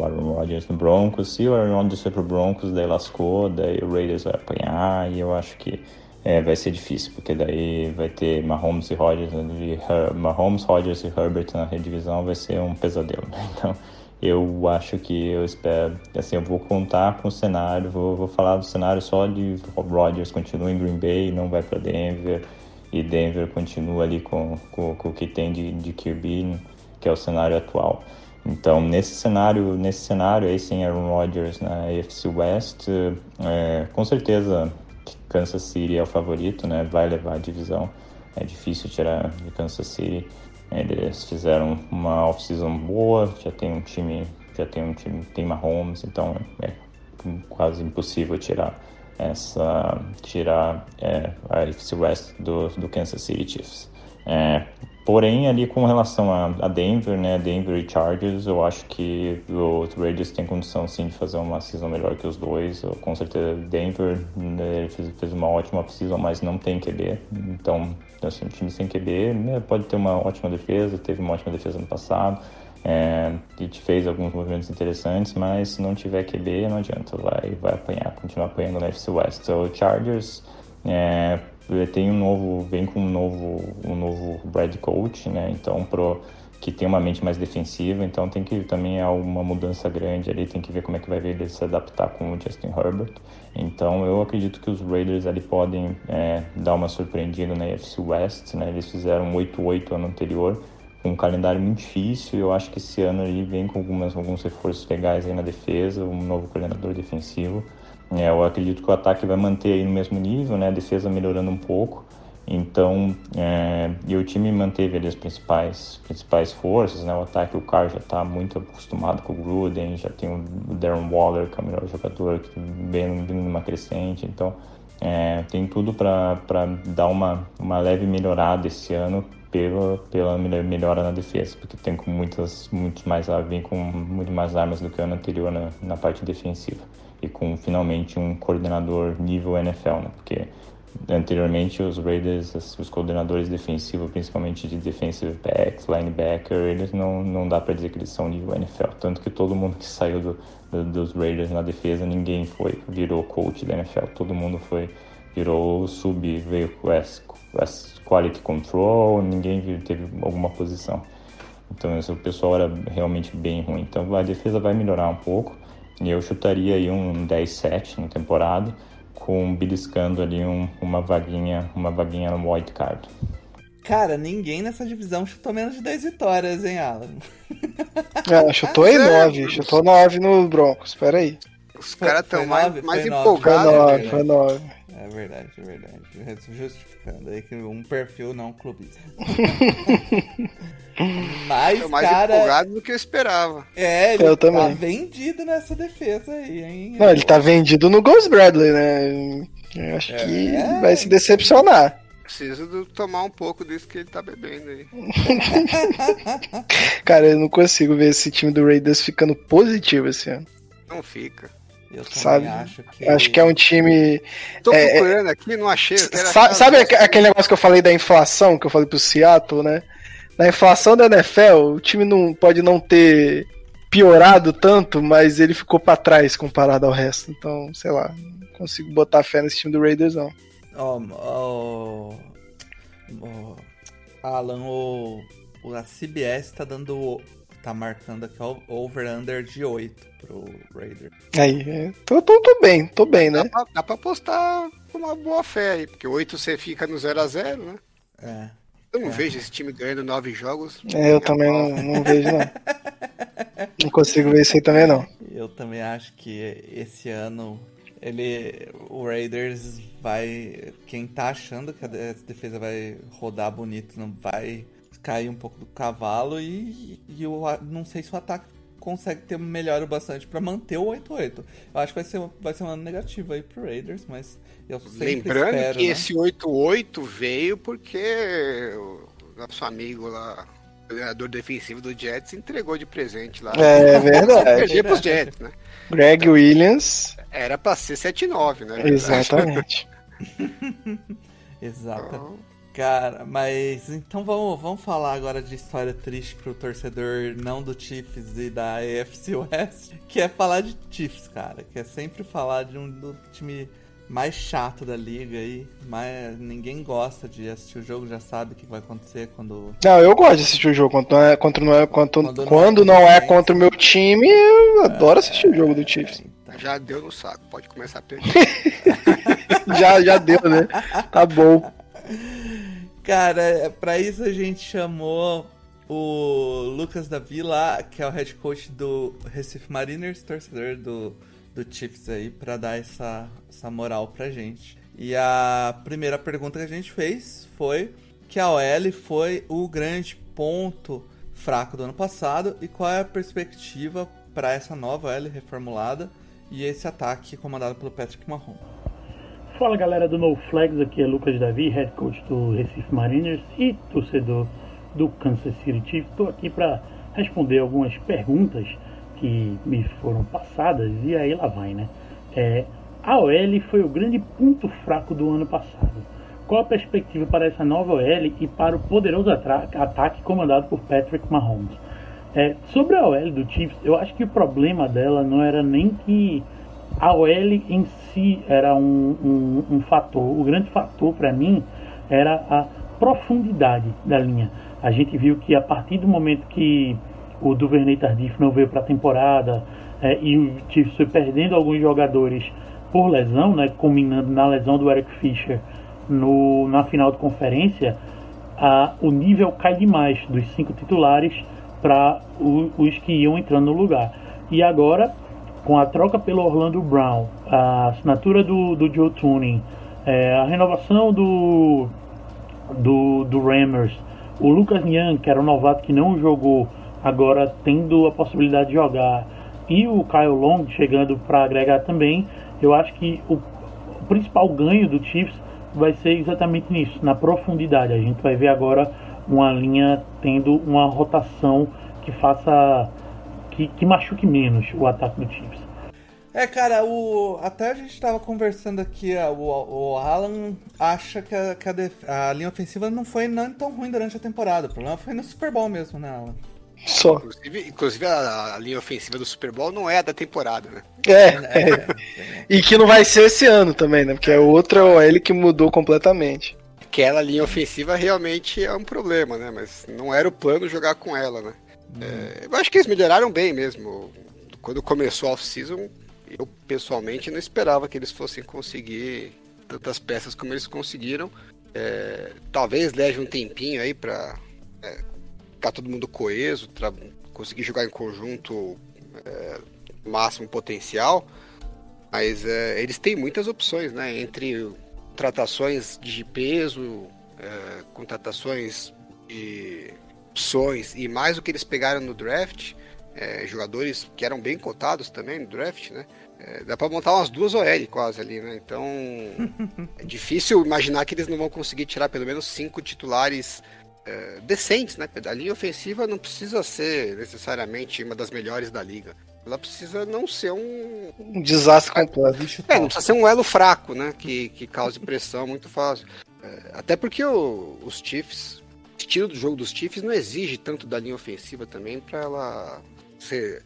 Aaron Rodgers no Broncos, se o Aaron Rodgers foi pro Broncos, daí lascou, daí o Raiders vai apanhar, e eu acho que é, vai ser difícil, porque daí vai ter Mahomes e Rodgers, Her- Mahomes, Rodgers e Herbert na divisão, vai ser um pesadelo, né? Então, eu acho que eu espero, assim, eu vou contar com o cenário, vou, vou falar do cenário só de Rodgers continua em Green Bay, não vai para Denver, e Denver continua ali com, com, com o que tem de, de QB, que é o cenário atual. Então, nesse cenário, nesse cenário aí, sem Aaron Rodgers na AFC West, é, com certeza Kansas City é o favorito, né? Vai levar a divisão. É difícil tirar de Kansas City. Eles fizeram uma off-season boa, já tem um time, já tem um time, tem Mahomes, então é quase impossível tirar essa, tirar é, a AFC West do, do Kansas City Chiefs. É, porém, ali com relação a, Denver, né, Denver e Chargers, eu acho que os Raiders têm condição sim de fazer uma season melhor que os dois. Eu, com certeza, Denver né, fez, fez uma ótima season, mas não tem QB, então assim, um time sem QB né, pode ter uma ótima defesa, teve uma ótima defesa no passado. É, e te fez alguns movimentos interessantes, mas se não tiver QB, não adianta, vai, vai apanhar, continuar apanhando na FC West. So, o Chargers é, tem um novo, vem com um novo, um novo Brad Coach, né? Então, pro, que tem uma mente mais defensiva, então tem que também há uma mudança grande ali, tem que ver como é que vai ver ele se adaptar com o Justin Herbert. Então, eu acredito que os Raiders ali podem é, dar uma surpreendida na AFC West, né? Eles fizeram 8-8 ano anterior um calendário muito difícil. Eu acho que esse ano ele vem com algumas, alguns reforços legais aí na defesa, um novo coordenador defensivo. É, eu acredito que o ataque vai manter aí no mesmo nível, né? A defesa melhorando um pouco. Então, é, e o time manteve ali as principais, principais forças, né? O ataque, o Carr já está muito acostumado com o Gruden, já tem o Darren Waller, que é o melhor jogador, que vem numa crescente. Então, é, tem tudo para dar uma, uma leve melhorada esse ano pela, pela melhora na defesa, porque tem com muitas, muitos mais, vem com muito mais armas do que o ano anterior na, na parte defensiva. E com finalmente um coordenador nível NFL, né? Porque anteriormente os Raiders, os coordenadores defensivos, principalmente de defensive backs, linebacker, eles não, não dá para dizer que eles são nível NFL. Tanto que todo mundo que saiu do, do, dos Raiders na defesa, ninguém foi, virou coach da NFL. Todo mundo foi, virou sub, veio com quality control, ninguém teve alguma posição. Então o pessoal era realmente bem ruim. Então a defesa vai melhorar um pouco. E eu chutaria aí um 10-7 na temporada, com beliscando ali um, uma vaguinha, uma vaguinha no white card. Cara, ninguém nessa divisão chutou menos de 10 vitórias, hein, Alan? É, chutou aí 9, chutou 9 no Broncos, peraí. Os caras estão mais, mais empolgados. Foi 9, foi 9. É verdade, é verdade. Justificando aí que um perfil não clubista. Mas, Tô mais cara, empolgado do que eu esperava. É, ele Eu tá também. vendido nessa defesa aí, hein? Não, ele tá vendido no Ghost Bradley, né? Eu acho que É. vai se decepcionar. Preciso do- tomar um pouco disso que ele tá bebendo aí. Cara, eu não consigo ver esse time do Raiders ficando positivo esse ano. Não fica. Eu também Sabe? acho que. Acho que é um time. Tô É, procurando aqui, não achei. Sabe aque- aquele negócio que eu falei da inflação, que eu falei pro Seattle, né? Na inflação da NFL, o time não pode não ter piorado tanto, mas ele ficou pra trás comparado ao resto. Então, sei lá, não consigo botar fé nesse time do Raiders, não. Ó, ó, ó, Alan, o, a CBS tá dando. tá marcando aqui o over-under de 8 pro Raider. Aí, é, tô, tô, tô bem, tô bem, Dá né? pra, dá pra apostar com uma boa fé aí, porque 8 você fica no 0x0, né? É. Eu não vejo esse time ganhando 9 jogos. É, eu também não, não vejo, não. Não consigo ver isso aí também, não. Eu também acho que esse ano ele. O Raiders vai. Quem tá achando que a de- defesa vai rodar bonito não vai cair um pouco do cavalo e, e eu não sei se o ataque consegue ter melhor o bastante pra manter o 8-8. Eu acho que vai ser, vai ser um ano negativo aí pro Raiders, mas eu sempre Lembrando espero, que né? esse 8-8 veio porque o nosso amigo lá, o treinador defensivo do Jets, entregou de presente lá. É verdade. Perdia pros Jets, né? Greg Williams, Era pra ser 7-9, né? exatamente. Exato. Então, Cara, mas então vamos, vamos falar agora de história triste pro torcedor não do Chiefs e da AFC West, que é falar de Chiefs, cara, que é sempre falar de um do time mais chato da liga aí, mas ninguém gosta de assistir o jogo, já sabe o que vai acontecer quando Não, eu gosto de assistir o jogo. Quando não é, quando não é, quando, Quando não é não é contra contra o meu time, eu adoro assistir o jogo do Chiefs. Então, já deu no saco, pode começar a perder. Já, já deu, né? Tá bom. Cara, é, pra isso a gente chamou o Lucas Davi lá, que é o head coach do Recife Mariners, torcedor do, do Chiefs aí, pra dar essa, essa moral pra gente. E a primeira pergunta que a gente fez foi que a OL foi o grande ponto fraco do ano passado e qual é a perspectiva para essa nova OL reformulada e esse ataque comandado pelo Patrick Mahomes. Fala galera do No Flags, aqui é Lucas Davi, head coach do Recife Mariners e torcedor do Kansas City Chiefs. Estou aqui para responder algumas perguntas que me foram passadas e aí lá vai, né? É, a OL foi o grande ponto fraco do ano passado. Qual a perspectiva para essa nova OL e para o poderoso ataque comandado por Patrick Mahomes? É, sobre a OL do Chiefs, eu acho que o problema dela não era nem que a OL em si era um, um, um fator. O grande fator para mim era a profundidade da linha. A gente viu que a partir do momento que o Duvernay Tardif não veio para a temporada é, e o Chiefs foi perdendo alguns jogadores por lesão, né, culminando na lesão do Eric Fischer no, na final de conferência, a, o nível cai demais dos cinco titulares para os que iam entrando no lugar. E agora com a troca pelo Orlando Brown, a assinatura do, do Joe Tuning, é, a renovação do, do, do Rammers, o Lucas Young, que era um novato que não jogou, agora tendo a possibilidade de jogar, e o Kyle Long chegando para agregar também, eu acho que o, o principal ganho do Chiefs vai ser exatamente nisso, na profundidade. A gente vai ver agora uma linha tendo uma rotação que faça que, que machuque menos o ataque do Chiefs. É, cara, o até a gente estava conversando aqui, o, o Alan acha que, a, que a, def... a, linha ofensiva não foi não tão ruim durante a temporada. O problema foi no Super Bowl mesmo, né, Alan? Só. Inclusive, inclusive a, a, linha ofensiva do Super Bowl não é a da temporada, né? É, é. e que não vai ser esse ano também, né? Porque é outra OL que mudou completamente. Aquela linha ofensiva realmente é um problema, né? Mas não era o plano jogar com ela, né? É, eu acho que eles melhoraram bem mesmo. Quando começou a off-season, eu pessoalmente não esperava que eles fossem conseguir tantas peças como eles conseguiram. É, talvez leve um tempinho aí para é, ficar todo mundo coeso, conseguir jogar em conjunto é, máximo potencial. Mas é, eles têm muitas opções, né? Entre contratações de peso, é, contratações de opções e mais o que eles pegaram no draft, é, jogadores que eram bem cotados também no draft, né? É, dá para montar umas duas OL quase ali, né? Então é difícil imaginar que eles não vão conseguir tirar pelo menos cinco titulares é, decentes, né? A linha ofensiva não precisa ser necessariamente uma das melhores da liga. Ela precisa não ser um. Um desastre completo. É, não precisa ser um elo fraco, né? Que, que cause pressão muito fácil. É, até porque o, os Chiefs, estilo do jogo dos Chiefs não exige tanto da linha ofensiva também para ela ser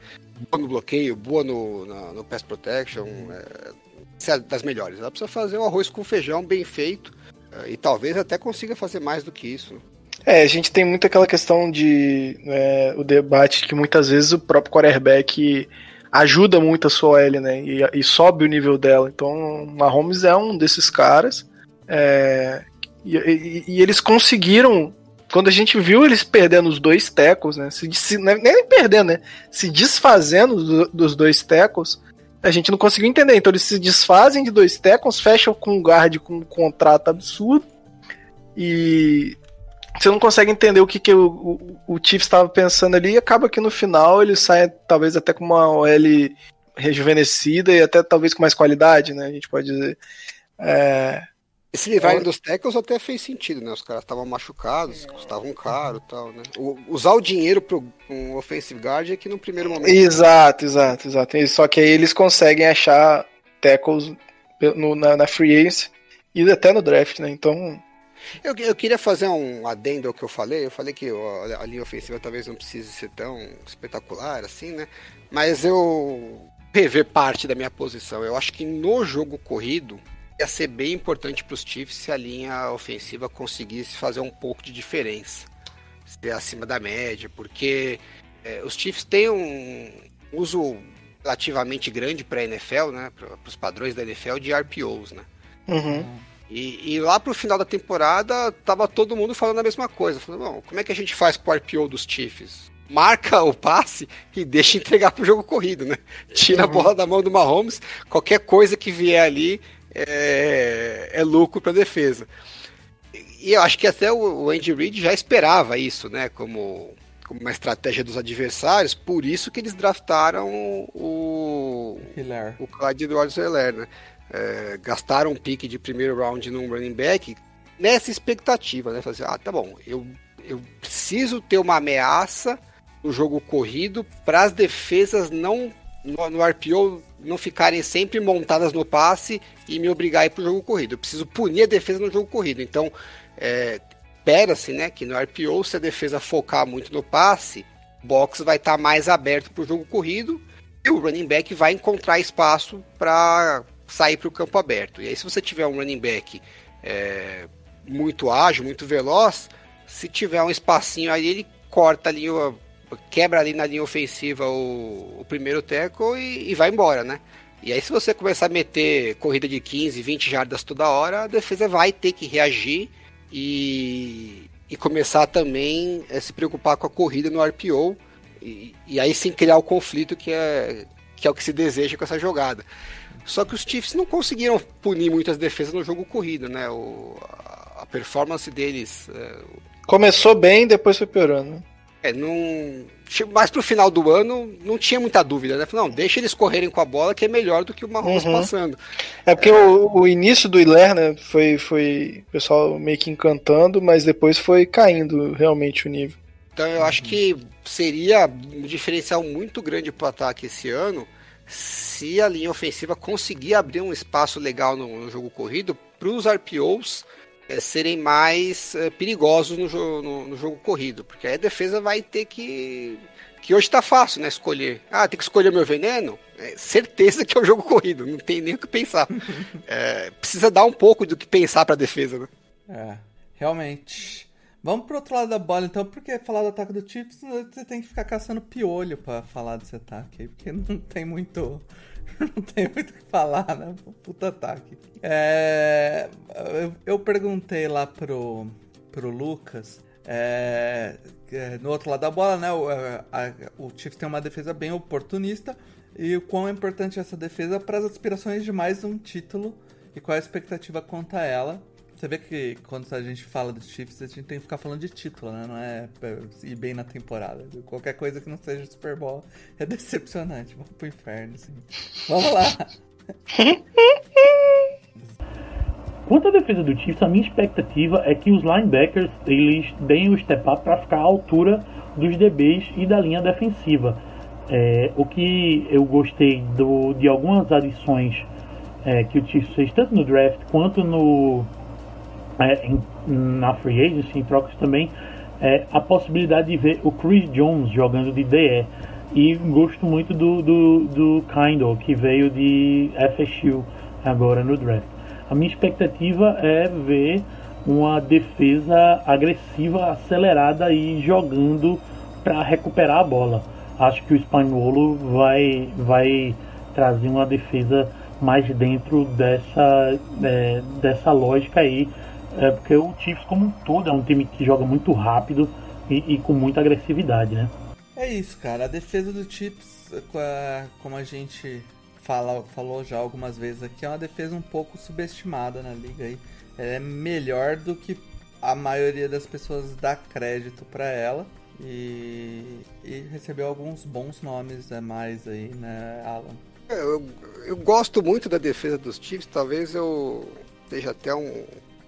boa no bloqueio, boa no, no, no pass protection, é, das melhores. Ela precisa fazer um arroz com feijão bem feito é, e talvez até consiga fazer mais do que isso. É, a gente tem muito aquela questão de é, o debate que muitas vezes o próprio quarterback ajuda muito a sua L, né? E, e, sobe o nível dela. Então, Mahomes é um desses caras. É, e, e, e, eles conseguiram quando a gente viu eles perdendo os dois tecos, né? Se, se, é nem perdendo, né? Se desfazendo do, dos dois tecos, a gente não conseguiu entender. Então eles se desfazem de dois tecos, fecham com um guard com um contrato absurdo. E você não consegue entender o que, que o, o, o estava pensando ali. E acaba que no final ele sai talvez até com uma OL rejuvenescida e até talvez com mais qualidade, né? A gente pode dizer. É, esse livrarem dos tackles até fez sentido, né? Os caras estavam machucados, custavam caro e tal, né? O, usar o dinheiro para um offensive guard é que no primeiro momento. Exato, exato, exato. Só que aí eles conseguem achar tackles no, na, na free agency e até no draft, né? Então. Eu, eu queria fazer um adendo ao que eu falei. Eu falei que a, a linha ofensiva talvez não precise ser tão espetacular assim, né? Mas eu rever parte da minha posição. Eu acho que no jogo corrido ia ser bem importante para os Chiefs se a linha ofensiva conseguisse fazer um pouco de diferença, ser acima da média, porque é, os Chiefs têm um uso relativamente grande para a NFL, né, para os padrões da NFL de RPOs, né. Uhum. E, e, lá pro final da temporada tava todo mundo falando a mesma coisa, falando, como é que a gente faz com o RPO dos Chiefs? Marca o passe e deixa entregar pro jogo corrido, né? Tira uhum. a bola da mão do Mahomes, qualquer coisa que vier ali, é, é lucro para a defesa. E eu acho que até o Andy Reid já esperava isso, né? Como, como uma estratégia dos adversários, por isso que eles draftaram o, o Clyde Edwards Hiller, né? É, gastaram um pique de primeiro round num running back nessa expectativa, né? Fazer, ah, tá bom, eu, eu preciso ter uma ameaça no jogo corrido para as defesas não no, no RPO não ficarem sempre montadas no passe e me obrigar a ir para o jogo corrido. Eu preciso punir a defesa no jogo corrido. Então, é, espera-se né, que no RPO, se a defesa focar muito no passe, o box vai estar tá mais aberto para o jogo corrido e o running back vai encontrar espaço para sair para o campo aberto. E aí, se você tiver um running back é, muito ágil, muito veloz, se tiver um espacinho aí, ele corta ali quebra ali na linha ofensiva o, o primeiro tackle e, e, vai embora, né? E aí se você começar a meter corrida de 15, 20 jardas toda hora, a defesa vai ter que reagir e, e começar também a se preocupar com a corrida no RPO e, e aí sim criar o conflito que é que é o que se deseja com essa jogada. Só que os Chiefs não conseguiram punir muitas defesas no jogo corrido, né? O, a performance deles. É, Começou bem, depois foi piorando. É, não. Mais pro final do ano, não tinha muita dúvida, né? Não, deixa eles correrem com a bola, que é melhor do que o Mahomes Uhum. passando. É porque O, o início do Hilaire, né, foi, foi o pessoal meio que encantando, mas depois foi caindo realmente o nível. Então eu acho que seria um diferencial muito grande pro ataque esse ano se a linha ofensiva conseguir abrir um espaço legal no, no jogo corrido para os RPOs serem mais eh, perigosos no, jo- no- no jogo corrido, porque aí a defesa vai ter que que hoje tá fácil, né, escolher. Ah, tem que escolher meu veneno? É, certeza que é o jogo corrido, não tem nem o que pensar. É, precisa dar um pouco do que pensar para a defesa, né? É, realmente. Vamos pro outro lado da bola, então, porque falar do ataque do Chiefs, você tem que ficar caçando piolho pra falar desse ataque aí, porque não tem muito. Não tem muito o que falar, né? Puta ataque. É, eu, eu perguntei lá pro, pro Lucas. é, é, no outro lado da bola, né? O, a- a- o Chiefs tem uma defesa bem oportunista. E o quão é importante essa defesa para as aspirações de mais um título e qual é a expectativa quanto a ela. Você vê que quando a gente fala dos Chiefs, a gente tem que ficar falando de título, né? Não é é, ir bem na temporada. Qualquer coisa que não seja Super Bowl é decepcionante. Vamos pro inferno, assim. Vamos lá. Quanto à defesa do Chiefs, a minha expectativa é que os linebackers eles deem o step up para ficar à altura dos DBs e da linha defensiva. É, o que eu gostei do, de algumas adições é, que o Chiefs fez tanto no draft quanto no é, em- na free agency, em trocas também, é a possibilidade de ver o Chris Jones jogando de DE. E gosto muito do, do, do Kindle, que veio de FSU agora no draft. A minha expectativa é ver uma defesa agressiva, acelerada e jogando para recuperar a bola. Acho que o Espanholo vai, vai trazer uma defesa mais dentro dessa, é, dessa lógica aí. É, porque o Chiefs como um todo é um time que joga muito rápido e, e com muita agressividade, né? É isso, cara. A defesa do Chiefs, como a gente fala, falou já algumas vezes aqui, é uma defesa um pouco subestimada na liga aí. Ela é melhor do que a maioria das pessoas dá crédito pra ela. E, e recebeu alguns bons nomes a mais aí, né, Alan? É, Eu, eu gosto muito da defesa dos Chiefs, talvez eu seja até um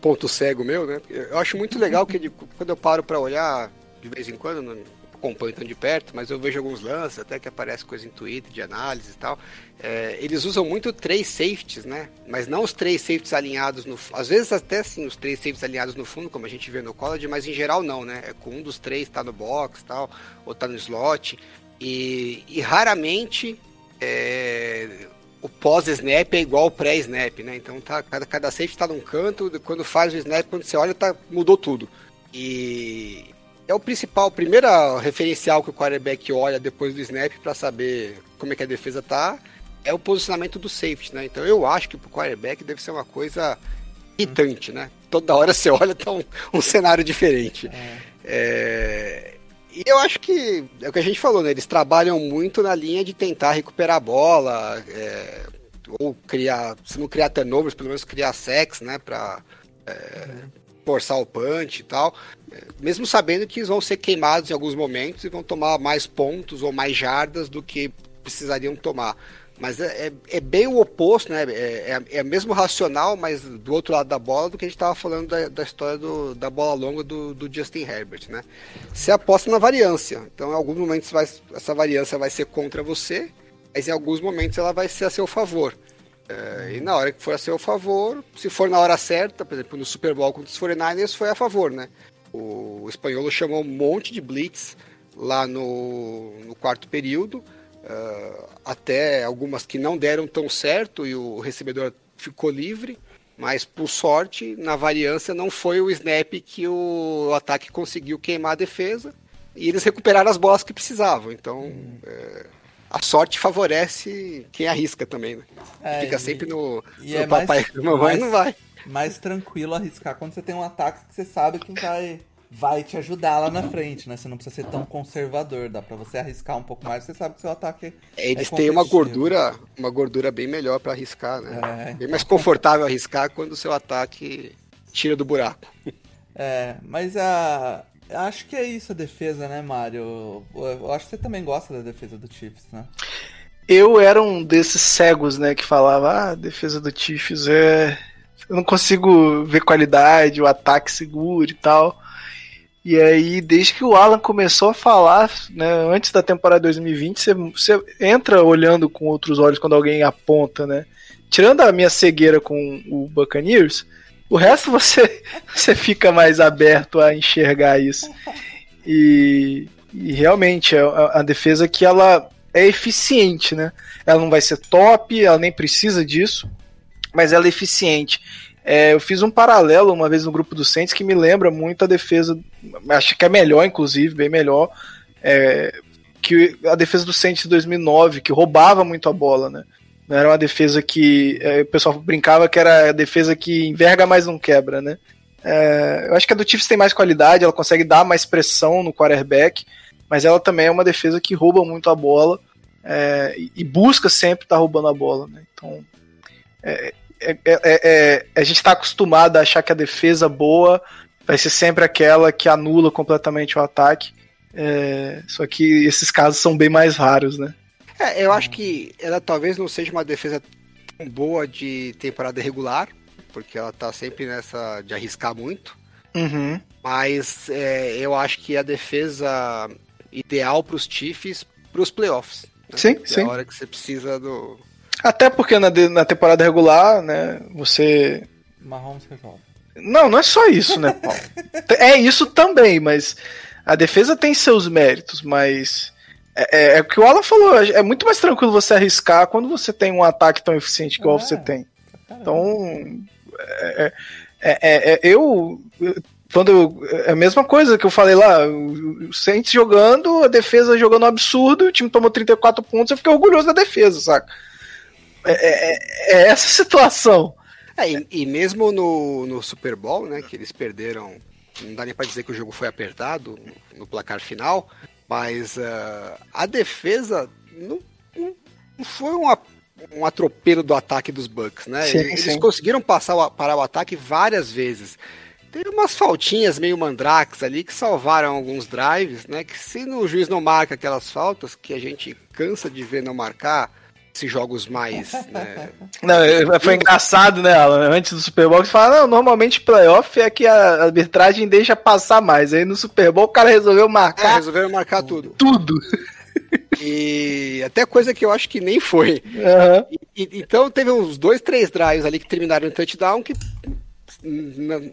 ponto cego meu, né? Eu acho muito legal que ele- quando eu paro pra olhar de vez em quando, não acompanho tão de perto, mas eu vejo alguns lances, até que aparece coisa em Twitter de análise e tal. É, eles usam muito três safeties, né? Mas não os três safeties alinhados no Às vezes até sim os três safeties alinhados no fundo, como a gente vê no college, mas em geral não, né? É com um dos três tá no box tal, ou tá no slot. E, e raramente é, o pós-snap é igual ao pré-snap, né? Então tá, cada, cada safety tá num canto, quando faz o snap, quando você olha, tá, mudou tudo. E é o principal, o primeiro referencial que o quarterback olha depois do snap para saber como é que a defesa tá, é o posicionamento do safety, né? Então eu acho que pro quarterback deve ser uma coisa irritante, né? Toda hora você olha, tá um, um cenário diferente. É, E eu acho que é o que a gente falou, né? Eles trabalham muito na linha de tentar recuperar a bola, é, ou criar, se não criar turnovers, pelo menos criar sacks, né? Pra é, forçar o punch e tal. É, mesmo sabendo que eles vão ser queimados em alguns momentos e vão tomar mais pontos ou mais jardas do que precisariam tomar. Mas é, é, é bem o oposto, né? É, é, é mesmo racional, mas do outro lado da bola do que a gente estava falando da, da história do, da bola longa do, do Justin Herbert, né? Você aposta na variância. Então, em alguns momentos vai, essa variância vai ser contra você, mas em alguns momentos ela vai ser a seu favor. É, e na hora que for a seu favor, se for na hora certa, por exemplo, no Super Bowl contra os 49ers, foi a favor, né? O, o espanhol chamou um monte de blitz lá no, no quarto período, uh, até algumas que não deram tão certo e o recebedor ficou livre, mas por sorte, na variância não foi o snap que o ataque conseguiu queimar a defesa e eles recuperaram as bolas que precisavam. Então, é, a sorte favorece quem arrisca também, né? É, Fica e- sempre no, e no é papai mais- e mamãe mais- não vai. Mais tranquilo arriscar quando você tem um ataque que você sabe que vai, vai te ajudar lá na frente, né? Você não precisa ser tão conservador, dá pra você arriscar um pouco mais, você sabe que seu ataque é Eles é têm uma gordura, uma gordura bem melhor pra arriscar, né? É. Bem mais confortável arriscar quando o seu ataque tira do buraco. É, mas a. Acho que é isso a defesa, né, Mário? Eu acho que você também gosta da defesa do Chiefs, né? Eu era um desses cegos, né, que falava, ah, a defesa do Chiefs é. Eu não consigo ver qualidade, o ataque seguro e tal. E aí, desde que o Alan começou a falar, né, antes da temporada 2020, você, entra olhando com outros olhos quando alguém aponta, né? Tirando a minha cegueira com o Buccaneers, o resto você, você fica mais aberto a enxergar isso. E, e realmente é a, a defesa que ela é eficiente, né? Ela não vai ser top, ela nem precisa disso, mas ela é eficiente. É, eu fiz um paralelo uma vez no grupo do Saints que me lembra muito a defesa, acho que é melhor, inclusive, bem melhor, é, que a defesa do Saints de 2009, que roubava muito a bola, né? Não era uma defesa que é, o pessoal brincava que era a defesa que enverga, mas não quebra, né? É, eu acho que a do Chiefs tem mais qualidade, ela consegue dar mais pressão no quarterback, mas ela também é uma defesa que rouba muito a bola é, e- busca sempre estar roubando a bola, né? Então, é, é- é- é- a gente está acostumado a achar que a defesa boa vai ser sempre aquela que anula completamente o ataque. É, só que esses casos são bem mais raros, né? É, eu acho que ela talvez não seja uma defesa tão boa de temporada regular, porque ela tá sempre nessa de arriscar muito. Uhum. Mas é, eu acho que a defesa ideal para os Chiefs para os playoffs. né? Sim, é sim. a hora que você precisa do. Até porque na, na temporada regular, né, você. Mahomes resolve. Não, não é só isso, né, Paulo? é isso também, mas a defesa tem seus méritos, mas. É, é, é o que o Alan falou, é muito mais tranquilo você arriscar quando você tem um ataque tão eficiente igual É. você tem. Então. É, é- é- é- eu. Quando eu, é a mesma coisa que eu falei lá, o o Saints jogando, a defesa jogando um absurdo, o time tomou 34 pontos, eu fiquei orgulhoso da defesa, saca? É, é- é essa situação. É, e, e mesmo no, no Super Bowl, né, que eles perderam, não dá nem para dizer que o jogo foi apertado no placar final, mas ah, a defesa não, não- foi um, um atropelo do ataque dos Bucks, né? Sim, eles sim. conseguiram passar o, parar o ataque várias vezes. Teve umas faltinhas meio mandrax ali que salvaram alguns drives, né? Que se o juiz não marca aquelas faltas, que a gente cansa de ver não marcar, esses jogos mais, né, Não, é- foi engraçado, né, Alan? Antes do Super Bowl, você fala, não, normalmente playoff é que a arbitragem deixa passar mais. Aí no Super Bowl o cara resolveu É, marcar resolveram marcar tudo. tudo. E até coisa que eu acho que nem foi. Aham. E- então teve uns dois, três drives ali que terminaram em touchdown que. Na na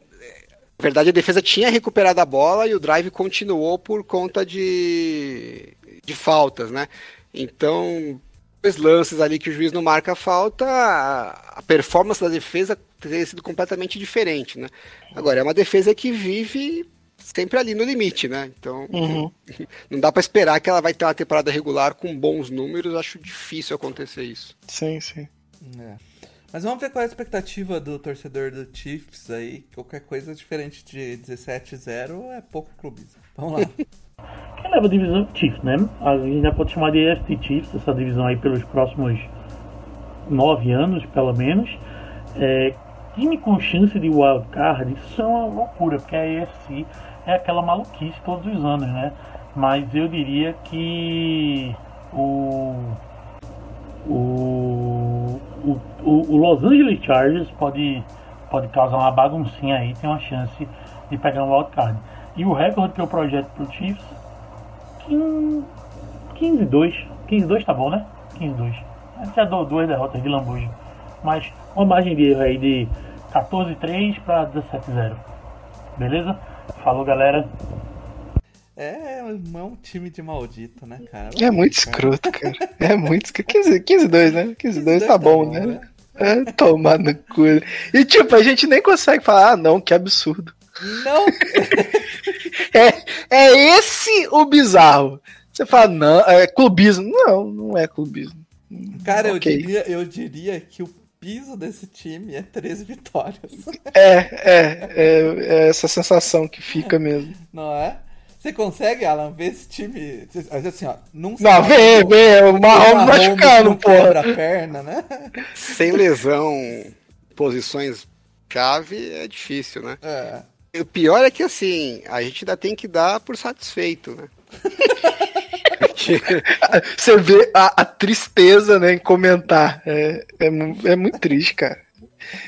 verdade, a defesa tinha recuperado a bola e o drive continuou por conta de, de faltas, né? Então, dois lances ali que o juiz não marca a falta, a, performance da defesa teria sido completamente diferente, né? Agora, é uma defesa que vive sempre ali no limite, né? Então, Uhum. não dá pra esperar que ela vai ter uma temporada regular com bons números, acho difícil acontecer isso. Sim, sim. É. Mas vamos ver qual é a expectativa do torcedor do Chiefs aí. Qualquer coisa diferente de 17-0 é pouco clubismo. Vamos lá. Quem leva a divisão Chiefs, né? A gente já pode chamar de AFC Chiefs, essa divisão aí pelos próximos nove anos, pelo menos. É, time com chance de wildcard, isso é uma loucura, porque a AFC é aquela maluquice todos os anos, né? Mas eu diria que o o, o, o, Los Angeles Chargers pode, pode causar uma baguncinha aí, tem uma chance de pegar um wildcard. E o recorde que eu projeto pro Chiefs, 15-2. 15-2 tá bom, né? 15-2. Já dou duas derrotas de lambuja. Mas uma margem de erro aí de 14-3 para 17-0. Beleza? Falou, galera. É, é um time de maldito, né, cara? É muito escroto, cara. É muito escroto. 15, 15 2, né? 15 2 tá bom, né? É, tomar no cu. E tipo, a gente nem consegue falar, ah, não, que absurdo. Não! É, é esse o bizarro. Você fala, não, é clubismo. Não, não é clubismo. Cara, eu, Ok. diria, eu diria que o piso desse time é 13 vitórias. É, é, é, é essa sensação que fica mesmo. Não é? Você consegue, Alan, ver esse time. Assim, ó, num Não, vê, vê, o Mahomes machucando, quebra a perna, né? Sem lesão, posições chave é difícil, né? É. O pior é que assim, a gente ainda tem que dar por satisfeito, né? Você vê a, a, tristeza, né, em comentar. É, é, é muito triste, cara.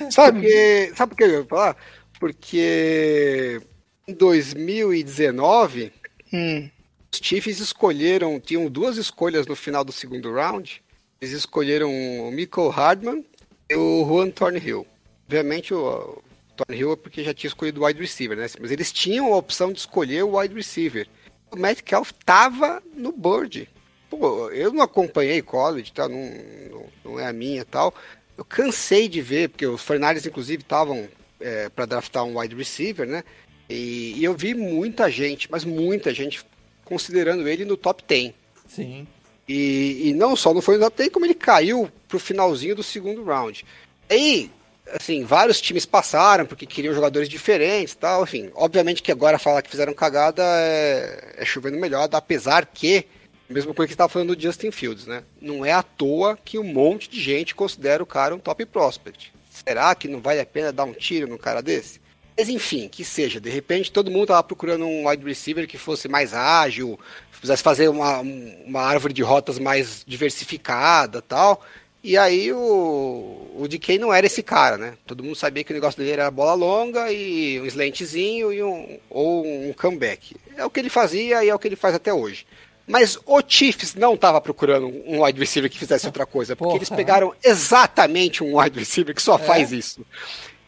Sabe, porque, sabe por que eu ia falar? Porque em 2019, hum. os Chiefs escolheram, tinham duas escolhas no final do segundo round. Eles escolheram o Michael Hardman e o Juan Thornhill. Obviamente o Thornhill é porque já tinha escolhido o wide receiver, né? Mas eles tinham a opção de escolher o wide receiver. O Metcalf tava no board. Pô, eu não acompanhei college, tá? Não, não, não é a minha tal. Eu cansei de ver, porque os Fornares, inclusive, estavam é, para draftar um wide receiver, né? E, e, eu vi muita gente, mas muita gente considerando ele no top 10. Sim. E, e não só não foi no top 10, como ele caiu pro finalzinho do segundo round. Aí, assim, vários times passaram porque queriam jogadores diferentes tal, enfim. Obviamente que agora falar que fizeram cagada é, é chovendo melhor, apesar que, mesmo coisa que estava falando do Justin Fields, né? Não é à toa que um monte de gente considera o cara um top prospect. Será que não vale a pena dar um tiro num cara desse? Mas enfim, que seja, de repente todo mundo estava procurando um wide receiver que fosse mais ágil, fizesse fazer uma, uma árvore de rotas mais diversificada tal. E aí o, o DK não era esse cara, né? Todo mundo sabia que o negócio dele era bola longa e um slantzinho e um, ou um comeback. É o que ele fazia e é o que ele faz até hoje. Mas o Chiefs não estava procurando um wide receiver que fizesse outra coisa, porque Porra. eles pegaram exatamente um wide receiver que só é? faz isso.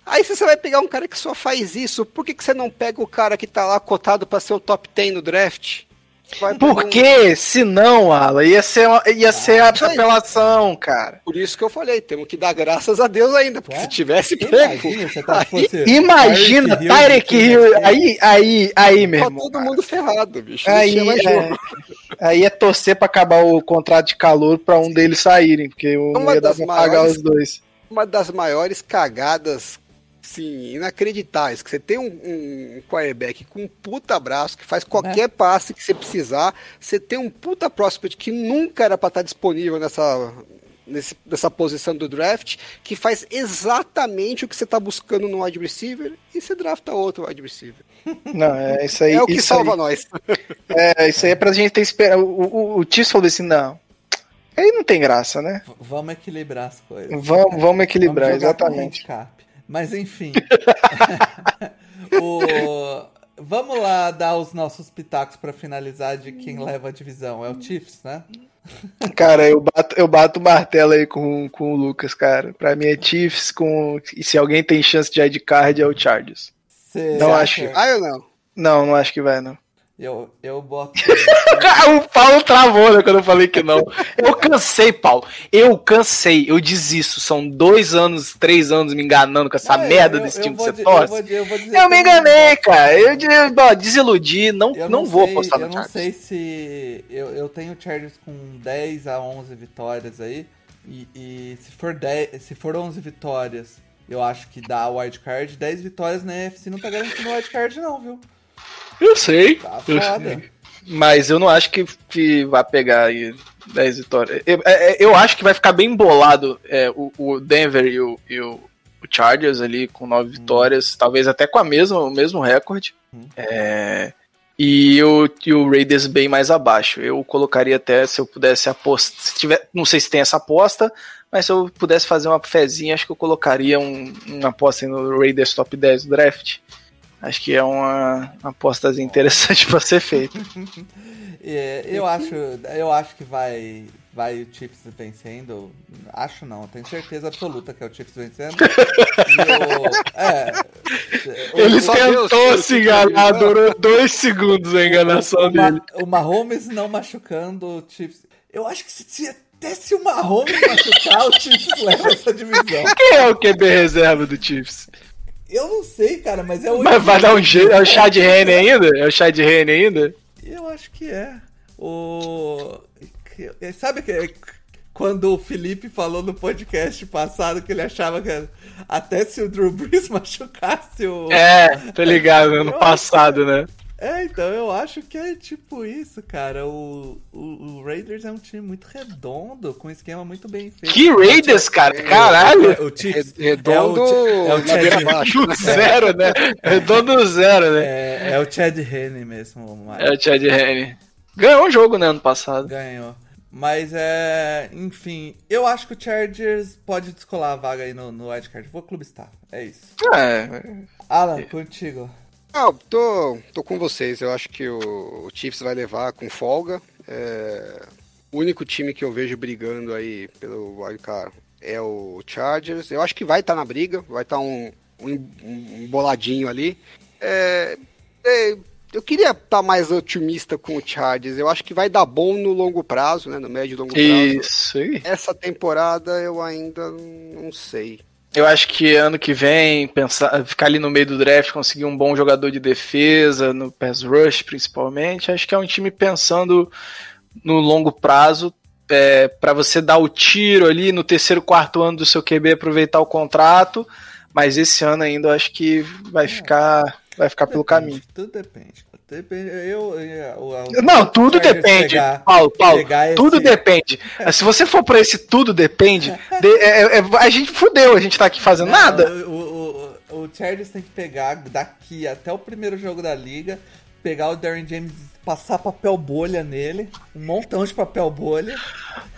Aí você vai pegar um cara que só faz isso, por que, que você não pega o cara que tá lá cotado para ser o top 10 no draft? Porque, um... se não, Ala, ia ser, uma, ia ah, ser a apelação, cara. Por isso que eu falei, temos que dar graças a Deus ainda, porque é? se tivesse pego. Imagina, tá, imagina Tyreek Hill, aí, aí, aí, meu tá irmão. todo mundo ferrado, bicho. Aí, é, aí é torcer pra acabar o contrato de calor pra um deles saírem, porque o não ia dar pra pagar os dois. Uma das maiores cagadas sim, inacreditáveis. Que você tem um, um quarterback com um puta braço que faz qualquer é. passe que você precisar. Você tem um puta prospect que nunca era para estar disponível nessa, nesse, nessa posição do draft, que faz exatamente o que você está buscando no wide receiver e você drafta outro wide receiver. Não, é isso aí. É o que salva aí, nós. É, isso aí é pra gente ter esperado. O, o, o Tis falou assim: não. Aí não tem graça, né? V vamos equilibrar as coisas. Vamos, vamos equilibrar, vamos exatamente. Mas enfim. o... Vamos lá dar os nossos pitacos para finalizar de quem leva a divisão. É o Chiefs, né? Cara, eu bato, eu bato o martelo aí com, com o Lucas, cara. Pra mim é Chiefs com. E se alguém tem chance de card é o Chargers. Cê não acho. Ah, eu não. Não, não acho que vai, não. Eu, eu boto. o Paulo travou, né, quando eu falei que não. Eu cansei, Paulo. Eu cansei. Eu desisto. São dois anos, três anos me enganando com essa não, merda eu, desse eu time que você torce. Eu, vou, eu, eu me enganei, cara. Eu, desiludi. Não, não, não, vou apostar no Eu não sei se. Eu, eu tenho o Chargers com 10 a 11 vitórias aí. E, e se, for 10, se for 11 vitórias, eu acho que dá wildcard. 10 vitórias na NFC não tá garantindo wildcard, não, viu? Eu sei. Tá eu sei. Mas eu não acho que, que vai pegar aí 10 vitórias. Eu, é, é, eu, acho que vai ficar bem bolado é, o, o, Denver e, o, e o, Chargers ali com 9 hum. vitórias, talvez até com a mesma, o mesmo recorde. Hum. É, e, o, e o Raiders bem mais abaixo. Eu colocaria até, se eu pudesse apostar. Se tiver, não sei se tem essa aposta, mas se eu pudesse fazer uma fezinha, acho que eu colocaria um, uma aposta no Raiders top 10 do draft. Acho que é uma, uma aposta interessante para ser feita. é, eu acho, eu acho que vai, vai o Chiefs vencendo. Acho não, tenho certeza absoluta que é o Chiefs vencendo. é, Ele tentou se enganar, durou dois segundos a enganação o, dele. O Mahomes não machucando o Chiefs. Eu acho que se, até se o Mahomes machucar, o Chiefs leva essa divisão. Quem é o QB reserva do Chiefs? Eu não sei, cara, mas é o. Mas vai dar um jeito. É o chá de rene ainda? É o chá de rene ainda? Eu acho que é. O. Sabe que. quando o Felipe falou no podcast passado que ele achava que até se o Drew Brees machucasse o. É, tô ligado, ano passado, né? É, então eu acho que é tipo isso, cara. O, o, o, Raiders é um time muito redondo, com um esquema muito bem feito. Que Raiders, cara? Caralho! É, o time redondo é o, é o Chad baixo, zero, né? Redondo zero, né? É, é o Chad Henne mesmo. É o Chad Henne. Ganhou um jogo, né, ano passado. Ganhou. Mas é. Enfim, eu acho que o Chargers pode descolar a vaga aí no, no wildcard. Vou clubistar. É isso. É. Alan, contigo. Ah, tô, tô com vocês. Eu acho que o, o Chiefs vai levar com folga. É, o único time que eu vejo brigando aí pelo wildcard é o Chargers. Eu acho que vai estar tá na briga, vai estar tá um, um, um, boladinho ali. É, é, eu queria estar tá mais otimista com o Chargers. Eu acho que vai dar bom no longo prazo, né? No médio e longo prazo. Isso. Essa temporada eu ainda não sei. Eu acho que ano que vem, pensar, ficar ali no meio do draft, conseguir um bom jogador de defesa, no pass rush principalmente, acho que é um time pensando no longo prazo, é, para você dar o tiro ali no terceiro, quarto ano do seu QB, aproveitar o contrato, mas esse ano ainda eu acho que vai é. ficar, vai ficar pelo caminho. Tudo depende. Depende, eu, eu, eu, não, tudo depende, pegar, Paulo. Paulo tudo esse... depende. Se você for para esse tudo depende, de, é, é, é, a gente fudeu, a gente tá aqui fazendo não, nada. O, o, o, Chargers tem que pegar daqui até o primeiro jogo da liga, pegar o Darren James, passar papel bolha nele, um montão de papel bolha,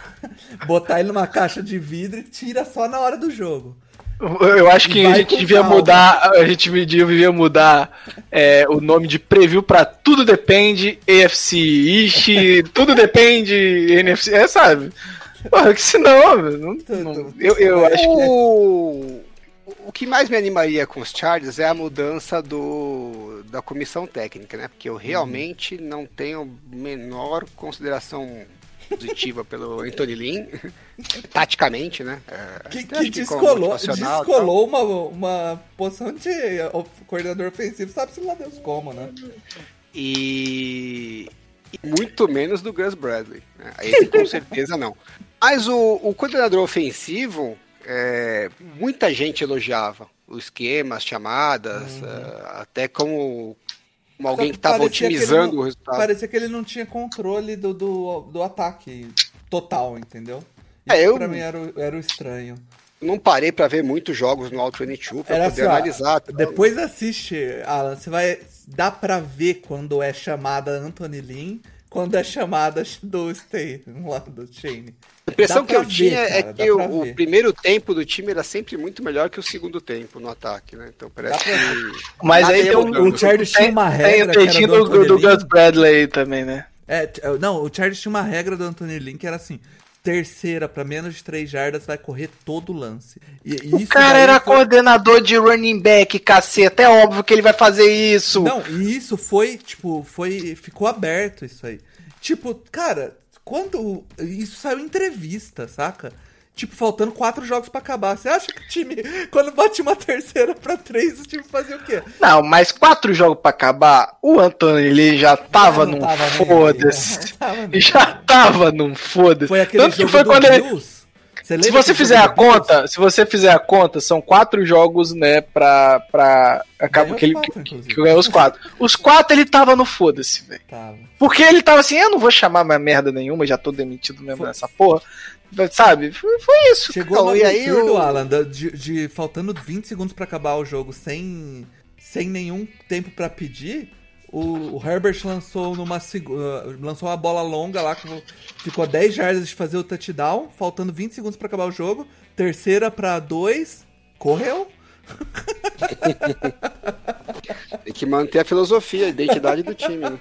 botar ele numa caixa de vidro e tira só na hora do jogo. Eu acho que a gente devia calma. mudar, a gente devia mudar é, o nome de preview para tudo depende, AFC Ish, tudo depende, NFC, é, sabe? Porra, que senão, não, não, eu, eu acho que... O, o que mais me animaria com os Chargers é a mudança do, da comissão técnica, né? Porque eu realmente uhum. não tenho menor consideração positiva pelo Anthony Lynn, taticamente, né? É, que, que descolou, descolou uma, uma posição de coordenador ofensivo, sabe-se lá Deus como, né? E, e muito menos do Gus Bradley. Né? Esse com certeza não. Mas o, o coordenador ofensivo, é, muita gente elogiava o esquema, as chamadas, uhum. uh, até como como alguém que estava otimizando não, o resultado. Parecia que ele não tinha controle do, do, do ataque total, entendeu? É, eu... pra mim era, o, era o estranho. Não parei para ver muitos jogos no All 22 pra era poder assim, analisar. Ó, depois assiste, Alan, você vai. Dá pra ver quando é chamada Anthony Lynn quando é chamada do Stay, lá do Shane. A impressão que eu ver, tinha é cara, é que o, o, primeiro tempo do time era sempre muito melhor que o segundo tempo no ataque, né? Então parece que. Mas aí tem o, o Charles tinha uma regra. Tem, tem do, do, do Gus Bradley também, né? É, não, o Charles tinha uma regra do Anthony Lynn que era assim: terceira para menos de 3 jardas vai correr todo o lance. E, o cara era foi... coordenador de running back, caceta. É óbvio que ele vai fazer isso. Não, e isso foi, tipo, foi. Ficou aberto isso aí. Tipo, cara, quando. Isso saiu em entrevista, saca? Tipo, faltando quatro jogos para acabar. Você acha que o time, quando bate uma terceira para três, o time fazia o quê? Não, mas quatro jogos para acabar, o Antônio ele já tava num foda-se. Já tava num foda-se. Foi aquele Tanto jogo que foi quando ele... se você fizer a conta, se você fizer a conta, são quatro jogos, né, pra. pra acaba que ele quatro, que, ganhou os quatro. Os quatro ele tava no foda-se, velho. Porque ele tava assim, eu não vou chamar mais merda nenhuma, já tô demitido mesmo nessa porra. Sabe? Foi, foi isso. Chegou no e aí o Alan, de, de, faltando 20 segundos para acabar o jogo sem, sem nenhum tempo para pedir. O, o, Herbert lançou numa uh, lançou uma bola longa lá que ficou 10 jardas de fazer o touchdown, faltando 20 segundos para acabar o jogo. Terceira para 2, correu. Tem que manter a filosofia, a identidade do time. Né?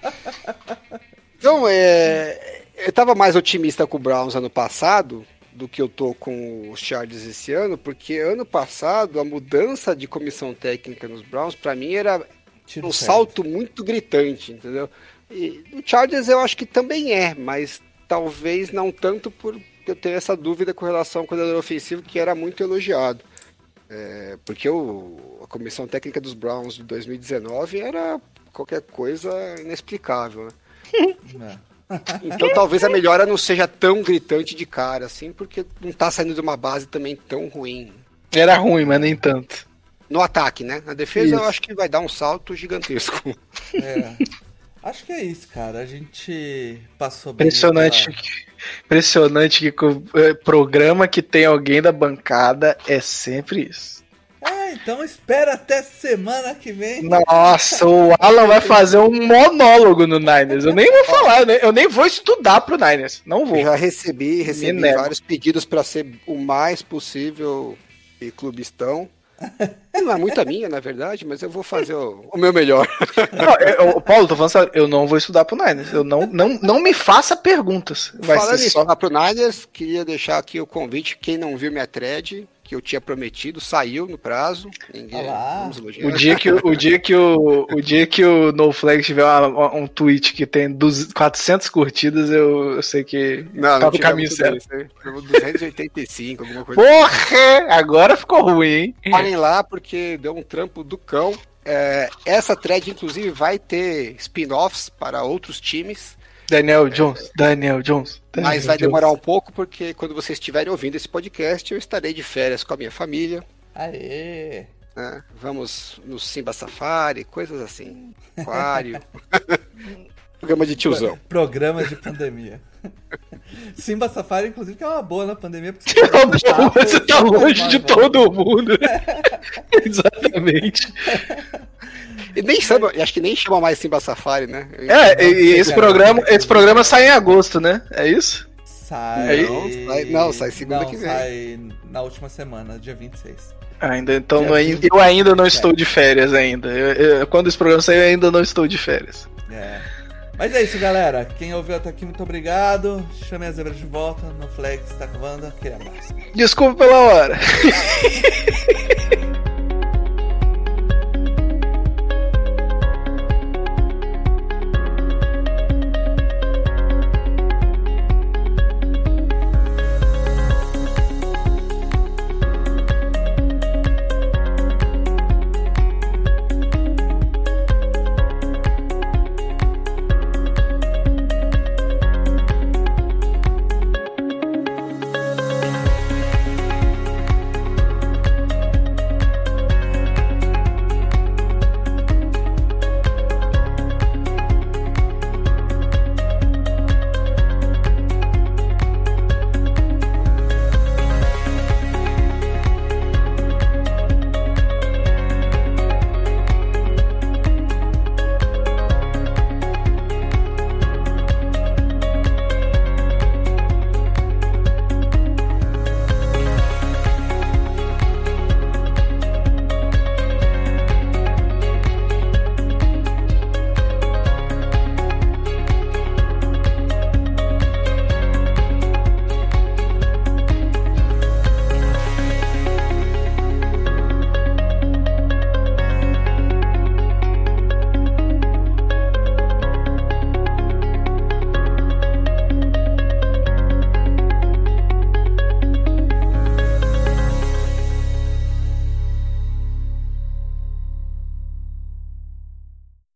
Então, é, eu estava mais otimista com o Browns ano passado do que eu tô com os Chargers esse ano, porque ano passado a mudança de comissão técnica nos Browns para mim era Tiro um certo. salto muito gritante, entendeu? E o Chargers eu acho que também é, mas talvez não tanto por eu tenho essa dúvida com relação ao coordenador ofensivo que era muito elogiado. É, porque o, a comissão técnica dos Browns de 2019 era qualquer coisa inexplicável. Né? É. Então talvez a melhora não seja tão gritante de cara, assim, porque não tá saindo de uma base também tão ruim. Era ruim, mas nem tanto. No ataque, né? Na defesa Isso. eu acho que vai dar um salto gigantesco. É. Acho que é isso, cara. A gente passou bem. Impressionante. Impressionante que com é, programa que tem alguém da bancada é sempre isso. Então espera até semana que vem. Nossa, o Alan vai fazer um monólogo no Niners. Eu nem vou falar, né? eu nem vou estudar pro Niners. Não vou. Eu já recebi, recebi Me nego. vários pedidos pra ser o mais possível de clubistão. Não é muito a minha, na verdade, mas eu vou fazer o, o meu melhor. Não, eu- eu- Paulo, tô falando sério, eu não vou estudar pro Niners. Eu não, não, não me faça perguntas. Vai Falando em só. falar pro Niners, queria deixar aqui o convite. Quem não viu minha thread, que eu tinha prometido, saiu no prazo. Ninguém. Olá. O dia que, o- dia que o, o dia que o No Flag tiver uma- uma- um tweet que tem 200, 400 curtidas, eu, eu sei que Não, tá não no caminho certo. Isso, né? Tivemos 285, alguma coisa. Porra! Agora ficou ruim, hein? Parem lá porque deu um trampo do cão. É, essa thread, inclusive, vai ter spin-offs para outros times, Daniel Jones, Daniel Jones. Daniel mas vai Jones. demorar um pouco porque quando vocês estiverem ouvindo esse podcast, eu estarei de férias com a minha família. Aê! né? Vamos no Simba Safari, coisas assim. Aquário. Programa de tiozão. Programa de pandemia. Simba Safari, inclusive, que é uma boa na pandemia. Porque Você tá longe de todo mundo. Exatamente. E nem chama, acho que nem chama mais Simba Safari, né? É, e, esse programa, esse programa sai em agosto, né? É isso? Sai. Não, sai- não, sai segunda Não, que vem. Sai na última semana, dia 26. Ainda, então não é- 20, eu ainda não é. estou de férias ainda. Eu- eu- quando esse programa sair, eu ainda não estou de férias. É. Mas é isso, galera. Quem ouviu até aqui, muito obrigado. Chame a zebra de volta. No Flex, tá acabando. Aquele abraço. Desculpa pela hora.